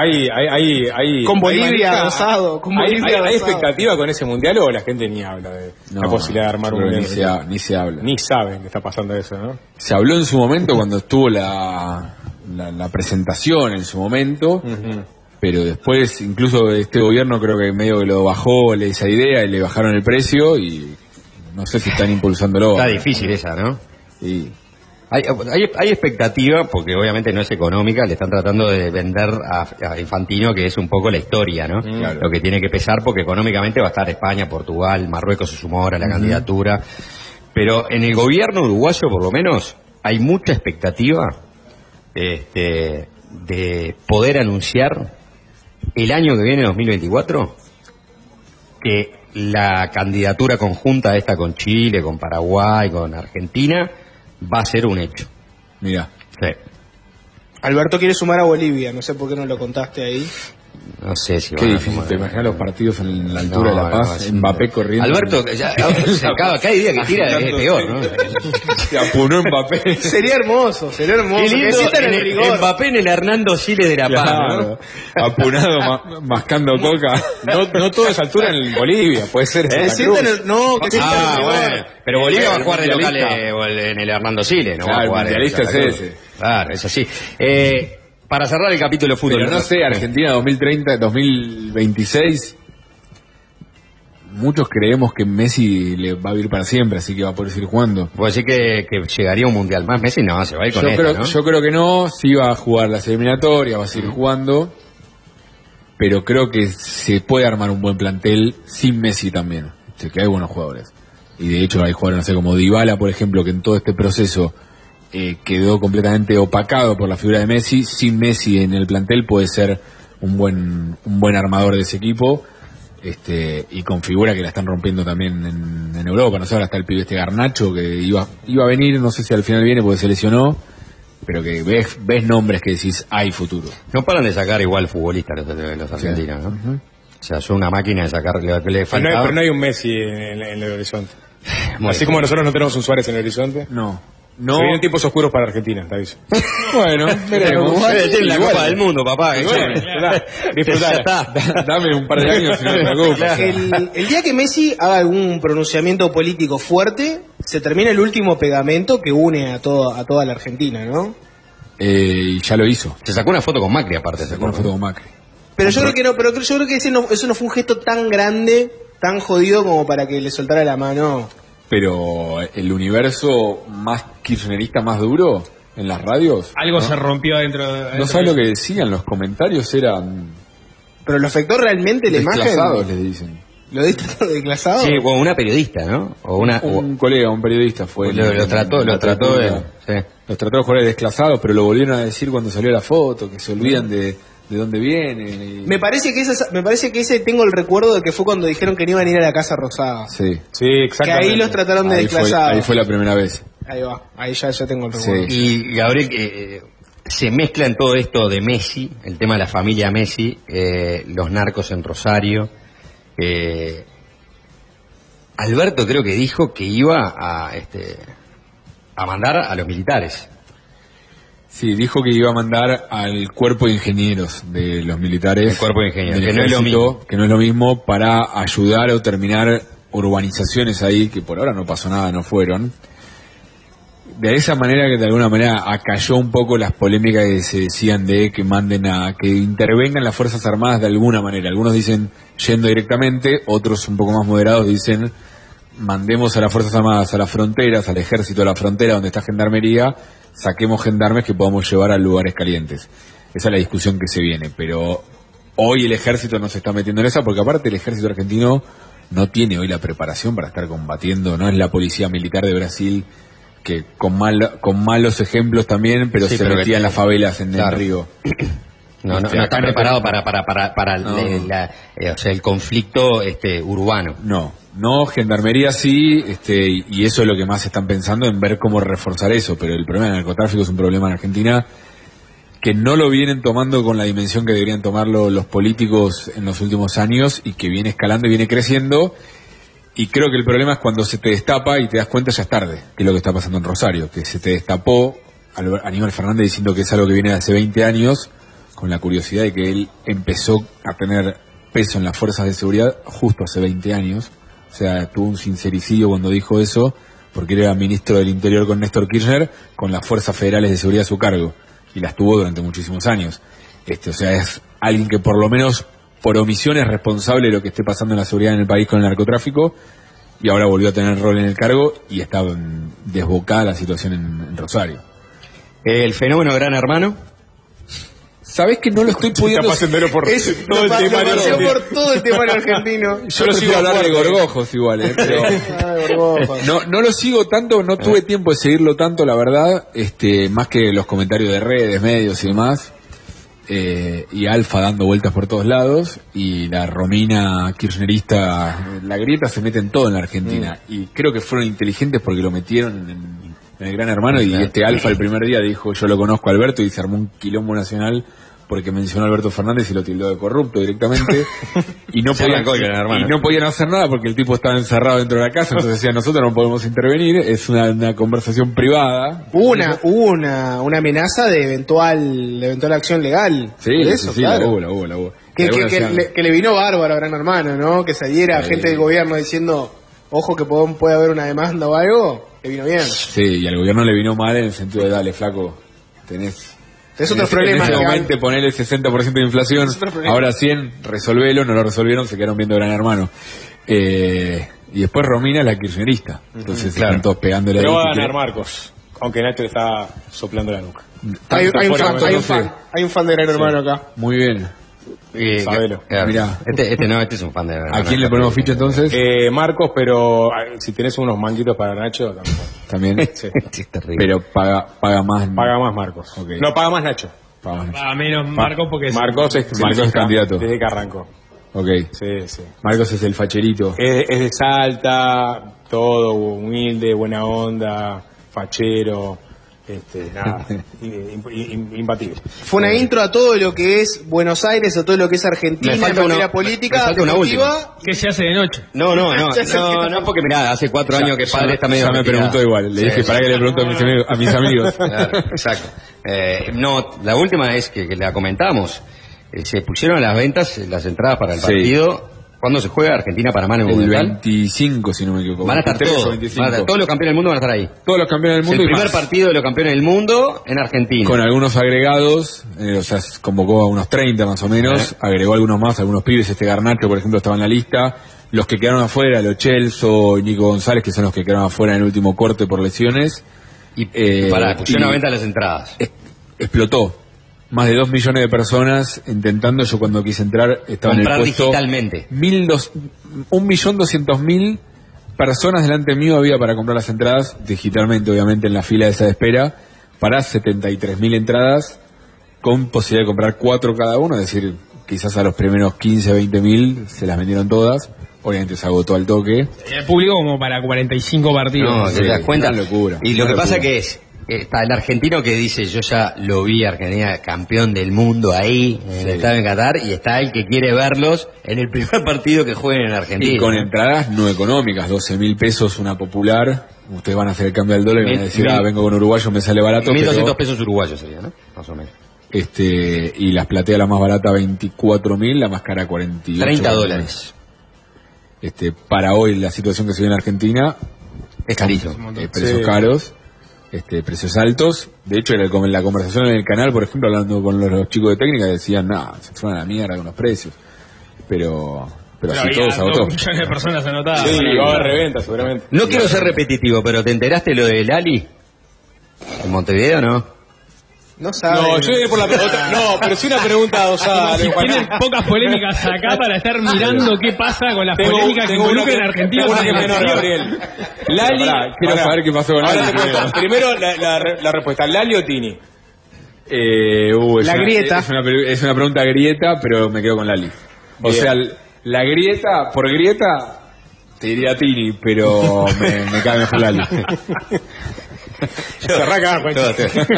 Hay, hay, hay, hay, Con hay Bolivia manija- adosado, con hay, Bolivia hay- expectativa con ese mundial o la gente ni habla de la posibilidad de armar un mundial? ni se ha- ni se habla. Ni saben que está pasando eso, ¿no? Se habló en su momento cuando estuvo la, la, la presentación en su momento, pero después incluso este gobierno creo que medio que lo bajó le- esa idea y le bajaron el precio y no sé si están impulsándolo. Está difícil esa, ¿no? Y Hay, hay, hay expectativa, porque obviamente no es económica, le están tratando de vender a, a Infantino, que es un poco la historia, ¿no? Claro. Lo que tiene que pesar, porque económicamente va a estar España, Portugal, Marruecos se sumó ahora a la candidatura. Pero en el gobierno uruguayo, por lo menos, hay mucha expectativa este, de poder anunciar el año que viene, 2024, que la candidatura conjunta esta con Chile, con Paraguay, con Argentina, va a ser un hecho. Mira. Sí. Alberto quiere sumar a Bolivia, no sé por qué no lo contaste ahí. No sé si Qué van a difícil, tomar- te imaginas los partidos en la altura No, de La Paz, no, Mbappé corriendo. Alberto, ya- ya- cada, cada día que tira es peor, ¿no? Se apunó Mbappé. Sería hermoso, sería hermoso. Qué lindo, en el el- rigor. Mbappé en el Hernando Siles de La Paz, Claro, ¿no? apunado, ma- mascando coca. No, no todo es altura en Bolivia, puede ser en Que Santa sientan Cruz. el, no, que Ah, el rigor. bueno. Pero Bolivia va a jugar de local eh, el- en el Hernando Siles, ¿no? va a Claro, el jugar en mundialista es ese. Claro, es así. Eh, para cerrar el capítulo de fútbol. Pero no sé, Argentina 2030, 2026. Muchos creemos que Messi le va a vivir para siempre, así que va a poder seguir jugando. Puedo decir que, que llegaría un mundial más. Messi no, se va a ir Yo con esta, creo, ¿no? yo creo que no, sí va a jugar las eliminatorias, va a seguir jugando, pero creo que se puede armar un buen plantel sin Messi también, que hay buenos jugadores. Y de hecho hay jugadores, no sé, como Dybala, por ejemplo, que en todo este proceso eh, quedó completamente opacado por la figura de Messi. Sin Messi en el plantel puede ser un buen, un buen armador de ese equipo. Este, y con figura que la están rompiendo también en, en Europa. No sé, ahora está el pibe este Garnacho que iba, iba a venir, no sé si al final viene porque se lesionó, pero que ves, ves nombres que decís hay futuro. No paran de sacar igual futbolistas los, los argentinos, ¿no? O sea, son una máquina de sacar lo que le Pero no, hay, faltaba. pero no hay un Messi en, en el horizonte. Bueno. Así como nosotros no tenemos un Suárez en el horizonte. No. No. Se vienen tiempos oscuros para Argentina, te aviso. Bueno, veremos. La. Copa del Mundo, papá. Dame un par de años y no te. El, el día que Messi haga algún pronunciamiento político fuerte, se termina el último pegamento que une a, todo, a toda la Argentina, ¿no? Eh, y ya lo hizo. Se sacó una foto con Macri, aparte. Sacó una foto con Macri. Pero yo creo que no, pero yo creo que ese no, eso no fue un gesto tan grande, tan jodido como para que le soltara la mano. Pero el universo más kirchnerista, más duro en las radios. Algo ¿no? se rompió adentro. No adentro sabes de- lo que decían, los comentarios eran Pero lo afectó realmente la imagen. desclasados, les dicen. ¿Lo diste todo desclasado? Sí, o una periodista, ¿no? O una... o- Un colega, un periodista fue. Lo- lo trató- lo trató de- sí. Los trató de jugadores desclasados, pero lo volvieron a decir cuando salió la foto, que se olvidan de, de dónde vienen. y- Me parece que esa, me parece que ese tengo el recuerdo de que fue cuando dijeron que no iban a ir a la Casa Rosada. Sí. Sí, Que exactamente. ahí los trataron de Ahí fue, desclasados. ahí fue la primera vez. Ahí va, ahí ya, ya tengo el recuerdo. Y Gabriel, eh, se mezcla en todo esto de Messi, el tema de la familia Messi, eh, los narcos en Rosario. eh, Alberto creo que dijo que iba a, este, a mandar a los militares. Sí, dijo que iba a mandar al cuerpo de ingenieros de los militares. El cuerpo de ingenieros, que no es lo mismo. Que no es lo mismo para ayudar o terminar urbanizaciones ahí, que por ahora no pasó nada, no fueron. De esa manera que de alguna manera acalló un poco las polémicas que se decían de que manden a, que intervengan las Fuerzas Armadas de alguna manera. Algunos dicen yendo directamente, otros un poco más moderados dicen mandemos a las Fuerzas Armadas a las fronteras, al ejército a la frontera donde está Gendarmería, saquemos gendarmes que podamos llevar a lugares calientes. Esa es la discusión que se viene, pero hoy el ejército no se está metiendo en esa porque aparte el ejército argentino no tiene hoy la preparación para estar combatiendo, no es la policía militar de Brasil que con mal, con malos ejemplos también, pero Sí, se pero que metía en las favelas en Claro. el río. No, no, Este, no está preparado para, para, para, para No. la- eh, o sea, el conflicto este, urbano. No, no, gendarmería sí, este, y eso es lo que más están pensando en ver cómo reforzar eso, pero el problema del narcotráfico es un problema en Argentina que no lo vienen tomando con la dimensión que deberían tomarlo los políticos en los últimos años y que viene escalando y viene creciendo. Y creo que el problema es cuando se te destapa y te das cuenta ya es tarde, que es lo que está pasando en Rosario, que se te destapó Aníbal Fernández diciendo que es algo que viene de hace 20 años, con la curiosidad de que él empezó a tener peso en las fuerzas de seguridad justo hace 20 años. O sea, tuvo un sincericidio cuando dijo eso, porque él era ministro del Interior con Néstor Kirchner, con las fuerzas federales de seguridad a su cargo, y las tuvo durante muchísimos años. Este, o sea, es alguien que por lo menos por omisión es responsable de lo que esté pasando en la seguridad en el país con el narcotráfico, y ahora volvió a tener rol en el cargo y está desbocada la situación en, en Rosario. El fenómeno Gran Hermano. ¿Sabés que no lo estoy pudiendo... por Es- todo el tema por todo el tema argentino. Yo lo sigo hablar de gorgojos igual, ¿eh? pero Borgojo. no, no lo sigo tanto, no tuve tiempo de seguirlo tanto, la verdad, este, más que los comentarios de redes, medios y demás, eh, y Alfa dando vueltas por todos lados, y la Romina kirchnerista, la grieta se mete en todo en la Argentina, y creo que fueron inteligentes porque lo metieron en, en el Gran Hermano, y este Alfa el primer día dijo, yo lo conozco a Alberto, y se armó un quilombo nacional porque mencionó a Alberto Fernández y lo tildó de corrupto directamente y no podían y no hacer nada porque el tipo estaba encerrado dentro de la casa entonces decían nosotros no podemos intervenir es una, una conversación privada una, hubo una, una amenaza de eventual, de eventual acción legal. sí, eso, sí, claro. la hubo, la hubo, la hubo. Que, le, que le vino bárbaro a Gran Hermano, ¿no? Que saliera Sí. gente del gobierno diciendo, ojo que puede, puede haber una demanda o algo, le vino bien. sí y al gobierno le vino mal en el sentido de dale flaco tenés Es en otro ese- problema En ese legal. momento ponerle 60% de inflación, ahora 100, resolvelo, no lo resolvieron, se quedaron viendo Gran Hermano. Eh, y después Romina es la kirchnerista. Entonces Claro. están todos pegándole Pero ahí, va a ganar Marcos, aunque Nacho le está soplando la nuca. Hay, hay un fan, hay un fan, hay un fan de Gran Hermano acá. Muy bien. Y- Sabelo. claro. Mirá. Este, este no, este es un fan de ¿A quién le ponemos ficha entonces? Eh, Marcos, pero ah, si tenés unos manguitos para Nacho, también. También. Sí. Sí, es terrible. Pero paga, paga más. Paga más Marcos. Ok. No, paga más Nacho. Paga más. A menos Marcos porque es- Marcos es, Marcos es candidato. Desde que arrancó. Ok. Sí, sí. Marcos es el facherito. Es, es de Salta, todo humilde, buena onda, fachero, este, nada, im- im- imbatible. Fue una intro a todo lo que es Buenos Aires, a todo lo que es Argentina, Me falta en una- materia me política, falta una que se hace de noche. No, no, no, no, no, porque mirá, hace cuatro años que padre está medio Ya me preguntó igual. Le Sí, dije, sí. para que le pregunto a mis amigos. A mis amigos. Claro, exacto. Eh, no, la última es que, que la comentamos. Eh, se pusieron a las ventas eh, las entradas para el Sí. partido. ¿Cuándo se juega Argentina-Panamá en el El Monumental? 25, si no me equivoco. Van a estar 23 o todos. 25. van a estar- todos los campeones del mundo van a estar ahí. Todos los campeones del Es mundo el y primer más. partido de los campeones del mundo en Argentina. Con algunos agregados, eh, o sea, convocó a unos 30 más o menos, agregó algunos más, algunos pibes, este Garnacho, por ejemplo, estaba en la lista. Los que quedaron afuera, los Chelso y Nico González, que son los que quedaron afuera en el último corte por lesiones. Y, Eh, para, a venta las entradas. es- explotó. Más de dos millones de personas intentando, yo cuando quise entrar estaba en el puesto... digitalmente. Mil dos, un millón doscientos mil personas delante mío había para comprar las entradas, digitalmente obviamente en la fila esa de espera, para 73 mil entradas, con posibilidad de comprar cuatro cada uno, es decir, quizás a los primeros 15, 20 mil se las vendieron todas, obviamente se agotó al toque. El público como para 45 partidos. No, sí, te das cuenta. una locura, y lo que pasa locura. que es, está el argentino que dice, yo ya lo vi Argentina campeón del mundo ahí, en el Sí. en Qatar, y está el que quiere verlos en el primer partido que jueguen en Argentina. Y con entradas no económicas, 12 mil pesos una popular, ustedes van a hacer el cambio al dólar y van a decir, mil- ah, vengo con uruguayo, me sale barato, 1.200 pero, pesos uruguayos sería, ¿no? Más o menos. este, y las plateas la más barata 24 mil, la más cara 48. 30 dólares. Este, para hoy la situación que se vive en Argentina, Es carísimo. eh, precios Sí. caros, este, precios altos. De hecho, en el- en la conversación en el canal, por ejemplo, hablando con los, los chicos de técnica, decían, nada, se fueron a la mierda con los precios. Pero, pero, Pero así todo se agotó. millones de personas anotadas. Sí, va a haber reventa seguramente. No quiero ser repetitivo, pero ¿te enteraste lo de Lali? ¿En Montevideo no? No sabe. No, yo iré por la otra- No, pero sí una pregunta adosada. Si tienen pocas polémicas acá para estar mirando qué pasa con las Tengo- polémicas que tengo una involucran que- Argentina. tengo una que menor. Gabriel. Lali. Pará, quiero pará. saber qué pasó con Ahora Lali te cuento. primero. Primero la, la- la respuesta. ¿Lali o Tini? Eh, uh, es La una- grieta. Es una, pelu- es una pregunta grieta, pero me quedo con Lali. O Bien. sea, l- la grieta, por grieta, te diría Tini, pero me, me cae mejor Lali. Se arranca.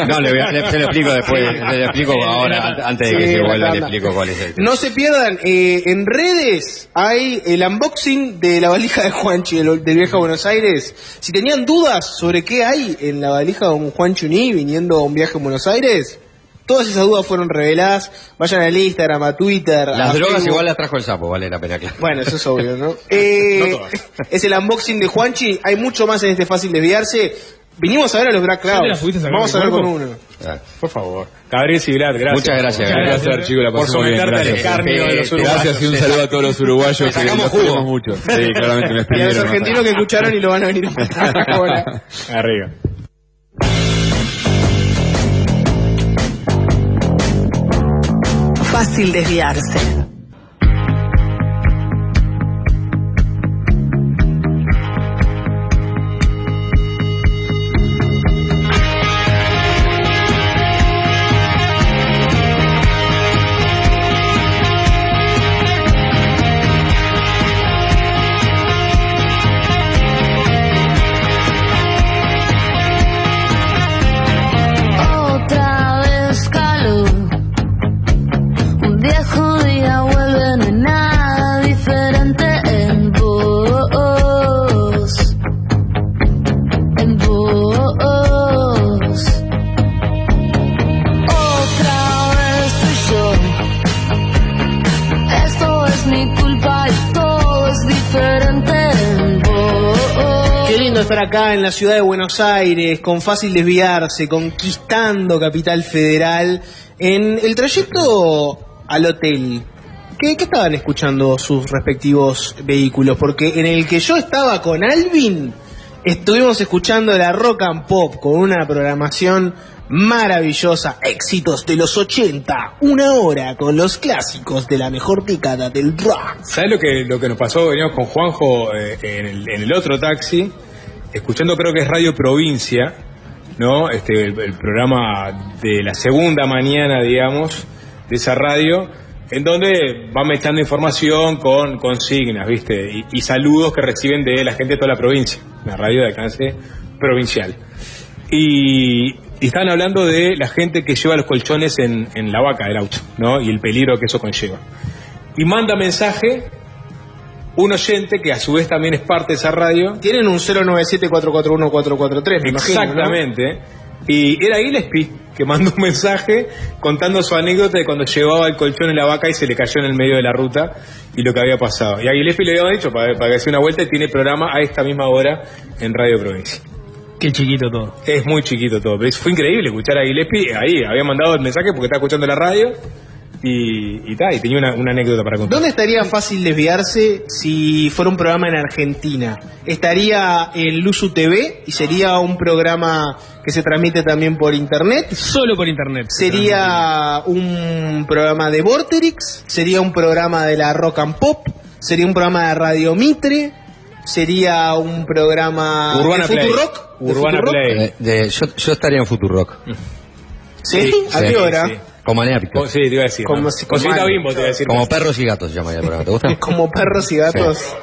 No, le, voy a- le- se lo explico después, lo explico ahora, an- antes de que Sí, se vuelva, le explico cuál es el No se pierdan, eh, en redes hay el unboxing de la valija de Juanchi del, del viaje a Buenos Aires. Si tenían dudas sobre qué hay en la valija de un Juan Chuní viniendo a un viaje a Buenos Aires, todas esas dudas fueron reveladas. Vayan al Instagram, a Twitter. Las a drogas Facebook. igual las trajo el sapo, vale la pena aclarar. Bueno, eso es obvio, ¿no? Eh, es el unboxing de Juanchi. Hay mucho más en este fácil desviarse. Vinimos a ver a los Black ¿Ya te la Clouds. Vamos a ver con uno. Ah. Por favor. Gabriel Siglar, gracias. Muchas gracias, Un Gabriel. placer, chicos, la Por pasamos bien. someterte al Gracias. escarnio de los Te- te- uruguayos. Gracias y un saludo a todos los uruguayos que los queremos mucho. Sí, claramente me Y a los argentinos que escucharon y lo van a venir a matar ahora. Arriba. Fácil desviarse. Acá en la ciudad de Buenos Aires, con fácil desviarse, conquistando Capital Federal, en el trayecto al hotel. ¿Qué, qué estaban escuchando sus respectivos vehículos? Porque en el que yo estaba con Alvin, estuvimos escuchando la rock and pop con una programación maravillosa, éxitos de los 80, una hora con los clásicos de la mejor década del rock. ¿Sabes lo que, lo que nos pasó? Veníamos con Juanjo eh, en, el, en el otro taxi, escuchando creo que es Radio Provincia, ¿no? Este, el, programa de la segunda mañana, digamos, de esa radio, en donde van mezclando información con consignas, ¿viste? Y, y saludos que reciben de la gente de toda la provincia, una radio de alcance provincial. Y, y estaban hablando de la gente que lleva los colchones en, en la vaca del auto, ¿no? Y el peligro que eso conlleva. Y manda mensaje un oyente que a su vez también es parte de esa radio. Tienen un 097-441-443, me imagino. ¿no? Exactamente. Y era Gillespie que mandó un mensaje contando su anécdota de cuando llevaba el colchón en la vaca y se le cayó en el medio de la ruta y lo que había pasado. Y a Gillespie le habían dicho para, para que haga una vuelta y tiene programa a esta misma hora en Radio Provincia. Qué chiquito todo. Es muy chiquito todo, pero fue increíble escuchar a Gillespie ahí. Había mandado el mensaje porque estaba escuchando la radio y, y, ta, y tenía una, una anécdota para contar. ¿Dónde estaría fácil desviarse si fuera un programa en Argentina? Estaría en Luzu TV y sería un programa que se transmite también por internet. Solo por internet. Sería un programa de Vorterix, sería un programa de la Rock and Pop, sería un programa de Radio Mitre, sería un programa Urbana de Play. Futurock. de Urbana Futurock. Play. Eh, de- yo, yo estaría en Futurock. ¿Sí? ¿A Sí, qué hora? sí. Como. Oh, sí, te iba a decir. Como ¿no? si- Cosita bimbo te iba a decir. Como perros y gatos se llamaría el programa. ¿Te gusta? Como perros y gatos.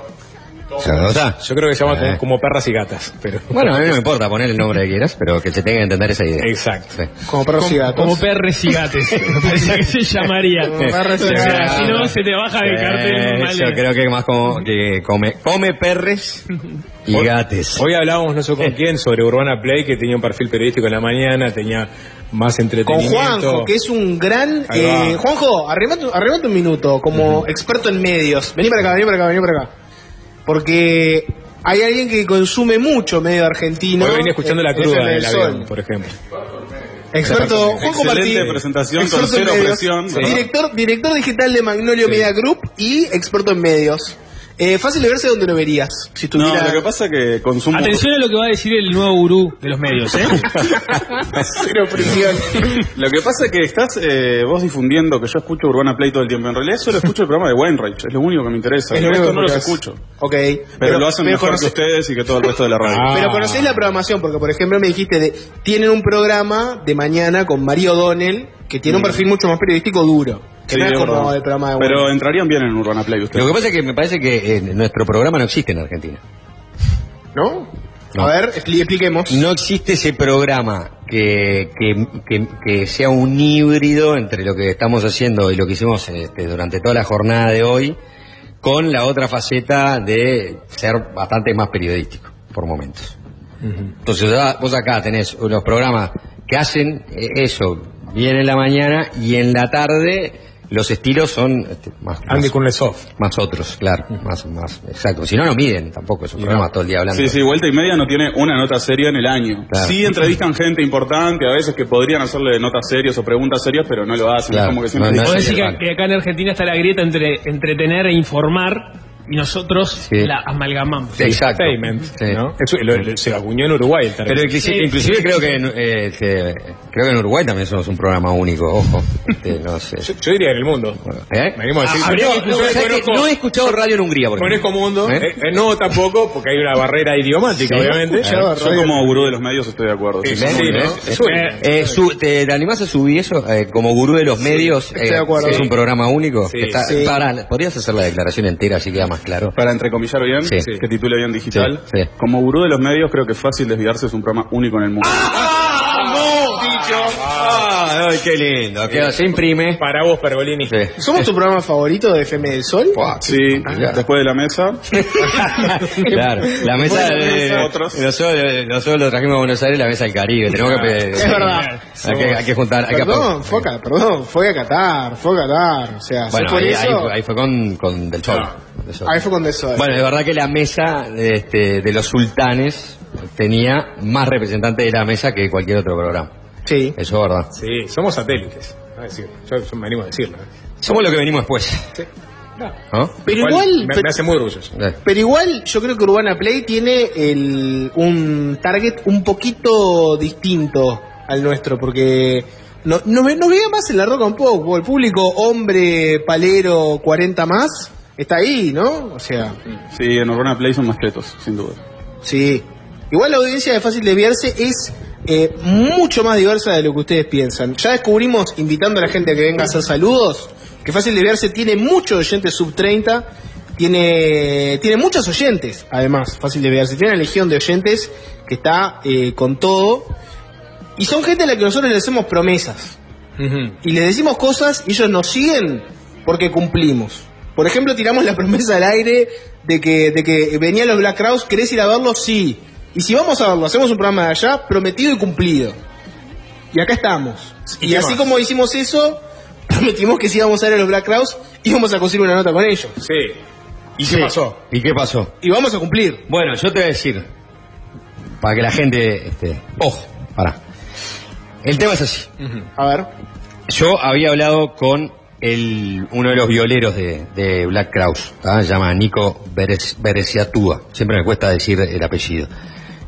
¿Te gusta? Yo creo que se llama Eh. como, como perras y gatas. Pero... Bueno, a mí no me importa poner el nombre que quieras, pero que se tenga que entender esa idea. Exacto. Sí. Como perros y gatos. Como perres y gates. Me parecía que se llamaría. Como perres y O sea, gatos. si no, se te baja de cartel. mal. yo creo que más como que come, come perres y Hoy- gates. Hoy hablábamos no sé con quién sobre Urbana Play que tenía un perfil periodístico en la mañana, tenía más Con entretenimiento. Juanjo, que es un gran... Eh, Juanjo, arrimate, arrimate un minuto como experto en medios. Vení para acá, vení para acá, vení para acá. Porque hay alguien que consume mucho medio argentino. Hoy venía escuchando la eh, cruda FM del avión, por ejemplo. Experto, Juanjo Excelente Martín. presentación, experto con cero medios, presión, ¿verdad? Director, director digital de Magnolio Media Group y experto en medios. Eh, fácil de verse donde lo verías. Si No, estuviera... lo que pasa es que consumo... Atención a lo que va a decir el nuevo gurú de los medios, ¿eh? Cero presión. Lo que pasa es que estás eh, vos difundiendo que yo escucho Urbana Play todo el tiempo. En realidad solo escucho el programa de Wainwright, es lo único que me interesa. Es El lo único resto que no los escucho. Ok. Pero, lo hacen pero mejor conoce- que ustedes y que todo el resto de la radio. Ah. Pero conocés la programación, porque por ejemplo me dijiste, de, tienen un programa de mañana con Mario O'Donnell, que tiene un Mm. perfil mucho más periodístico duro. Que Sí, no es es como verdad. el programa de Pero entrarían bien en Urbana Play ustedes. Lo que pasa es que me parece que eh, nuestro programa no existe en Argentina. ¿No? No. A ver, expli- expliquemos. No existe ese programa que, que, que- que sea un híbrido entre lo que estamos haciendo y lo que hicimos este, durante toda la jornada de hoy, con la otra faceta de ser bastante más periodístico, por momentos. Entonces ya vos acá tenés los programas que hacen eh, eso bien en la mañana y en la tarde los estilos son este, más, Andy más, más otros, claro, más, más, exacto. Si no, no miden tampoco, es un programa todo el día hablando. Sí, sí, Vuelta y Media no tiene una nota seria en el año. Claro. Sí entrevistan gente importante, a veces que podrían hacerle notas serias o preguntas serias, pero no lo hacen. Claro. Es como que siempre No, no que, que acá en Argentina está la grieta entre entretener e informar y nosotros Sí. la amalgamamos. Exacto. Sí. ¿no? Eso, lo- lo- se acuñó en Uruguay el. Pero inclusive, Sí. inclusive creo que, en, eh, que- creo que en Uruguay también somos un programa único, ojo. Este, no sé. Yo, yo diría en el mundo. ¿Eh? Me animo a decir. Ah, habría no, que no, escuchar- ¿sabes que conozco- no he escuchado radio en Hungría, por ejemplo. Conozco mundo. ¿Eh? Eh, eh, no, tampoco, porque hay una barrera idiomática, Sí. obviamente. Yo, Yo como gurú de los medios estoy de acuerdo. Eh, ¿te, animás a subir eso? Eh, como gurú de los medios, estoy eh, de acuerdo. es un programa único. Sí, Está- sí. para- ¿Podrías hacer la declaración entera así queda más claro? Para entrecomillar bien, Sí. que titule bien digital. Sí, sí. Como gurú de los medios, creo que Fácil Desviarse es un programa único en el mundo. Ah, ay, qué lindo. Queda, se imprime. Para vos, Pergolini. Sí. ¿Somos tu programa favorito de FM del Sol? Sí, después de la mesa. claro, la mesa de otros. nosotros, nosotros lo trajimos a Buenos Aires, la mesa del Caribe. Tenemos que pedir- Es verdad. Hay que, hay que juntar, hay que Perdón, fue a, Ca- perdón, fue a Qatar, fue a Qatar. O sea, Bueno, ahí, eso, ahí fue, ahí fue con, con Del Sol. Sol. ahí fue con eso. Bueno, es verdad que la mesa este, de los sultanes tenía más representantes de la mesa que cualquier otro programa. Sí. Eso es verdad. Sí, somos satélites. a decir, yo, yo me animo a decirlo. ¿eh? Somos lo que venimos después. ¿No? Pero Igual igual, me, pero- me hace muy orgulloso. Pero igual yo creo que Urbana Play tiene el, un target un poquito distinto al nuestro, porque no, no, ve- no veía más en la roca un poco, el público hombre, palero, 40 más, está ahí, ¿no? O sea, Sí, en Urbana Play son más tetos, sin duda. sí. Igual la audiencia de Fácil Desviarse es eh, mucho más diversa de lo que ustedes piensan. Ya descubrimos, invitando a la gente a que venga a hacer saludos, que Fácil Desviarse tiene muchos oyentes sub 30, tiene, tiene muchos oyentes, además, Fácil Desviarse. Tiene una legión de oyentes que está eh, con todo. Y son gente a la que nosotros le hacemos promesas. Y les decimos cosas y ellos nos siguen porque cumplimos. Por ejemplo, tiramos la promesa al aire de que, de que venían los Black Crowes, ¿querés ir a verlos? Sí. Y si vamos a verlo, hacemos un programa de allá, prometido y cumplido. Y acá estamos. ¿Y así más? como hicimos eso, prometimos que si íbamos a ver a los Black Crowes, íbamos a conseguir una nota con ellos. Sí. ¿Y Sí. qué pasó? ¿Y qué pasó? Y vamos a cumplir. Bueno, yo te voy a decir, para que la gente, este, ojo, para. El tema es así. A ver. Yo había hablado con el, uno de los violeros de, de Black ¿tá? se llama Nico Bereciatúa. Siempre me cuesta decir el apellido.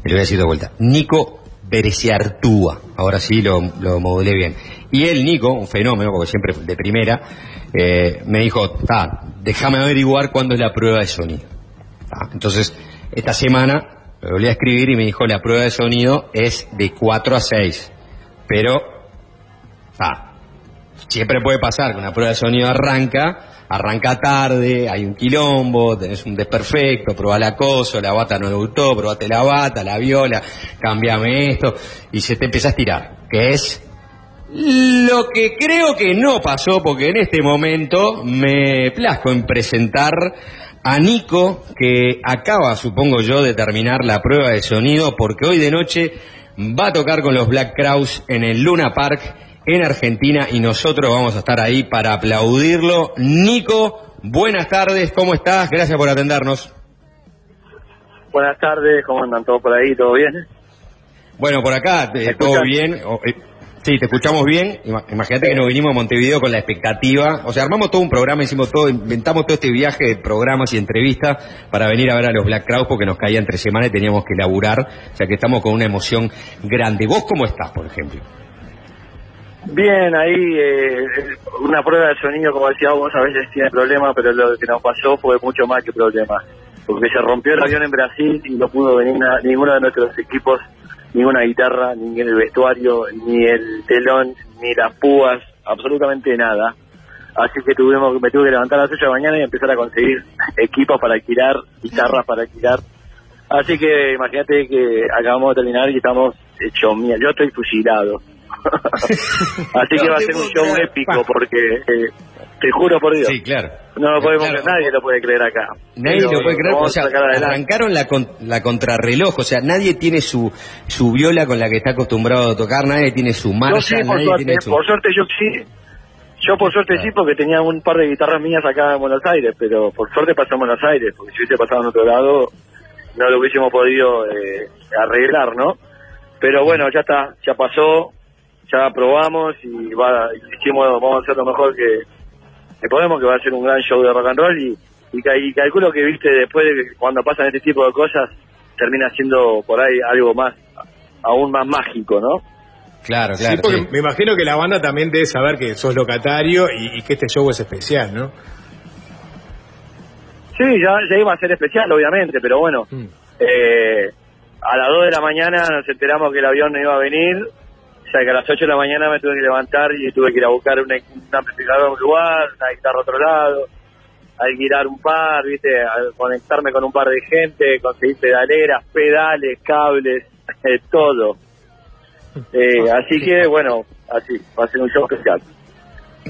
Le voy a decir de vuelta. Nico Bereciartúa. Ahora sí lo, lo modulé bien. Y él, Nico, un fenómeno, porque siempre de primera, eh, me dijo, "Ta, déjame averiguar cuándo es la prueba de sonido. Entonces, esta semana me volví a escribir y me dijo, la prueba de sonido es de 4 a 6. Pero, ta, siempre puede pasar que una prueba de sonido arranca, arranca tarde, hay un quilombo, tenés un desperfecto, probá la cosa, la bata no le gustó, probate la bata, la viola, cambiame esto, y se te empieza a estirar, que es lo que creo que no pasó, porque en este momento me plazco en presentar a Nico, que acaba, supongo yo, de terminar la prueba de sonido, porque hoy de noche va a tocar con los Black Crowes en el Luna Park en Argentina y nosotros vamos a estar ahí para aplaudirlo. Nico, buenas tardes, ¿cómo estás? Gracias por atendernos. Buenas tardes, ¿cómo andan todos por ahí? ¿Todo bien? Bueno, por acá, eh, todo bien. Eh, sí, te escuchamos bien. Ima- Imagínate que nos vinimos a Montevideo con la expectativa. O sea, armamos todo un programa, hicimos todo, inventamos todo este viaje de programas y entrevistas para venir a ver a los Black Crowes porque nos caía entre semana y teníamos que laburar. O sea, que estamos con una emoción grande. ¿Vos cómo estás, por ejemplo? Bien, ahí eh, una prueba de sonido, como decía vos, a veces tiene problemas, pero lo que nos pasó fue mucho más que problemas. Porque se rompió el avión en Brasil y no pudo venir ninguno de nuestros equipos, ninguna guitarra, ni el vestuario, ni el telón, ni las púas, absolutamente nada. Así que tuvimos, me tuve que levantar a las 8 de la mañana y empezar a conseguir equipos para alquilar, guitarras para alquilar. Así que imagínate que acabamos de terminar y estamos hechos mía. Yo estoy fusilado. Así que va a ser un show épico porque eh, te juro por Dios. Sí, claro. No lo podemos Claro. nadie lo puede creer acá. Nadie Pero lo puede creer, o sea, arrancaron la, con- la contrarreloj, o sea, nadie tiene su, su viola con la que está acostumbrado a tocar, nadie tiene su Yo marcha, sí, nadie suerte, tiene su... por suerte yo sí. Yo por suerte sí, porque tenía un par de guitarras mías acá en Buenos Aires, pero por suerte pasó en Buenos Aires, porque si hubiese pasado en otro lado, no lo hubiésemos podido eh, arreglar, ¿no? Pero bueno, ya está, ya pasó, ya probamos y va, hicimos, vamos a hacer lo mejor que, que podemos, que va a ser un gran show de rock and roll y, y, y calculo que, viste, después de cuando pasan este tipo de cosas, termina siendo por ahí algo más, aún más mágico, ¿no? Claro, Sí, porque me imagino que la banda también debe saber que sos locatario y, y que este show es especial, ¿no? Sí, ya, ya iba a ser especial, obviamente, pero bueno, eh, a las 2 de la mañana nos enteramos que el avión no iba a venir, o sea que a las 8 de la mañana me tuve que levantar y tuve que ir a buscar un, un amplificador a un lugar, una guitarra a otro lado, alquilar un par, viste, a conectarme con un par de gente, conseguir pedaleras, pedales, cables, todo. Eh, así que bueno, así, va a ser un show especial.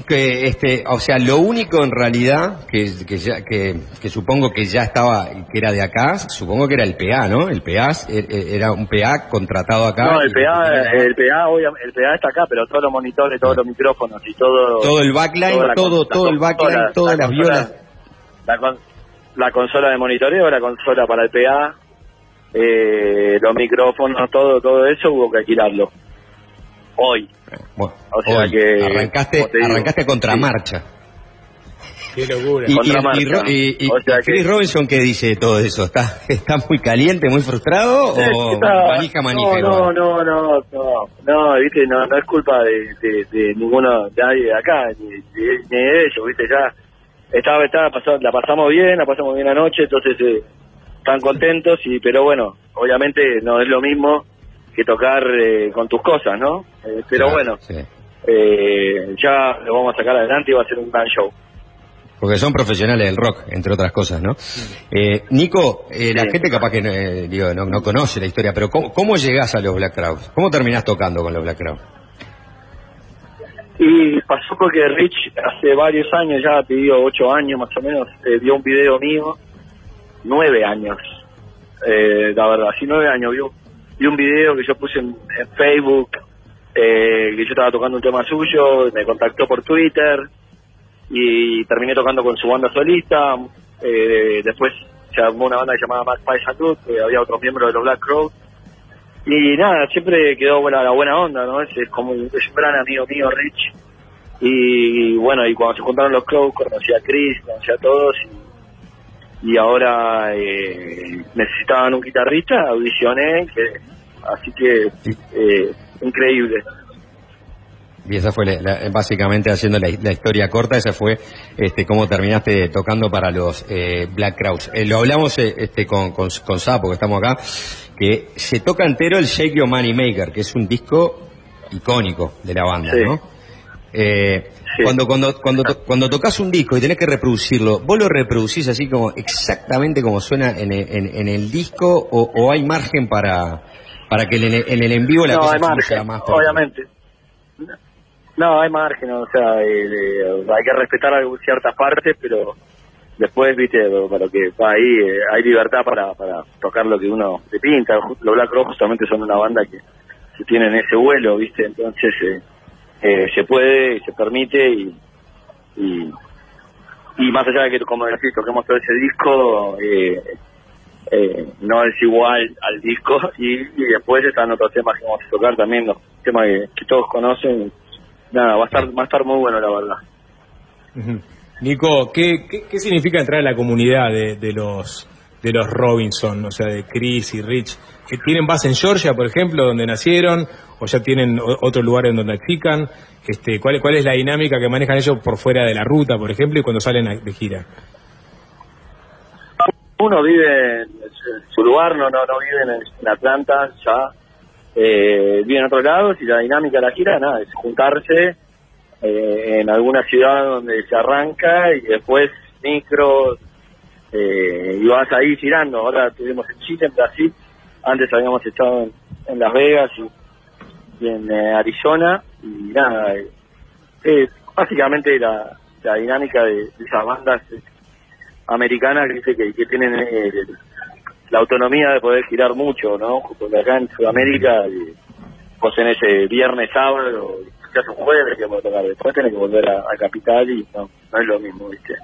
Que, este, o sea, lo único en realidad que, que, ya, que, que supongo que ya estaba, que era de acá, supongo que era el PA, ¿no? El PA eh, eh, era un PA contratado acá. No, el PA, el PA, obviamente, el PA está acá, pero todos los monitores, todos los micrófonos y todo. Todo el backline, todo, todo el backline, todas la las violas. La, con- la consola de monitoreo, la consola para el PA, eh, los micrófonos, todo, todo eso hubo que alquilarlo. Hoy. Bueno, O sea hoy que, arrancaste, arrancaste contra marcha. Qué locura. Y, y- Contramarcha. y Ro- y- y O sea que- Chris Robinson, ¿qué dice de todo eso? ¿Está, ¿Está muy caliente, muy frustrado Sí, o está- manija, manija? no, no, no, no, no, no, viste, no, no es culpa de, de, de ninguno, de nadie de acá, ni, ni- ni de ellos, viste, ya estaba, estaba pasando, la pasamos bien, la pasamos bien anoche, entonces eh, están contentos, y pero bueno, obviamente no es lo mismo que tocar eh, con tus cosas, ¿no? Eh, pero Claro, bueno, sí. eh, ya lo vamos a sacar adelante y va a ser un gran show. Porque son profesionales del rock, entre otras cosas, ¿no? Eh, Nico, eh, la Sí. gente capaz que digo, no, no conoce la historia, pero ¿cómo, cómo llegás a los Black Crowes? ¿Cómo terminás tocando con los Black Crowes? Y pasó porque Rich hace varios años, ya pidió ocho años más o menos, vio un video mío, nueve años, eh, la verdad, sí, nueve años, vio, vio un video que yo puse en, en Facebook, eh, que yo estaba tocando un tema suyo, me contactó por Twitter y terminé tocando con su banda solista, eh, después se armó una banda llamada Mac Pie Salud, que había otros miembros de los Black Crowes, y nada, siempre quedó buena, la buena onda, ¿no? Es, es como es un gran amigo mío, Rich. Y, bueno, y cuando se juntaron los Crows, conocí a Chris, conocí a todos. Y, y ahora eh, necesitaban un guitarrista, audicioné, que, así que eh, increíble. Y esa fue, la- la- básicamente, haciendo la, la historia corta, esa fue este, cómo terminaste tocando para los eh, Black Crowes. Eh, lo hablamos eh, este, con, con, con Sapo, que estamos acá, que se toca entero el Shake Your Money Maker, que es un disco icónico de la banda, Sí. ¿no? Eh, Cuando, cuando, cuando, to- cuando tocas un disco y tenés que reproducirlo, ¿vos lo reproducís así como exactamente como suena en el, en- en el disco o, o hay margen para, para que en el, en el en vivo la no, cosa hay margen, más? por- obviamente. No, hay margen, o sea, eh, eh, hay que respetar ciertas partes, pero después, viste, para que ahí, eh, hay libertad para, para tocar lo que uno le pinta. Los Black Rock justamente son una banda que, que tienen ese vuelo, viste, entonces eh, eh, se puede, se permite y, y, y más allá de que, como decís, toquemos todo ese disco, eh, eh, no es igual al disco y, después están otros temas que vamos a tocar también, los temas que, todos conocen. Nada, va a estar va a estar muy bueno la verdad. Nico, ¿qué, qué, qué significa entrar a la comunidad de, de los de los Robinson, o sea, de Chris y Rich? ¿Que ¿Tienen base en Georgia, por ejemplo, donde nacieron, o ya tienen otro lugar en donde practican? Este, ¿cuál, ¿Cuál es la dinámica que manejan ellos por fuera de la ruta, por ejemplo, y cuando salen de gira? Uno vive en su lugar, no no no vive en, Atlanta ya, eh, vive en otros lados y la dinámica de la gira nada, es juntarse eh, en alguna ciudad donde se arranca y después micro eh, y vas ahí girando. Ahora estuvimos en Chile, en Brasil, antes habíamos estado en, Las Vegas y, en eh, Arizona y nada, eh, eh, básicamente la, la dinámica de, esas bandas americanas que, dice que, que tienen eh, la autonomía de poder girar mucho, ¿no? Porque acá en Sudamérica eh, vos tenés ese viernes, sábado, ya es un jueves que podés tocar, después tenés que volver a, a Capital y no, no es lo mismo, ¿viste?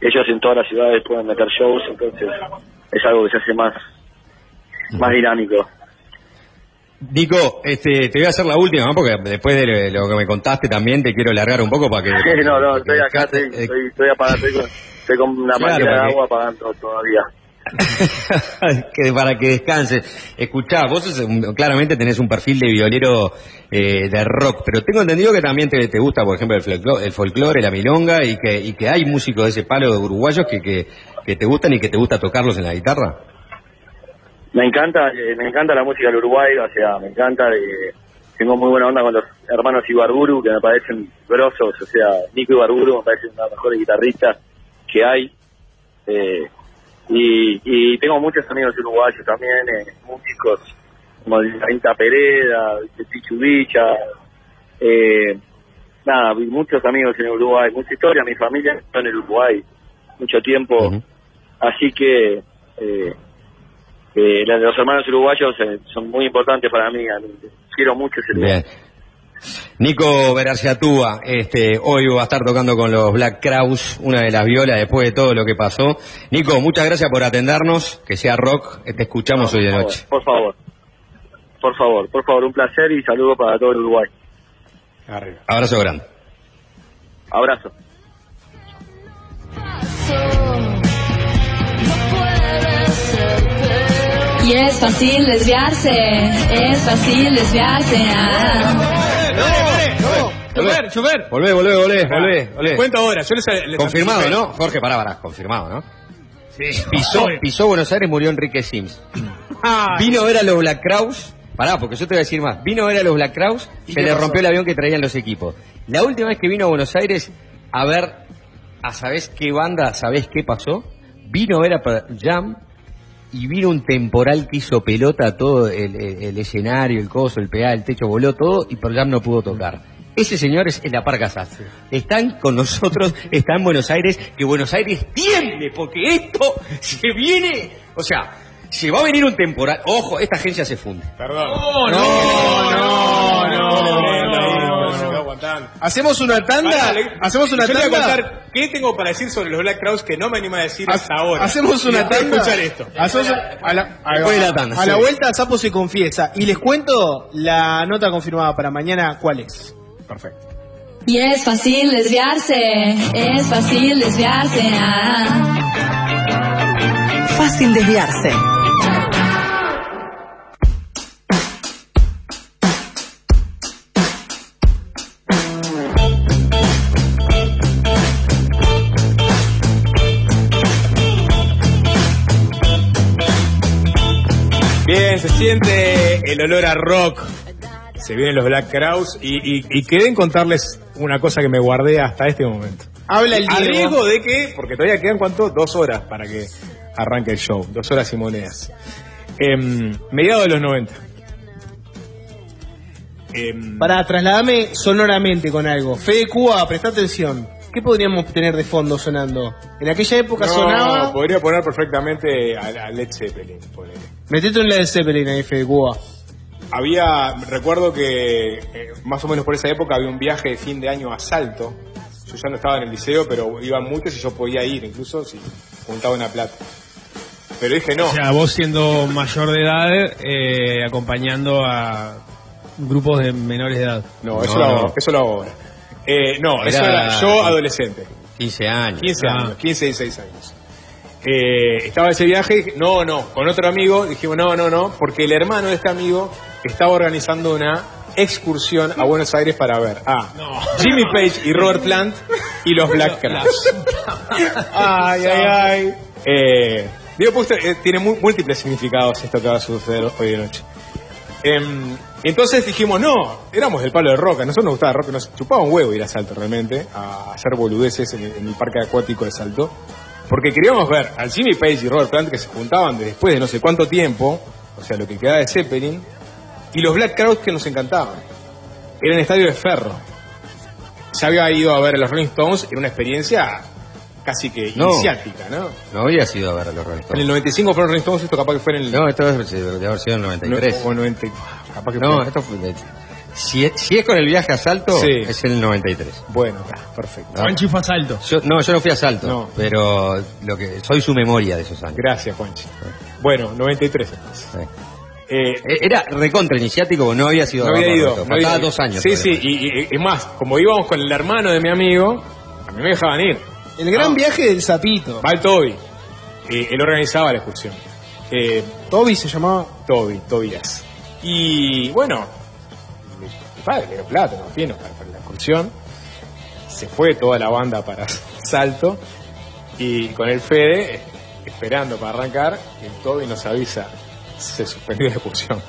Ellos en todas las ciudades pueden meter shows, entonces es algo que se hace más, más dinámico. Nico, este, te voy a hacer la última, ¿no? porque después de lo que me contaste también te quiero largar un poco para que... no, no, estoy acá, estoy, estoy, estoy apagando, estoy con, estoy con una Claro, máquina de agua apagando todavía. que para que descanses. Escuchá, vos sos un- claramente tenés un perfil de violero eh, de rock, pero tengo entendido que también te, te gusta, por ejemplo, el folclore, el folclore, la milonga, y que, y que hay músicos de ese palo de uruguayos que, que, que te gustan y que te gusta tocarlos en la guitarra. Me encanta, eh, me encanta la música del Uruguay, o sea, me encanta, eh, tengo muy buena onda con los hermanos Ibarburu, que me parecen grosos, o sea, Nico Ibarburu me parece uno de los mejores guitarristas que hay, eh, y, y tengo muchos amigos uruguayos también, eh, músicos como Anita Pereda, Pichu Villa, eh, nada, vi muchos amigos en Uruguay, mucha historia, mi familia está en el Uruguay mucho tiempo, así que eh, eh, los hermanos uruguayos eh, son muy importantes para mí, quiero mucho ese lugar. Bien. Nico Verarciatúa, este, hoy va a estar tocando con los Black Crowes, una de las violas después de todo lo que pasó. Nico, muchas gracias por atendernos, que sea rock, te escuchamos hoy de noche. favor, Por favor. Por favor, por favor, un placer y saludo para todo el Uruguay. Abrazo grande. Abrazo. Y es fácil desviarse, es fácil desviarse. ah. Chofer, chofer. Volvé, volvé, volvé, volvé, volvé. Cuento ahora, yo les, les Confirmado. ¿no? Jorge, pará, pará, confirmado, ¿no? Sí. Pisó, pisó Buenos Aires, murió Enrique Sims. Vino a ver a los Black Crowes. Pará, porque yo te voy a decir más. Vino a ver a los Black Crowes, ¿Y se le pasó? rompió el avión que traían los equipos. La última vez que vino a Buenos Aires a ver a sabés qué banda, sabés qué pasó, vino a ver a Jam y vino un temporal que hizo pelota todo el, el- el escenario, el coso, el PA, el techo, voló todo y Pearl Jam no pudo tocar. Ese señor es el Parca Sastre. Están con nosotros, está en Buenos Aires, que Buenos Aires tiemble, porque esto se viene, o sea, se va a venir un temporal. Ojo, esta agencia se funde. Perdón. No, no, no, no, Hacemos una tanda. Hacemos una yo te voy a tanda. contar qué tengo para decir sobre los Black Crowes que no me animo a decir Ha- hasta ahora. Hacemos una después tanda. escuchar esto. Hacemos a la, ahí Después va. de la tanda, A la sí. vuelta, Sapo se confiesa. Y les cuento la nota confirmada para mañana. ¿Cuál es? Perfecto. Y es fácil desviarse, es fácil desviarse. ah. Fácil desviarse. Se siente el olor a rock. Se vienen los Black Crowes y, y, y quedé en contarles una cosa que me guardé hasta este momento. Habla el A Diego. riesgo de que, porque todavía quedan cuánto, dos horas para que arranque el show, dos horas y monedas. Em, mediados de los 90. Em, Para trasladarme sonoramente con algo. Fede Cuba, presta atención. ¿Qué podríamos tener de fondo sonando? En aquella época no, sonaba. podría poner perfectamente a, a Led Zeppelin. ponele. Metete un Led Zeppelin ahí, Fede Cuba. Había, recuerdo que eh, más o menos por esa época había un viaje de fin de año a Salto. Yo ya no estaba en el liceo, pero iban muchos y yo podía ir, incluso si juntaba una plata. Pero dije no. O sea, vos siendo mayor de edad, eh, acompañando a grupos de menores de edad. No, eso, No, lo, hago, no. eso lo hago ahora. Eh, no, eso Era- yo adolescente. 15 años. 15 Ah. años, 15, 16 años. Eh, estaba ese viaje, dije, no, no, con otro amigo, dijimos, no, no, no, porque el hermano de este amigo estaba organizando una excursión a Buenos Aires para ver a Jimmy Page y Robert Plant y los Black Crowes. ay, ay, ay. Eh, digo, pues, eh, tiene múltiples significados esto que va a suceder hoy de noche. Em, entonces dijimos, no, éramos del palo de roca, a nosotros nos gustaba el rock, nos chupaba un huevo ir a Salto realmente, a hacer boludeces en el, en el parque acuático de Salto, porque queríamos ver al Jimmy Page y Robert Plant que se juntaban de después de no sé cuánto tiempo, o sea, lo que quedaba de Zeppelin, y los Black Crowes que nos encantaban. Era en estadio de ferro. Ya había ido a ver a los Rolling Stones, era una experiencia casi que No. iniciática, ¿no? No había sido a ver a los Rolling En Stones. el 95 fueron Rolling Stones, esto capaz que fue en el... No, esto es de haber sido en el 93. o 90, capaz que No, fue- esto fue de- si, es, si es con el viaje a Salto, Sí. es el 93. Bueno, ah, perfecto. Juanchi fue a salto. Yo, no, yo no fui a Salto, No. pero lo que soy su memoria de esos años. Gracias, Juanchi. Bueno, 93 entonces. Sí. Eh, Eh, Era recontra iniciático, no había sido no había ido. No había dos años. Sí, sí, y, y- y es más, como íbamos con el hermano de mi amigo, a mí me dejaban ir. El gran No. viaje del sapito. Va el Toby. Eh, él organizaba la excursión. Eh, Toby se llamaba. Toby, Tobías. Y bueno, padre le dio plata, no tiene para, para la excursión. Se fue toda la banda para Salto. Y con el Fede, esperando para arrancar, el Toby nos avisa, se suspendió la excursión.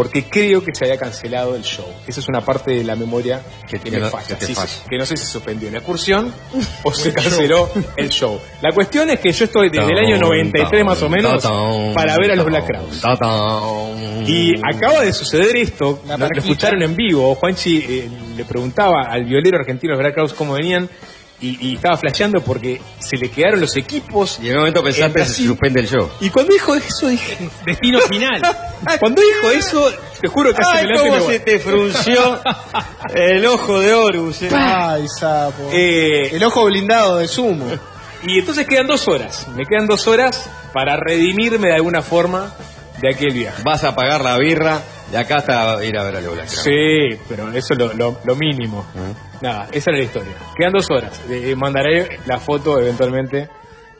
Porque creo que se había cancelado el show. Esa es una parte de la memoria que Que me no- falla. que te Sí, sí, falla. que no sé si se suspendió la excursión o se canceló el show. La cuestión es que yo estoy desde el año 93 más o menos para ver a los Black Crowes. Y acaba de suceder esto, La lo, escucharon en vivo, Juanchi eh, le preguntaba al violero argentino de los Black Crowes cómo venían, y, y estaba flasheando porque se le quedaron los equipos. Y en un momento pensaste que se suspende el show. Y cuando dijo eso dije, Destino final. cuando dijo eso, te juro que Ay, me cómo se te frunció el ojo de Horus. eh. Ay, sapo. Eh, El ojo blindado de sumo. Y entonces quedan dos horas. Me quedan dos horas para redimirme de alguna forma de aquel viaje. Vas a pagar la birra de acá hasta ir a ver a Black. Sí, pero eso es lo, lo- lo mínimo. Nada, esa era la historia. Quedan dos horas. Eh, mandaré la foto eventualmente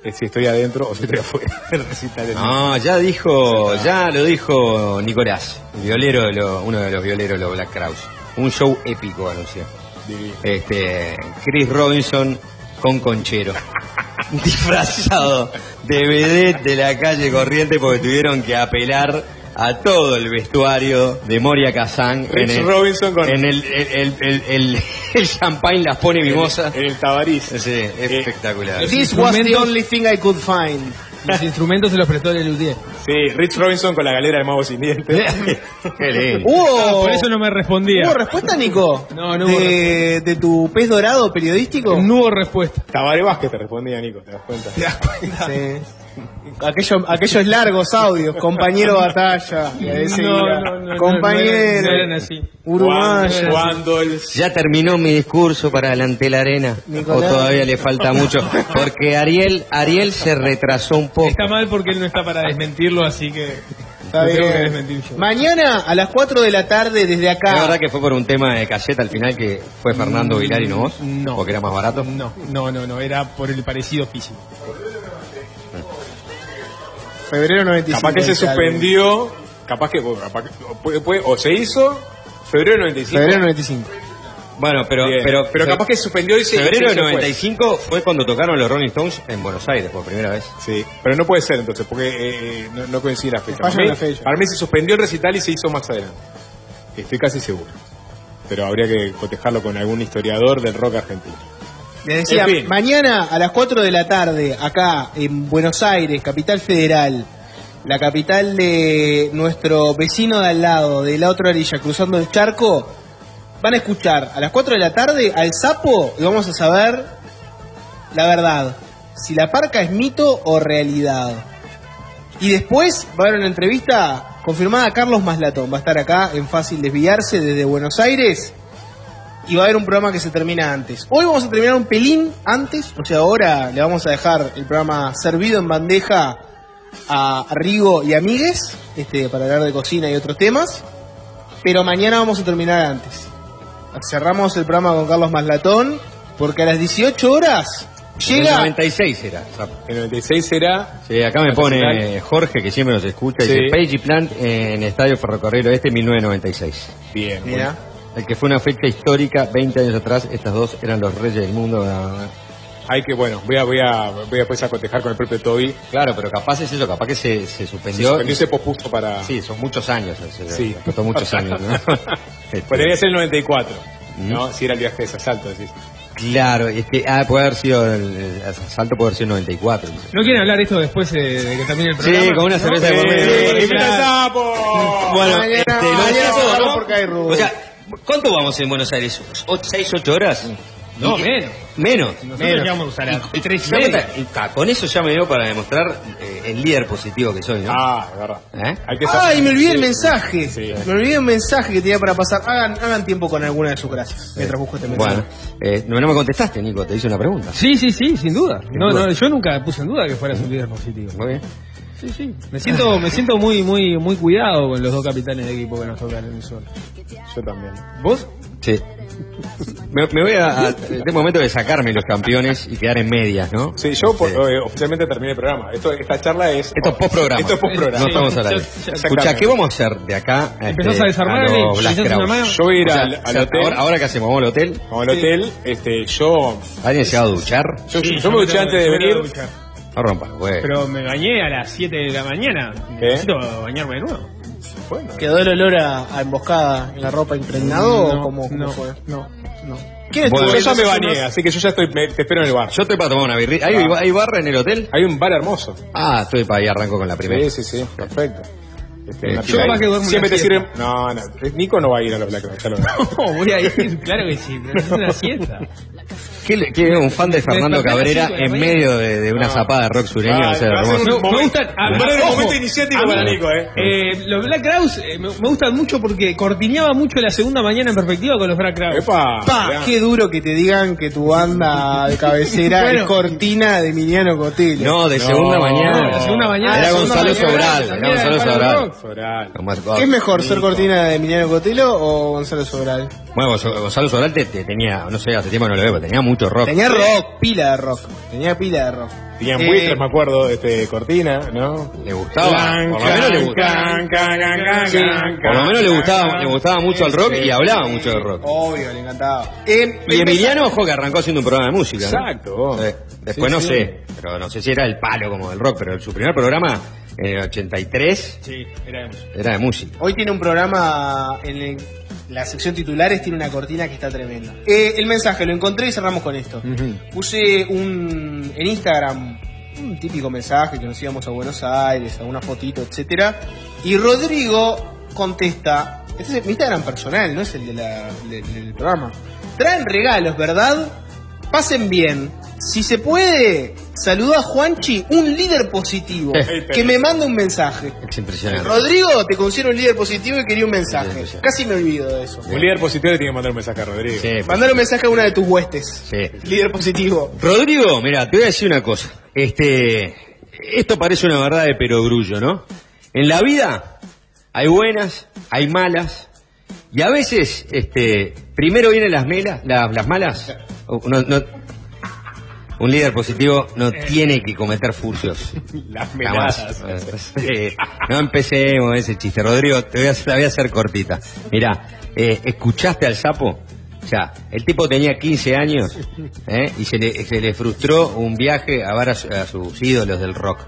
eh, si estoy adentro o si estoy afuera del recital. del- No, ya dijo, ya lo dijo Nicolás, violero de lo- uno de los violeros de los Black Crowes. Un show épico anunció. Divino. Este, Chris Robinson con conchero. Disfrazado de vedette de la calle corriente porque tuvieron que apelar a todo el vestuario de Moria Kazan en Rich el, Robinson con- en el, el, el, el, el- el champagne las pone mimosa. En el Tabariz. Sí, espectacular. This was the only thing I could find. Los instrumentos se los prestó el Luthier. Sí, Rich Robinson con la galera de Mago sin dientes. Qué lindo. ¿Hubo, Por eso no me respondía. ¿Hubo respuesta, Nico? No, no hubo de, de tu pez dorado periodístico? No hubo respuesta. Tabaré Vázquez te respondía, Nico, ¿te das cuenta? Sí. Aquellos, aquellos largos audios, compañero batalla. seguía, No, no, no, compañero. no, no eran así. Uruguayo. Cuando, el Ya terminó mi discurso para delante la arena. Nicolás. O todavía le falta mucho. Porque Ariel, Ariel se retrasó un poco. Está mal porque él no está para desmentirlo, así que Está bien. que desmentir yo. Mañana a las 4 de la tarde desde ¿La acá. verdad que fue por un tema de caseta al final que fue Fernando Vilar y no vos? No. Porque era más barato. No, no, no, no, era por el parecido físico. Febrero 95. capaz que se suspendió, capaz que, bueno, capaz que- puede- puede- o se hizo febrero del 95. Febrero 95. Bueno, pero, Bien. pero, pero capaz que se suspendió y se Febrero se del fue. 95 fue cuando tocaron los Rolling Stones en Buenos Aires por primera vez. Sí, pero no puede ser entonces, porque eh, no, no coincide la fecha. Falla Para mí, la fecha. para mí se suspendió el recital y se hizo más adelante. Estoy casi seguro. Pero habría que cotejarlo con algún historiador del rock argentino. Les decía, En fin. mañana a las 4 de la tarde, acá en Buenos Aires, capital federal, la capital de nuestro vecino de al lado, de la otra orilla, cruzando el charco, van a escuchar a las 4 de la tarde al sapo y vamos a saber la verdad, si la parca es mito o realidad. Y después va a haber una entrevista confirmada a Carlos Maslatón, va a estar acá en Fácil Desviarse desde Buenos Aires y va a haber un programa que se termina antes. Hoy vamos a terminar un pelín antes, o sea, ahora le vamos a dejar el programa servido en bandeja a Rigo y Amigues, este, para hablar de cocina y otros temas, pero mañana vamos a terminar antes. Cerramos el programa con Carlos Maslatón, porque a las 18 horas El llega... 96 era. El 96 era. Sí, acá me pone Jorge, que siempre nos escucha, Sí. dice Page y Plant en Estadio Ferrocarril Oeste 1996. Bien. Mira. El que fue una fecha histórica, 20 años atrás, estas dos eran los reyes del mundo. Hay que, bueno, voy a, voy a, voy a después a cotejar con el propio Toby. Claro, pero capaz es eso, capaz que se, se Se suspendió. suspendió y se pospuso para. Sí, son muchos años. se- Sí. Costó muchos años, ¿no? Este, Podría ser el 94, Mm. ¿no? Si era el viaje de asalto, decís. Claro, este, ah, puede haber sido, el, el asalto puede haber sido el 94. ¿No quieren hablar esto después eh, de que termine el Sí, programa? con una ¿No? cerveza de. Sí. Bueno, Mañana- este, mañana cierto, vamos ¿no? porque hay rubro. O sea, ¿cuánto vamos en Buenos Aires? ¿6, 8 horas? No, Y- menos. Menos. Nosotros llegamos a Y- tres y. Y, Con eso ya me dio para demostrar eh, el líder positivo que soy, ¿no? Ah, es verdad. ¿Eh? Hay que ¡Ay, me olvidé el mensaje! Sí. Me olvidé un mensaje que tenía para pasar. Hagan, hagan tiempo con alguna de sus gracias, mientras busco este mensaje. Bueno, eh, no, no me contestaste, Nico, te hice una pregunta. Sí, sí, sí, sin duda. No, duda. no, yo nunca puse en duda que fueras un líder positivo. Muy bien. Sí, sí. Me siento, me siento muy, muy, muy cuidado con los dos capitanes de equipo que nos tocan en el sol. Yo también. ¿Vos? Sí. Me, me voy a, a- Es momento de sacarme los campeones y quedar en medias, ¿no? Sí, yo por- Sí. eh, oficialmente terminé el programa. Esto, esta charla es. Esto es post-programa. Esto es post-programa. No estamos aire. Sí, Escucha, ¿qué vamos a hacer de acá a, Empezás este, a desarmar. Yo voy a ir O sea, al, o al sea, hotel. Ahora, ahora que hacemos, ¿vamos al hotel? Vamos al hotel. Este, yo. ¿Alguien se va a duchar? Yo, me duché antes de venir. No rompa, güey. Pero me bañé a las 7 de la mañana. ¿Qué? Necesito bañarme de nuevo. Bueno, ¿Quedó el olor a, a emboscada en la ropa impregnado o No, cómo, cómo no, fue? no, no. ¿Quién Bueno, yo ya me bañé, así que yo ya estoy. me- te espero en el bar. Yo estoy para tomar una birrita. ¿Hay, Ah. ¿Hay barra en el hotel? Hay un bar hermoso. Ah, estoy para ahí, arranco con la primera. Sí, sí, sí. Perfecto. Este, Eh, yo ahí. que duermo Siempre te sirven. No, no. Nico no va a ir a los Black Rock, ya lo veo. No, voy a ir, claro que sí, pero es una siesta. ¿Qué, le- qué un fan de Fernando Cabrera cinco en medio de, de una zapada de rock sureño? Ah, o sea, ser hermoso. un Me, me ah, ojo, momento iniciático para Nico, ¿eh? eh, los Black Crowes eh, me, me gustan mucho porque cortineaba mucho la segunda mañana en perspectiva con los Black Crowes. Epa, Pa, qué duro que te digan que tu banda de cabecera Bueno. es cortina de Emiliano Cotillo. No, de No, segunda mañana. de segunda mañana. Era Gonzalo Sobral. Era Gonzalo Sobral. ¿Qué es mejor, ser cortina de Emiliano Cotillo o Gonzalo Sobral? Bueno, Gonzalo Sobral te, te tenía, no sé, hace tiempo no lo veo, pero tenía mucho rock. Tenía rock, pila de rock. Tenía pila de rock. Tenían Eh, buitres, me acuerdo, este, Cortina, ¿no? Le gustaba. Por lo menos le gustaba. Sí. Por lo menos le gustaba, clan, le gustaba mucho el rock y hablaba mucho de rock. Obvio, le encantaba. Eh, Y Emiliano, ojo, que arrancó haciendo un programa de música. ¿no? Exacto. Sí. Después Sí, no sí. sé, pero no sé si era el palo como del rock, pero su primer programa en el 83 Sí, era de música. era de música. Hoy tiene un programa en el- la sección titulares, tiene una cortina que está tremenda. Eh, el mensaje, lo encontré y cerramos con esto. Puse un en Instagram un típico mensaje que nos íbamos a Buenos Aires, a una fotito, etcétera. Y Rodrigo contesta, este es mi Instagram personal, no es el de la- de- del programa. Traen regalos, ¿verdad? Pasen bien. Si se puede, saluda a Juanchi, un líder positivo, que me manda un mensaje. Es impresionante. Rodrigo, te considero un líder positivo y quería un mensaje. Casi me olvido de eso. Un líder positivo le tiene que mandar un mensaje a Rodrigo. Sí, pues, Mandar un mensaje a una de tus huestes. sí. Líder positivo. Rodrigo, mira, te voy a decir una cosa. Este, esto parece una verdad de perogrullo, ¿no? En la vida hay buenas, hay malas, y a veces, este, primero vienen las melas, las, las malas. O- no- no- un líder positivo no tiene que cometer furcios. Las meladas. Eh, no empecemos ese chiste. Rodrigo, te voy a, la voy a hacer cortita. Mirá, eh, ¿escuchaste al sapo? O sea, el tipo tenía 15 años ¿eh? y se le, se le frustró un viaje a ver a, su- a sus ídolos del rock.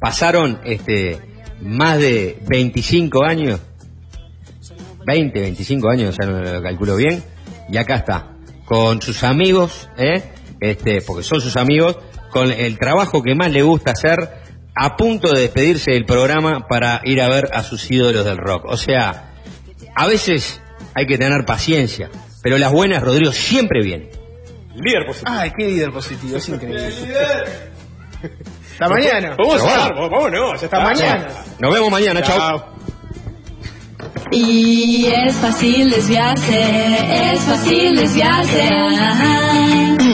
Pasaron este más de 25 años, 20, 25 años, ya no lo calculo bien, y acá está, con sus amigos, ¿eh? este, porque son sus amigos, con el trabajo que más le gusta hacer, a punto de despedirse del programa para ir a ver a sus ídolos del rock. O sea, a veces hay que tener paciencia, pero las buenas, Rodrigo, siempre vienen. Líder positivo. Ay, qué líder positivo, es increíble. Hasta mañana. Vamos a cerrar, vámonos, ya está. Hasta mañana. Nos vemos mañana, chao. Chao. Y es fácil desviarse, es fácil desviarse. ajá.